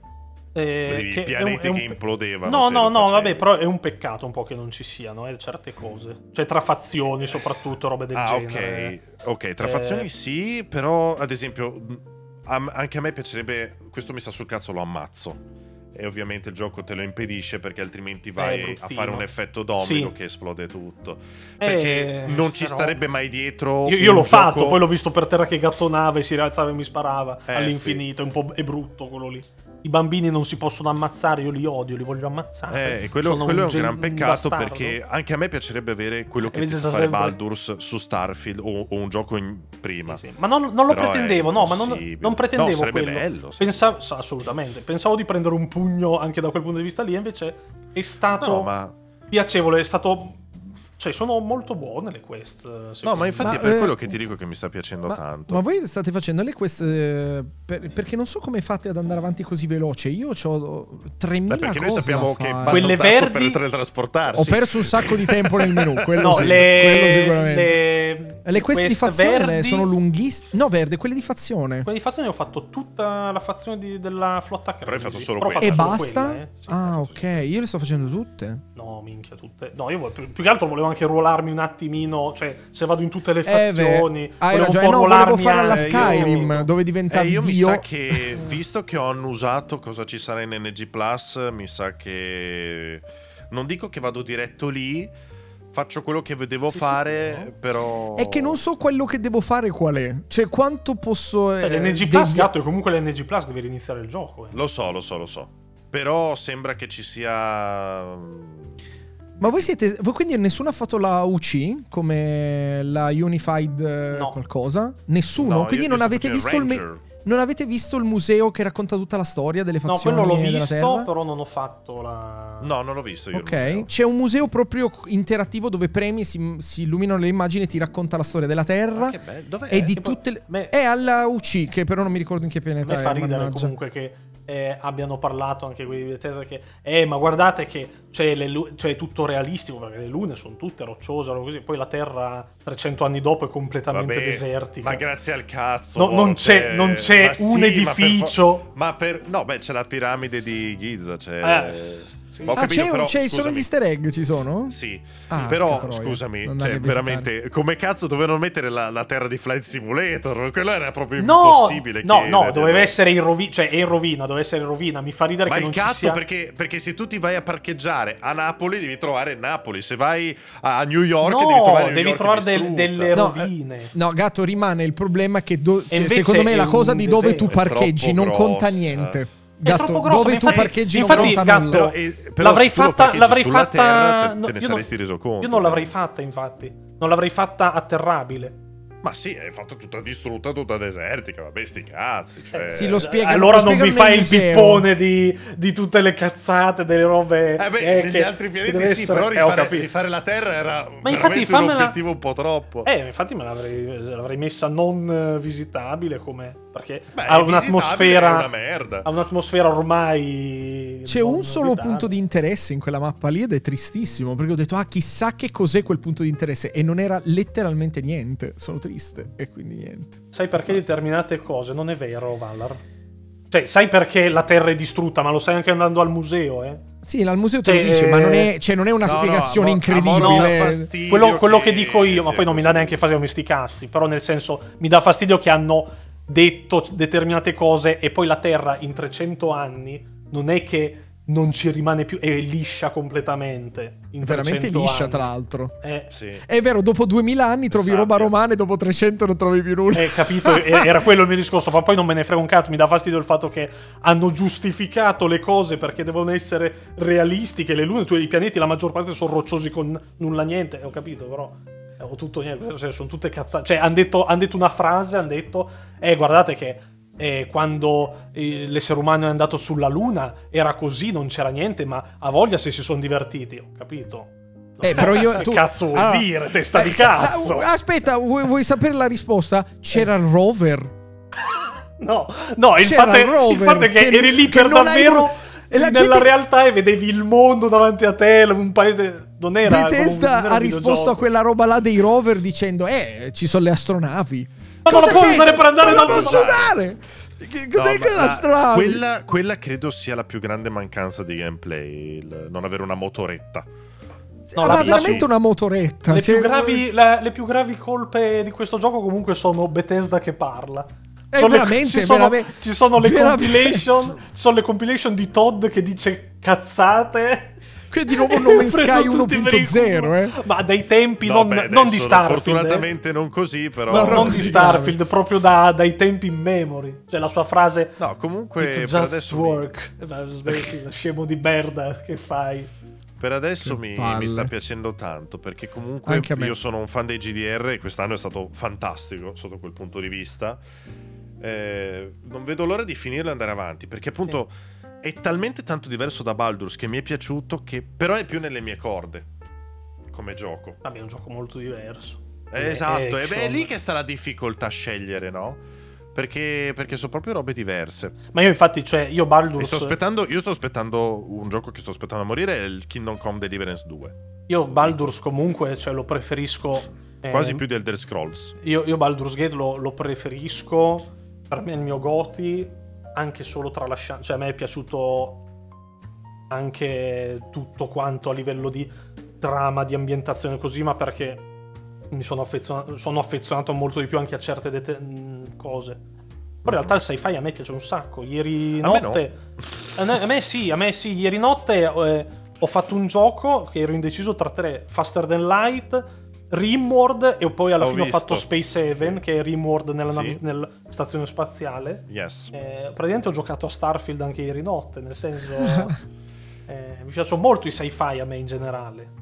Eh, i pianeti è che implodevano. No, no, no, vabbè, però è un peccato un po' che non ci siano eh, certe cose. Cioè, tra fazioni, soprattutto, robe del Ah, genere. ok. Ok, tra Eh, fazioni sì, però ad esempio a- anche a me piacerebbe... Questo mi sta sul cazzo, lo ammazzo. E ovviamente il gioco te lo impedisce perché altrimenti vai a fare un effetto domino Sì. che esplode tutto. Perché Eh, non ci però- starebbe mai dietro. Io, io l'ho fatto, gioco- poi l'ho visto per terra che gattonava e si rialzava e mi sparava Eh, all'infinito. È un po' è brutto quello lì. I bambini non si possono ammazzare, io li odio, li voglio ammazzare. Eh, quello, quello è un gen- gran peccato bastardo. perché anche a me piacerebbe avere quello che Invece ti sta fare sempre- Baldur's su Starfield o, o un gioco in prima. Sì, sì. Ma non, non lo pretendevo, no, ma non, non pretendevo No, sarebbe quello. bello, sì. Pensavo, sì, assolutamente. Pensavo di prendere un pugno anche da quel punto di vista lì, invece è stato No, ma, piacevole, è stato... Cioè, sono molto buone le quest. no, secondo ma infatti Ma, è per eh, quello che ti dico che mi sta piacendo Ma, tanto. ma voi state facendo le queste eh, per- perché non so come fate ad andare avanti così veloce. Io ho 3000 Beh, perché cose noi sappiamo da che Quelle verdi- per teletrasportarsi. Ho perso un sacco di tempo nel menu, quello No, sì, le, quello sicuramente. le, Le queste di quest fazione le- verdi- sono lunghissime. No, verde, quelle di fazione. Quelle di fazione ho fatto tutta la fazione di- della flotta Però hai fatto solo quelle. E basta? quelle, eh. Sì, ah, ok. Io le sto facendo tutte. No, minchia, tutte. No, io più, più che altro volevo anche ruolarmi un attimino. Cioè, se vado in tutte le Eh, beh, fazioni. hai volevo un ragione. po' No, volevo fare alla a- io- Skyrim dove Eh, diventavi io mi Dio. sa che, visto che ho annusato cosa ci sarà in NG Plus, mi sa che... Non dico che vado diretto lì, faccio quello che devo Sì, sì, fare, no. però... È che non so quello che devo fare qual è. Cioè, quanto posso. Eh, eh, L'NG Plus, devi- gatto, e comunque l'NG Plus deve riniziare il gioco. eh. Lo so, lo so, lo so. Però sembra che ci sia... Ma voi siete. Voi quindi nessuno ha fatto la UC come la Unified eh, No. qualcosa? Nessuno. No, quindi non avete sto visto il. me- non avete visto il museo che racconta tutta la storia delle No, fazioni quello l'ho visto, però non ho fatto la. No, non l'ho visto io. Ok, c'è un museo proprio interattivo dove premi, si, si illuminano le immagini e ti racconta la storia della Terra Ma che bello. Dov'è? e di Che poi- tutte le... Beh, È alla UC, che però non mi ricordo in che pianeta me è, fa ridere mannaggia. comunque che eh, abbiano parlato anche quelli di Bethesda che eh ma guardate che c'è, lu- c'è tutto realistico perché le lune sono tutte rocciose così poi la terra 300 anni dopo è completamente Vabbè, desertica Ma grazie al cazzo. No, non c'è- non c'è Ma sì, un ma per edificio. fo- Ma per, No, beh, c'è la piramide di Giza. C'è... Eh, sì. Ah, capito, c'è, però, c'è- sono gli easter egg, ci sono? Sì, Ah, però scusami, cioè, veramente, come cazzo dovevano mettere la, la terra di Flight Simulator? Quello era proprio No, impossibile. no, no, doveva essere in rovina, cioè è in rovina, doveva essere in rovina. Mi fa ridere Ma che non ci cazzo, sia. perché, perché se tu ti vai a parcheggiare a Napoli, devi trovare Napoli. Se vai a New York, no, devi trovare New devi York trovare del- delle No, rovine. No, gatto, rimane il problema che do- cioè, secondo me la cosa di dove tu parcheggi non conta grossa. Niente. È Gatto, troppo grossa, dove ma tu infatti- parcheggi non infatti, conta gatto, nulla. Però, eh, però l'avrei fatta, l'avrei fatta terra, te, no, te ne io saresti non, reso conto. Io non l'avrei fatta, infatti. Non l'avrei fatta atterrabile. Ma sì, hai fatto tutta distrutta, tutta desertica. Vabbè, sti cazzi. Cioè... Sì, lo spiegano- allora lo non mi fai il pippone di, di tutte le cazzate, delle robe. Eh beh, eh, negli che- altri pianeti sì, essere- però eh, rifare, capito. rifare la Terra era Ma infatti veramente un fammela- obiettivo un po' troppo. Eh, infatti me l'avrei, l'avrei messa non eh, visitabile come. Perché Beh, ha un'atmosfera una merda. ha un'atmosfera ormai C'è un solo punto di interesse in quella mappa lì ed è tristissimo perché ho detto ah chissà che cos'è quel punto di interesse e non era letteralmente niente. Sono triste e quindi niente. Sai perché determinate cose? Non è vero, Valar. Cioè, sai perché la Terra è distrutta, ma lo sai anche andando al museo, eh? Sì, al museo te lo Cioè, dice, ma non eh, è, cioè, non è una No, no, spiegazione mo' incredibile. dà fastidio Quello, quello che... che dico io, ma poi non mi dà neanche fastidio sti cazzi, però nel senso mi dà fastidio che hanno detto determinate cose e poi la Terra in 300 anni non è che non ci rimane più, è liscia completamente. In Veramente 300 liscia, anni. tra l'altro. Eh, Sì. È vero, dopo 2000 anni trovi Sabbia. roba romana e dopo 300 non trovi più nulla. Eh, capito, era quello il mio discorso, ma poi non me ne frega un cazzo, mi dà fastidio il fatto che hanno giustificato le cose perché devono essere realistiche, le lune, i pianeti la maggior parte sono rocciosi con nulla niente, ho capito, però eh, ho tutto cioè, sono tutte cazzate, cioè hanno detto, han detto una frase, hanno detto, eh guardate che eh, quando eh, l'essere umano è andato sulla luna era così, non c'era niente, ma a voglia se si sono divertiti, ho capito. Eh, però io, Che tu- cazzo vuol allora, dire, testa eh, di cazzo? ah, Aspetta, vuoi, vuoi sapere la risposta? C'era il rover. No, no, il fatto, è, il rover il fatto è che, che- eri lì che per hai davvero la nella gente- realtà e vedevi il mondo davanti a te, un paese... Non era... non Bethesda era ha risposto a quella roba là dei rover dicendo Eh, ci sono le astronavi. Ma non la puoi usare per andare Non la posso usare! Che- Cos'è No, ma l'astronavi? Quella, quella credo sia la più grande mancanza di gameplay, il non avere una motoretta. No, ma la- veramente una motoretta. Le, cioè- più gravi, la- le più gravi colpe di questo gioco comunque sono Bethesda che parla. Eh, Sono le- veramente, ci, sono, veramente- ci sono le veramente. compilation, ci sono le compilation di Todd che dice cazzate. Qui è di nuovo No Man's Sky Prendono tutti per il 1.0, culo. eh. Ma dai tempi No, non, beh, non di Starfield. eh. Fortunatamente non così, però... No, No, no, non di Starfield, proprio da- dai tempi in memory. Cioè la sua frase No, comunque It per just adesso, mi, work. Eh, Smetti, scemo di merda che fai. per adesso mi, mi sta piacendo tanto perché comunque io sono un fan dei GDR e quest'anno è stato fantastico sotto quel punto di vista. Eh, non vedo l'ora di finirlo e andare avanti perché appunto è talmente tanto diverso da Baldur's che mi è piaciuto che però è più nelle mie corde come gioco. Vabbè, è un gioco molto diverso. Eh, esatto, e beh, è lì che sta la difficoltà a scegliere, no? Perché, perché sono proprio robe diverse. Ma io infatti, cioè, io Baldur's... sto aspettando, io sto aspettando un gioco che sto aspettando a morire, è il Kingdom Come Deliverance 2. Io Baldur's comunque, cioè, lo preferisco... eh, Quasi più di Elder Scrolls. Io, io Baldur's Gate lo, lo preferisco, per me è il mio Goti, anche solo tralasciando... Cioè, a me è piaciuto anche tutto quanto a livello di trama, di ambientazione così, ma perché mi sono affezionato, sono affezionato molto di più anche a certe dete- mh, cose. Poi in realtà il sci-fi a me piace un sacco. Ieri A me no. notte... A me, a me sì, a me sì. Ieri notte eh, ho fatto un gioco che ero indeciso tra tre. Faster Than Light, Rimworld e poi alla Ho fine visto. ho fatto Space Haven, che è Rimworld nella, Sì. navi- nella stazione spaziale. Yes. Eh, praticamente ho giocato a Starfield anche ieri notte, nel senso... eh, mi piacciono molto i sci-fi a me in generale.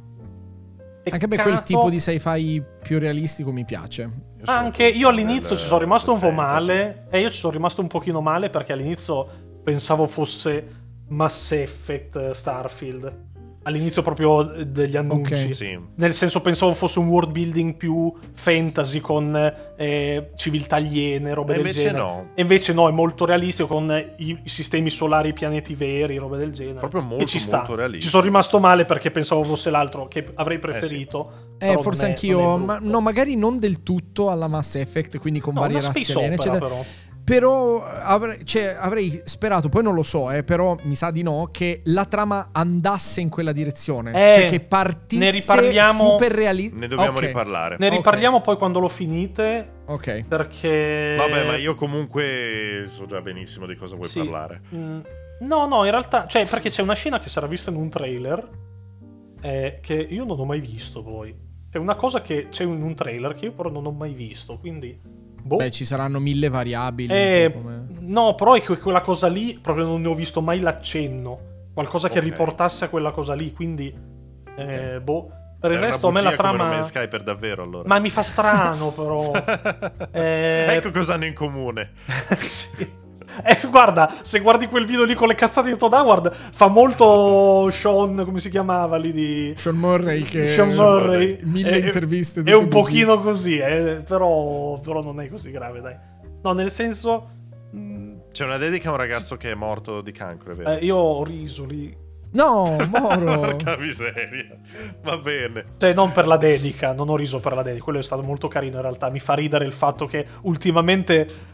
Anche per quel Peccato- tipo di sci-fi più realistico mi piace. Io Anche io all'inizio ci sono rimasto un po' male. E io ci sono rimasto un pochino male perché all'inizio pensavo fosse Mass Effect eh, Starfield. All'inizio proprio eh, degli annunci. Ok. Sì. Nel senso pensavo fosse un world building più fantasy con eh, civiltà aliene, robe E del genere. no. E invece no, è molto realistico con eh, i, i sistemi solari, i pianeti veri, robe del genere. Proprio E molto, ci sta. molto realistico. Ci sono rimasto male perché pensavo fosse l'altro che avrei preferito. Eh, però forse non è- anch'io, ma, no, magari non del tutto alla Mass Effect, quindi con No, varie una razze space aliene, opera, eccetera. però. Però avrei, cioè, avrei sperato, poi non lo so, eh, però mi sa di no, che la trama andasse in quella direzione. Eh, cioè che partisse ne riparliamo- super realistico. Ne dobbiamo riparlare. Ne riparliamo poi quando lo finite. Ok. Perché. Vabbè, ma io comunque so già benissimo di cosa vuoi Sì. parlare. Mm, No, no, in realtà. Cioè, perché c'è una scena che era vista in un trailer. eh, che io non ho mai visto poi. C'è una cosa che c'è in un trailer che io però non ho mai visto. Quindi. Boh. Beh, ci saranno mille variabili. Eh, come- no, però è che quella cosa lì proprio non ne ho visto mai l'accenno. Qualcosa che Ok. riportasse a quella cosa lì. Quindi. eh, boh. Per il Era resto a me la trama. Man's Sky per davvero allora. Ma mi fa strano, però. Eh, ecco cosa hanno in comune. sì. Eh, guarda, se guardi quel video lì con le cazzate di Todd Howard, fa molto Sean, come si chiamava lì di... Sean Murray che... Sean Murray. Mille È- interviste. È un bugie. pochino così, eh, però, però non è così grave, dai. No, nel senso, C'è una dedica a un ragazzo che è morto di cancro, è vero? Eh, io ho riso lì. No, Moro. Porca miseria. Va bene. Cioè, non per la dedica, non ho riso per la dedica, quello è stato molto carino in realtà. Mi fa ridere il fatto che ultimamente.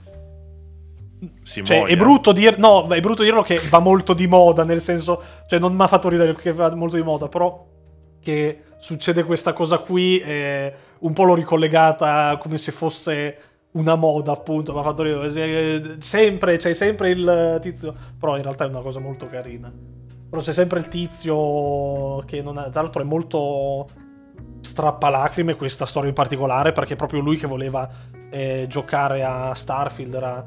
Cioè, è brutto, dir- no, è brutto dirlo che va molto di moda, nel senso. Cioè, non mi ha fatto ridere che va molto di moda, però. Che succede questa cosa qui, eh, un po' l'ho ricollegata come se fosse una moda, appunto. Mi ha fatto ridere. Eh, Sempre, c'è sempre il tizio. Però in realtà è una cosa molto carina. Però c'è sempre il tizio che non ha, tra l'altro è molto strappalacrime questa storia in particolare perché è proprio lui che voleva eh, giocare a Starfield era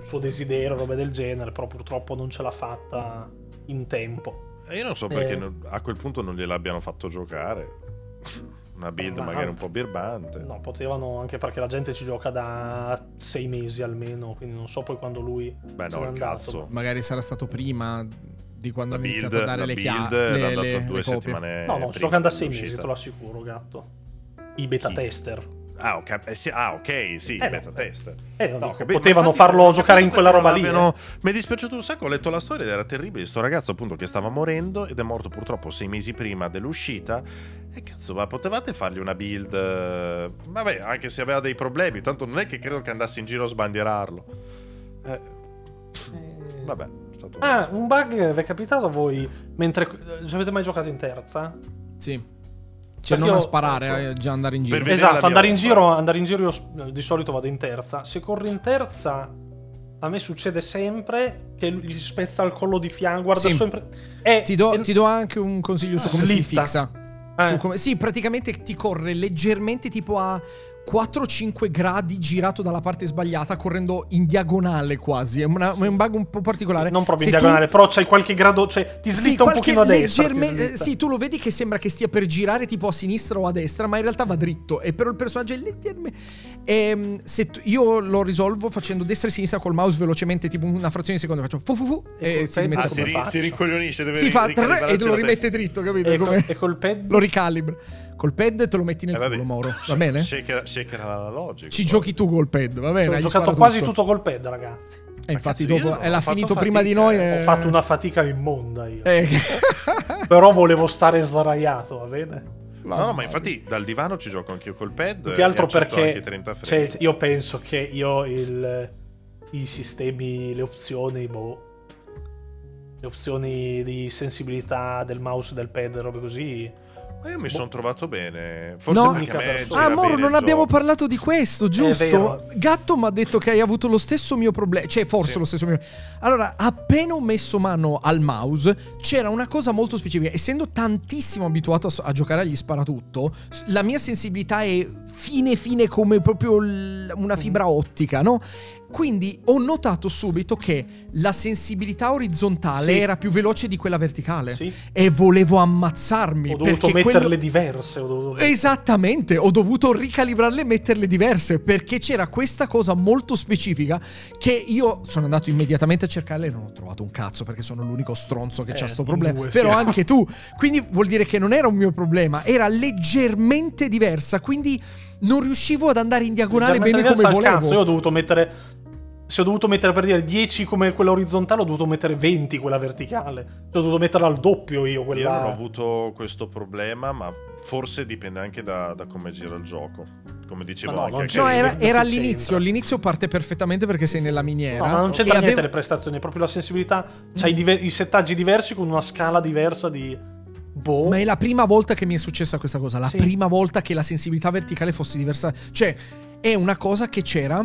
il suo desiderio, robe del genere, però purtroppo non ce l'ha fatta in tempo. E io non so perché Eh. non- a quel punto non gliel'abbiano fatto giocare. Una build Ma- magari un po' birbante. No, potevano anche perché la gente ci gioca da sei mesi almeno, quindi non so poi quando lui Beh, no, il andato. cazzo. Magari sarà stato prima di quando La build, iniziato a dare la le chiavi. Le, le- due le copie. settimane No, no, ci giocano da sei mesi, te lo assicuro, gatto. I beta Chi? tester. Ah, ok, eh sì, ah, ok, sì, Eh, beta no, tester. Eh, no, No, potevano infatti farlo giocare in quella roba lì. l'abbiano- Mi è dispiaciuto un sacco, ho letto la storia ed era terribile. Sto ragazzo appunto che stava morendo ed è morto purtroppo sei mesi prima dell'uscita. E cazzo, ma potevate fargli una build... eh, Vabbè, anche se aveva dei problemi, tanto non è che credo che andassi in giro a sbandierarlo. Eh, eh. vabbè, stato... Ah, un bug vi è capitato a voi mentre. eh, Ci avete mai giocato in terza? Sì. Cioè, non a sparare, eh, già andare in giro. Esatto, andare in, giro, andare in giro io di solito vado in terza. Se corro in terza, a me succede sempre che gli spezza il collo di fianco. Guarda Sì. sempre. Eh, Ti do, eh, ti do anche un consiglio su Ah, come si slitta. fixa. eh, Su come- sì, praticamente ti corre leggermente tipo a 4-5 gradi girato dalla parte sbagliata, correndo in diagonale quasi. È, una- è un bug un po' particolare. non proprio in Se tu- diagonale, però c'hai qualche grado. Cioè, ti Sì, slitta un qualche pochino a destra. slitta. sì, tu lo vedi che sembra che stia per girare tipo a sinistra o a destra, ma in realtà va dritto. E però il personaggio è leggermente. Ehm, se tu- io lo risolvo facendo destra e sinistra col mouse velocemente, tipo una frazione di secondo. Faccio fu fu fu E e si rimette Ah, si, ri- si rincoglionisce, deve Si fa ri- tre e lo rimette testa. dritto, capito? E, col, e col pad. Lo ricalibra. Col pad te lo metti nel Eh, culo, Mauro. Va bene? Shaker, shaker analogico. Ci giochi tu col pad, va bene? Cioè, ho giocato quasi tutto. tutto col pad, ragazzi. E infatti, cazzo, io dopo eh, l'ha finito prima di noi. fatica, eh. Ho fatto una fatica immonda io. Eh, Però volevo stare sdraiato, va bene? No, no, ma infatti dal divano ci gioco anch'io col pad. Più che altro perché anche 30 frame. cioè, io penso che io il, i sistemi, le opzioni, boh, le opzioni di sensibilità del mouse, del pad, robe così. Ma io mi Boh. sono trovato bene. Forse No. perché a me Ah, Moro, non abbiamo gioco. parlato di questo, giusto? Gatto mi ha detto che hai avuto lo stesso mio problema. Cioè, forse Sì. lo stesso mio. Allora, appena ho messo mano al mouse, c'era una cosa molto specifica. Essendo tantissimo abituato a, a giocare agli sparatutto, la mia sensibilità è fine, fine come proprio l- una fibra ottica, no? Quindi ho notato subito che la sensibilità orizzontale Sì. era più veloce di quella verticale. Sì. E volevo ammazzarmi. Ho dovuto metterle quello- diverse. Ho dovuto... Esattamente, ho dovuto ricalibrarle e metterle diverse perché c'era questa cosa molto specifica che io sono andato immediatamente a cercarle e non ho trovato un cazzo perché sono l'unico stronzo che Eh, c'ha sto in problema. due Però siamo. anche tu. Quindi vuol dire che non era un mio problema, era leggermente diversa, quindi non riuscivo ad andare in diagonale bene come volevo. Cazzo, io ho dovuto mettere. Se ho dovuto mettere per dire 10 come quella orizzontale, ho dovuto mettere 20 quella verticale. Cioè, ho dovuto metterla al doppio io quella. Io non ho avuto questo problema, ma forse dipende anche da, da come gira il gioco. Come dicevo Ma no, anche No, era, era all'inizio. All'inizio parte perfettamente perché sei nella miniera. No, ma non c'entra niente avevo- le prestazioni, è proprio la sensibilità. C'hai Mm. diver- i settaggi diversi con una scala diversa di. Boh. Ma è la prima volta che mi è successa questa cosa. La Sì. prima volta che la sensibilità verticale fosse diversa. Cioè, è una cosa che c'era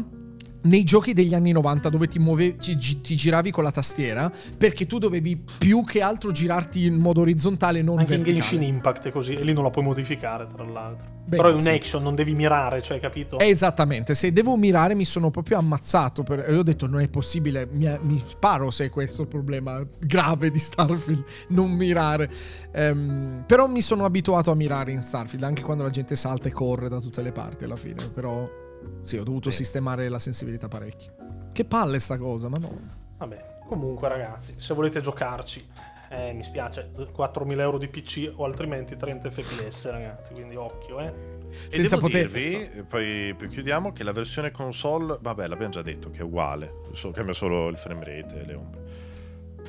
nei giochi degli anni 90 dove ti, muovevi, ti, ti giravi con la tastiera perché tu dovevi più che altro girarti in modo orizzontale non Anche in verticale. Genshin Impact è così, e lì non la puoi modificare, tra l'altro. Beh, Però è un sì. action, non devi mirare, cioè, capito? Esattamente, se devo mirare mi sono proprio ammazzato. Per... e ho detto non è possibile, mi, mi sparo se è questo il problema grave di Starfield, non mirare. Ehm, però mi sono abituato a mirare in Starfield, anche quando la gente salta e corre da tutte le parti alla fine. Però sì, ho dovuto Sì. sistemare la sensibilità parecchio. Che palle sta cosa, ma no. Vabbè, comunque, ragazzi, se volete giocarci, Eh, mi spiace, 4.000 euro di PC o altrimenti 30 fps, ragazzi, quindi occhio, eh. E Senza devo poter... dirvi, e poi, poi chiudiamo, che la versione console, vabbè, l'abbiamo già detto che è uguale, so- cambia solo il frame rate e le ombre.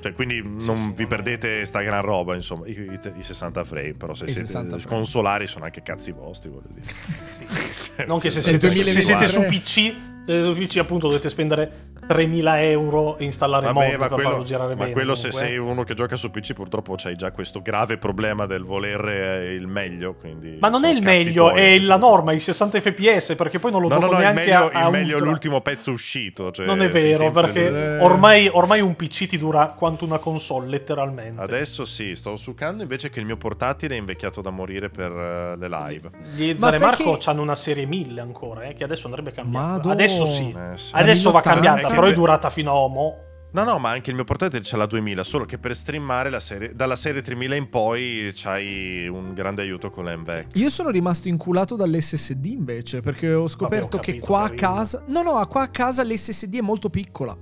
Cioè, quindi non sì, vi perdete sta gran roba, insomma, i, i- i 60 frame, però se I siete 60 frame. consolari sono anche cazzi vostri, voglio dire. Non che se siete, se siete su 2023. PC, se su PC appunto dovete spendere 3.000 euro e installare Vabbè, mod ma per quello, farlo girare ma bene. quello se comunque. sei uno che gioca su PC purtroppo c'hai già questo grave problema del volere il meglio. Quindi Ma non è il meglio, tuoi. è la norma, i 60 fps, perché poi non lo No, gioco no, no, il neanche meglio, a, a il meglio è ultra. l'ultimo pezzo uscito. cioè, Non è vero, sempre perché. Eh. ormai, ormai un PC ti dura quanto una console, letteralmente. Adesso sì, sto succando invece che il mio portatile è invecchiato da morire per eh, le live. Gli Ma Zare Marco che- hanno una serie 1000 ancora, eh, che adesso andrebbe cambiata. Madò. Adesso sì. Eh, sì. Adesso va 1080. cambiata, però è durata fino a Omo. No, no, ma anche il mio portatile c'ha la 2000, solo che per streamare la serie, dalla serie 3000 in poi c'hai un grande aiuto con l'MVEC. Io sono rimasto inculato dall'SSD invece, perché ho scoperto ho che capito, qua a casa... No, no, qua a casa l'SSD è molto piccola.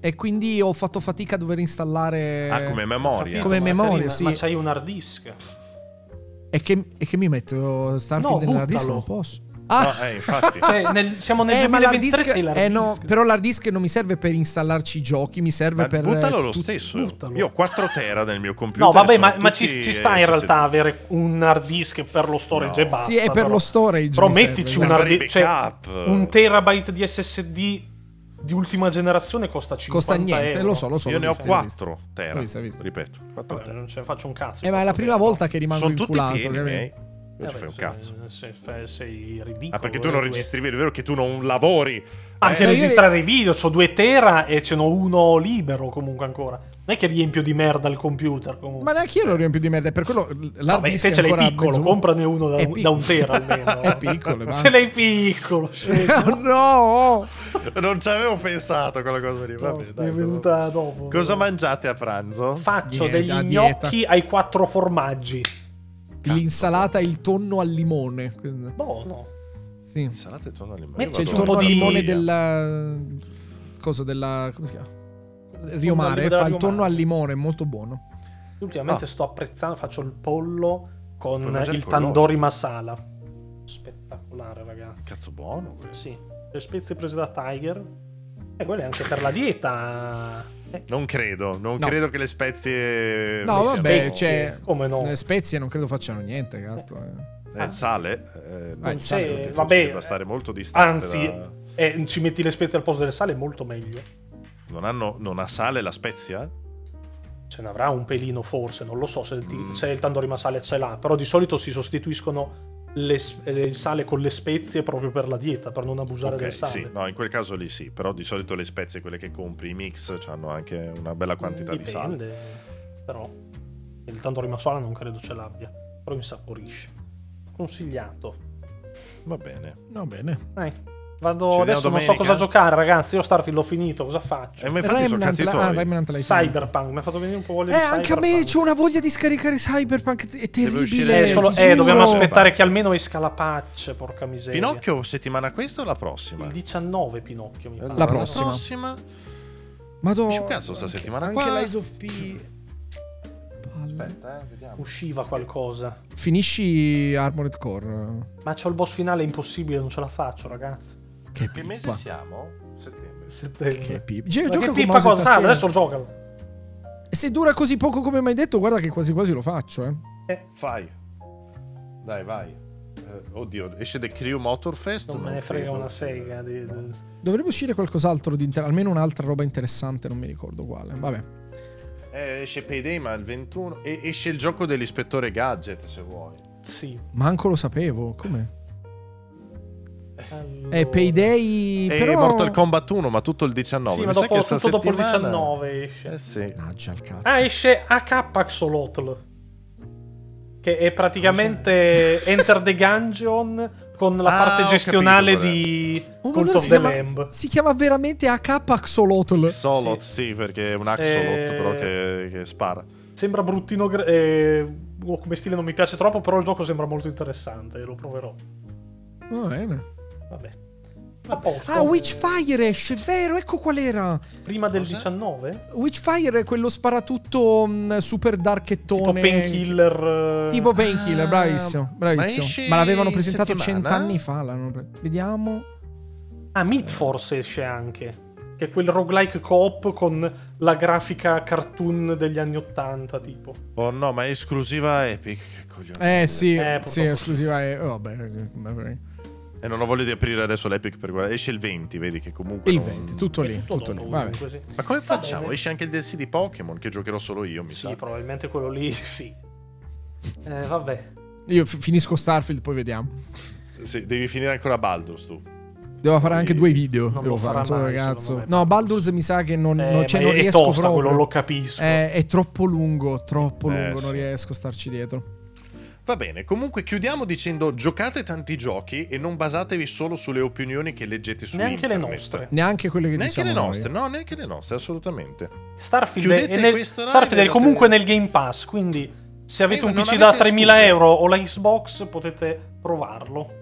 E quindi ho fatto fatica a dover installare... Ah, come memoria. Come ma memoria, carina, sì. Ma c'hai un hard disk. E che, e che mi metto Starfield No, nell'hard disk? Non posso. Ah, No, eh, infatti. Cioè, nel- siamo nel eh, ma l'hard 2023 disk, c'hai l'hard eh, no, disk. però l'hard disk non mi serve per installarci i giochi, mi serve Ma per... buttalo eh, lo tut- stesso. buttalo. Io ho 4 tera nel mio computer. No, vabbè, ma, ma ci, ci sta in SSD. realtà avere un hard disk per lo storage No. e basta. Sì, è per però. lo storage. Però mi mettici serve, un hard disk. Cioè, un terabyte di SSD di ultima generazione costa 50 Costa niente, euro. lo so, lo so. Io ne ho visto, l'ho visto. 4 tera. Ripeto, 4 Vabbè, tera. non ce ne faccio un cazzo. Eh, ma è la prima volta che rimango Sono tutti inculato. pieni. Non ci Eh, fai un cazzo. Sei, sei- sei ridicolo. Ah, perché tu non eh, registri video, è vero che tu non lavori. Anche Eh, io- registrare i video, ho 2 tera e ce n'ho uno libero comunque ancora. Non è che riempio di merda il computer comunque. Ma neanche io lo riempio di merda. è Per quello l'hard Vabbè, disk se ce l'hai piccolo, mezzo- comprane uno da, da un tera almeno. È piccolo, basta. Ce l'hai piccolo. Oh, no! Non ci avevo pensato quella cosa lì. Vabbè, No, dai, è venuta dopo. Cosa mangiate a pranzo? Faccio Dieta, degli dieta. gnocchi ai quattro formaggi. L'insalata e il tonno al limone. Buono. Sì. Insalata e tonno al limone. Metti C'è il tonno al di- limone del. Cosa della. come si chiama? Rio Mare fa della il tonno al limone, molto buono. Ultimamente Ah. sto apprezzando, faccio il pollo con il tandoori masala. Spettacolare, ragazzi. Cazzo buono questo. Sì, le spezie prese da Tiger. E quelle anche per la dieta. Non credo, non No. credo che le spezie... No, vabbè, a posto. cioè. come no? Le spezie non credo facciano niente, gatto. eh. Eh, il sale? Eh, Ah, il non sale, Vabbè, debba stare molto distante Anzi, da- eh, ci metti le spezie al posto del sale è molto meglio. Non, hanno, non ha sale la spezia? Ce n'avrà un pelino forse, non lo so se il, Mm. se il tandoori masale ce l'ha, però di solito si sostituiscono le eh, il sale con le spezie proprio per la dieta, per non abusare Ok, del sale. sì, no, in quel caso lì sì, però di solito le spezie, quelle che compri, i mix, hanno anche una bella quantità di sale. Dipende, però il tandoori masala non credo ce l'abbia, però insaporisce. Consigliato. Va bene. Va bene. Dai, vado Ci adesso non so cosa giocare, ragazzi. Io Starfield l'ho finito, cosa faccio? Eh, ma infatti sono Remnant, cazzi la- ah, Remnant l'hai finito. Cyberpunk, mi ha fatto venire un po' voglia Eh, di anche a me c'ho una voglia di scaricare Cyberpunk. È terribile. Eh, solo- eh, dobbiamo aspettare che almeno esca la patch, porca miseria. Pinocchio settimana questa o la prossima? Il 19 Pinocchio, mi pare. La prossima. prossima? Madonna. Un cazzo sta anche- settimana Anche qua? l'Eyes of P. Aspetta, eh, vediamo. Usciva qualcosa. Finisci Armored Core. Ma c'ho il boss finale impossibile, non ce la faccio, ragazzi. Che Che mese siamo? Settembre. Settembre. Che pippa. Gio- gioca che pippa cosa? Ah, adesso giocalo. E se dura così poco come mi hai detto, guarda che quasi quasi lo faccio, eh. Eh, Fai. Dai, vai. Eh, oddio, esce The Crew Motorfest? non me ne frega credo. una sega. Di, di- Dovrebbe uscire qualcos'altro di inter- almeno un'altra roba interessante, non mi ricordo quale. Vabbè. Eh, esce Payday, ma il 21. E esce il gioco dell'ispettore Gadget, se vuoi. Sì. Manco lo sapevo. Come? Allora- Eh, Payday. E però... Mortal Kombat 1, ma tutto il 19. Sì, ma dopo, tutto dopo il settimana- 19 esce. Eh sì. Mannaggia il cazzo. Ah, esce AK Axolotl. Che è praticamente Enter the Gungeon con la Ah, parte gestionale capito, di Oh, Cult of si, the chiama, Lamb. si chiama veramente AK Axolotl. Solot, sì. perché è un Axolot, Eh, però che, che spara. Sembra bruttino. eh, oh, come stile non mi piace troppo, però il gioco sembra molto interessante. Lo proverò. Va bene. Vabbè. A posto. Ah, Witchfire esce, vero, ecco qual era. Prima del Cos'è? 19? Witchfire è quello sparatutto mh, super darkettone. Tipo Painkiller. eh, Tipo Painkiller, Ah, bravissimo, ma bravissimo. esce Ma, l'avevano presentato cent'anni fa. pre- Vediamo. Ah, Meat Force esce anche. Che è quel roguelike co-op con la grafica cartoon degli anni 80, tipo. Oh no, ma è esclusiva Epic. Che coglione. Eh sì, Eh, sì, esclusiva è... oh, vabbè, vabbè. E non ho voglia di aprire adesso l'Epic per guardare. Esce il 20, vedi che comunque. Il non- 20, tutto lì, Tutto tutto lì. Vabbè. comunque, sì. Ma come facciamo? Esce anche il DLC di Pokémon che giocherò solo io, mi Sì, sa. probabilmente quello lì, sì. Eh, vabbè. Io f- finisco Starfield, poi vediamo. Sì, devi finire ancora Baldur's tu. Devo fare anche due video. Non Devo fare, so, ragazzo. No, Baldur's. Mi sa che non, Eh, non, cioè, non è riesco tosta, proprio. quello lo capisco. È, è troppo lungo, troppo Eh, lungo, sì. non riesco a starci dietro. Va bene, comunque chiudiamo dicendo giocate tanti giochi e non basatevi solo sulle opinioni che leggete su Neanche le internet. nostre. Neanche quelle che Neanche diciamo le noi. nostre, no, neanche le nostre, assolutamente. Starfield, Chiudete è, nel, Starfield è comunque nel Game Pass, quindi se avete Eh, un PC da avete 3000 scuse. euro o la Xbox potete provarlo.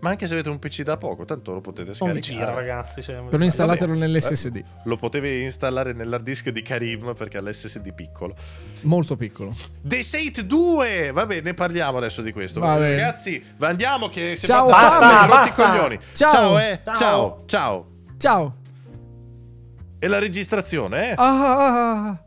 Ma anche se avete un PC da poco, tanto lo potete Non vi scaricare. gira, ragazzi. cioè, Però installatelo Vabbè. nell'SSD. Lo potevi installare nell'hard disk di Karim perché ha l'SSD piccolo. Molto piccolo. The Sate 2! Vabbè, ne parliamo adesso di questo. Va bene. Ragazzi, andiamo che si Ciao, Basta, i basta. coglioni. Ciao. ciao, eh. Ciao. ciao, ciao. Ciao. E la registrazione, eh? Ah, ah, ah, ah.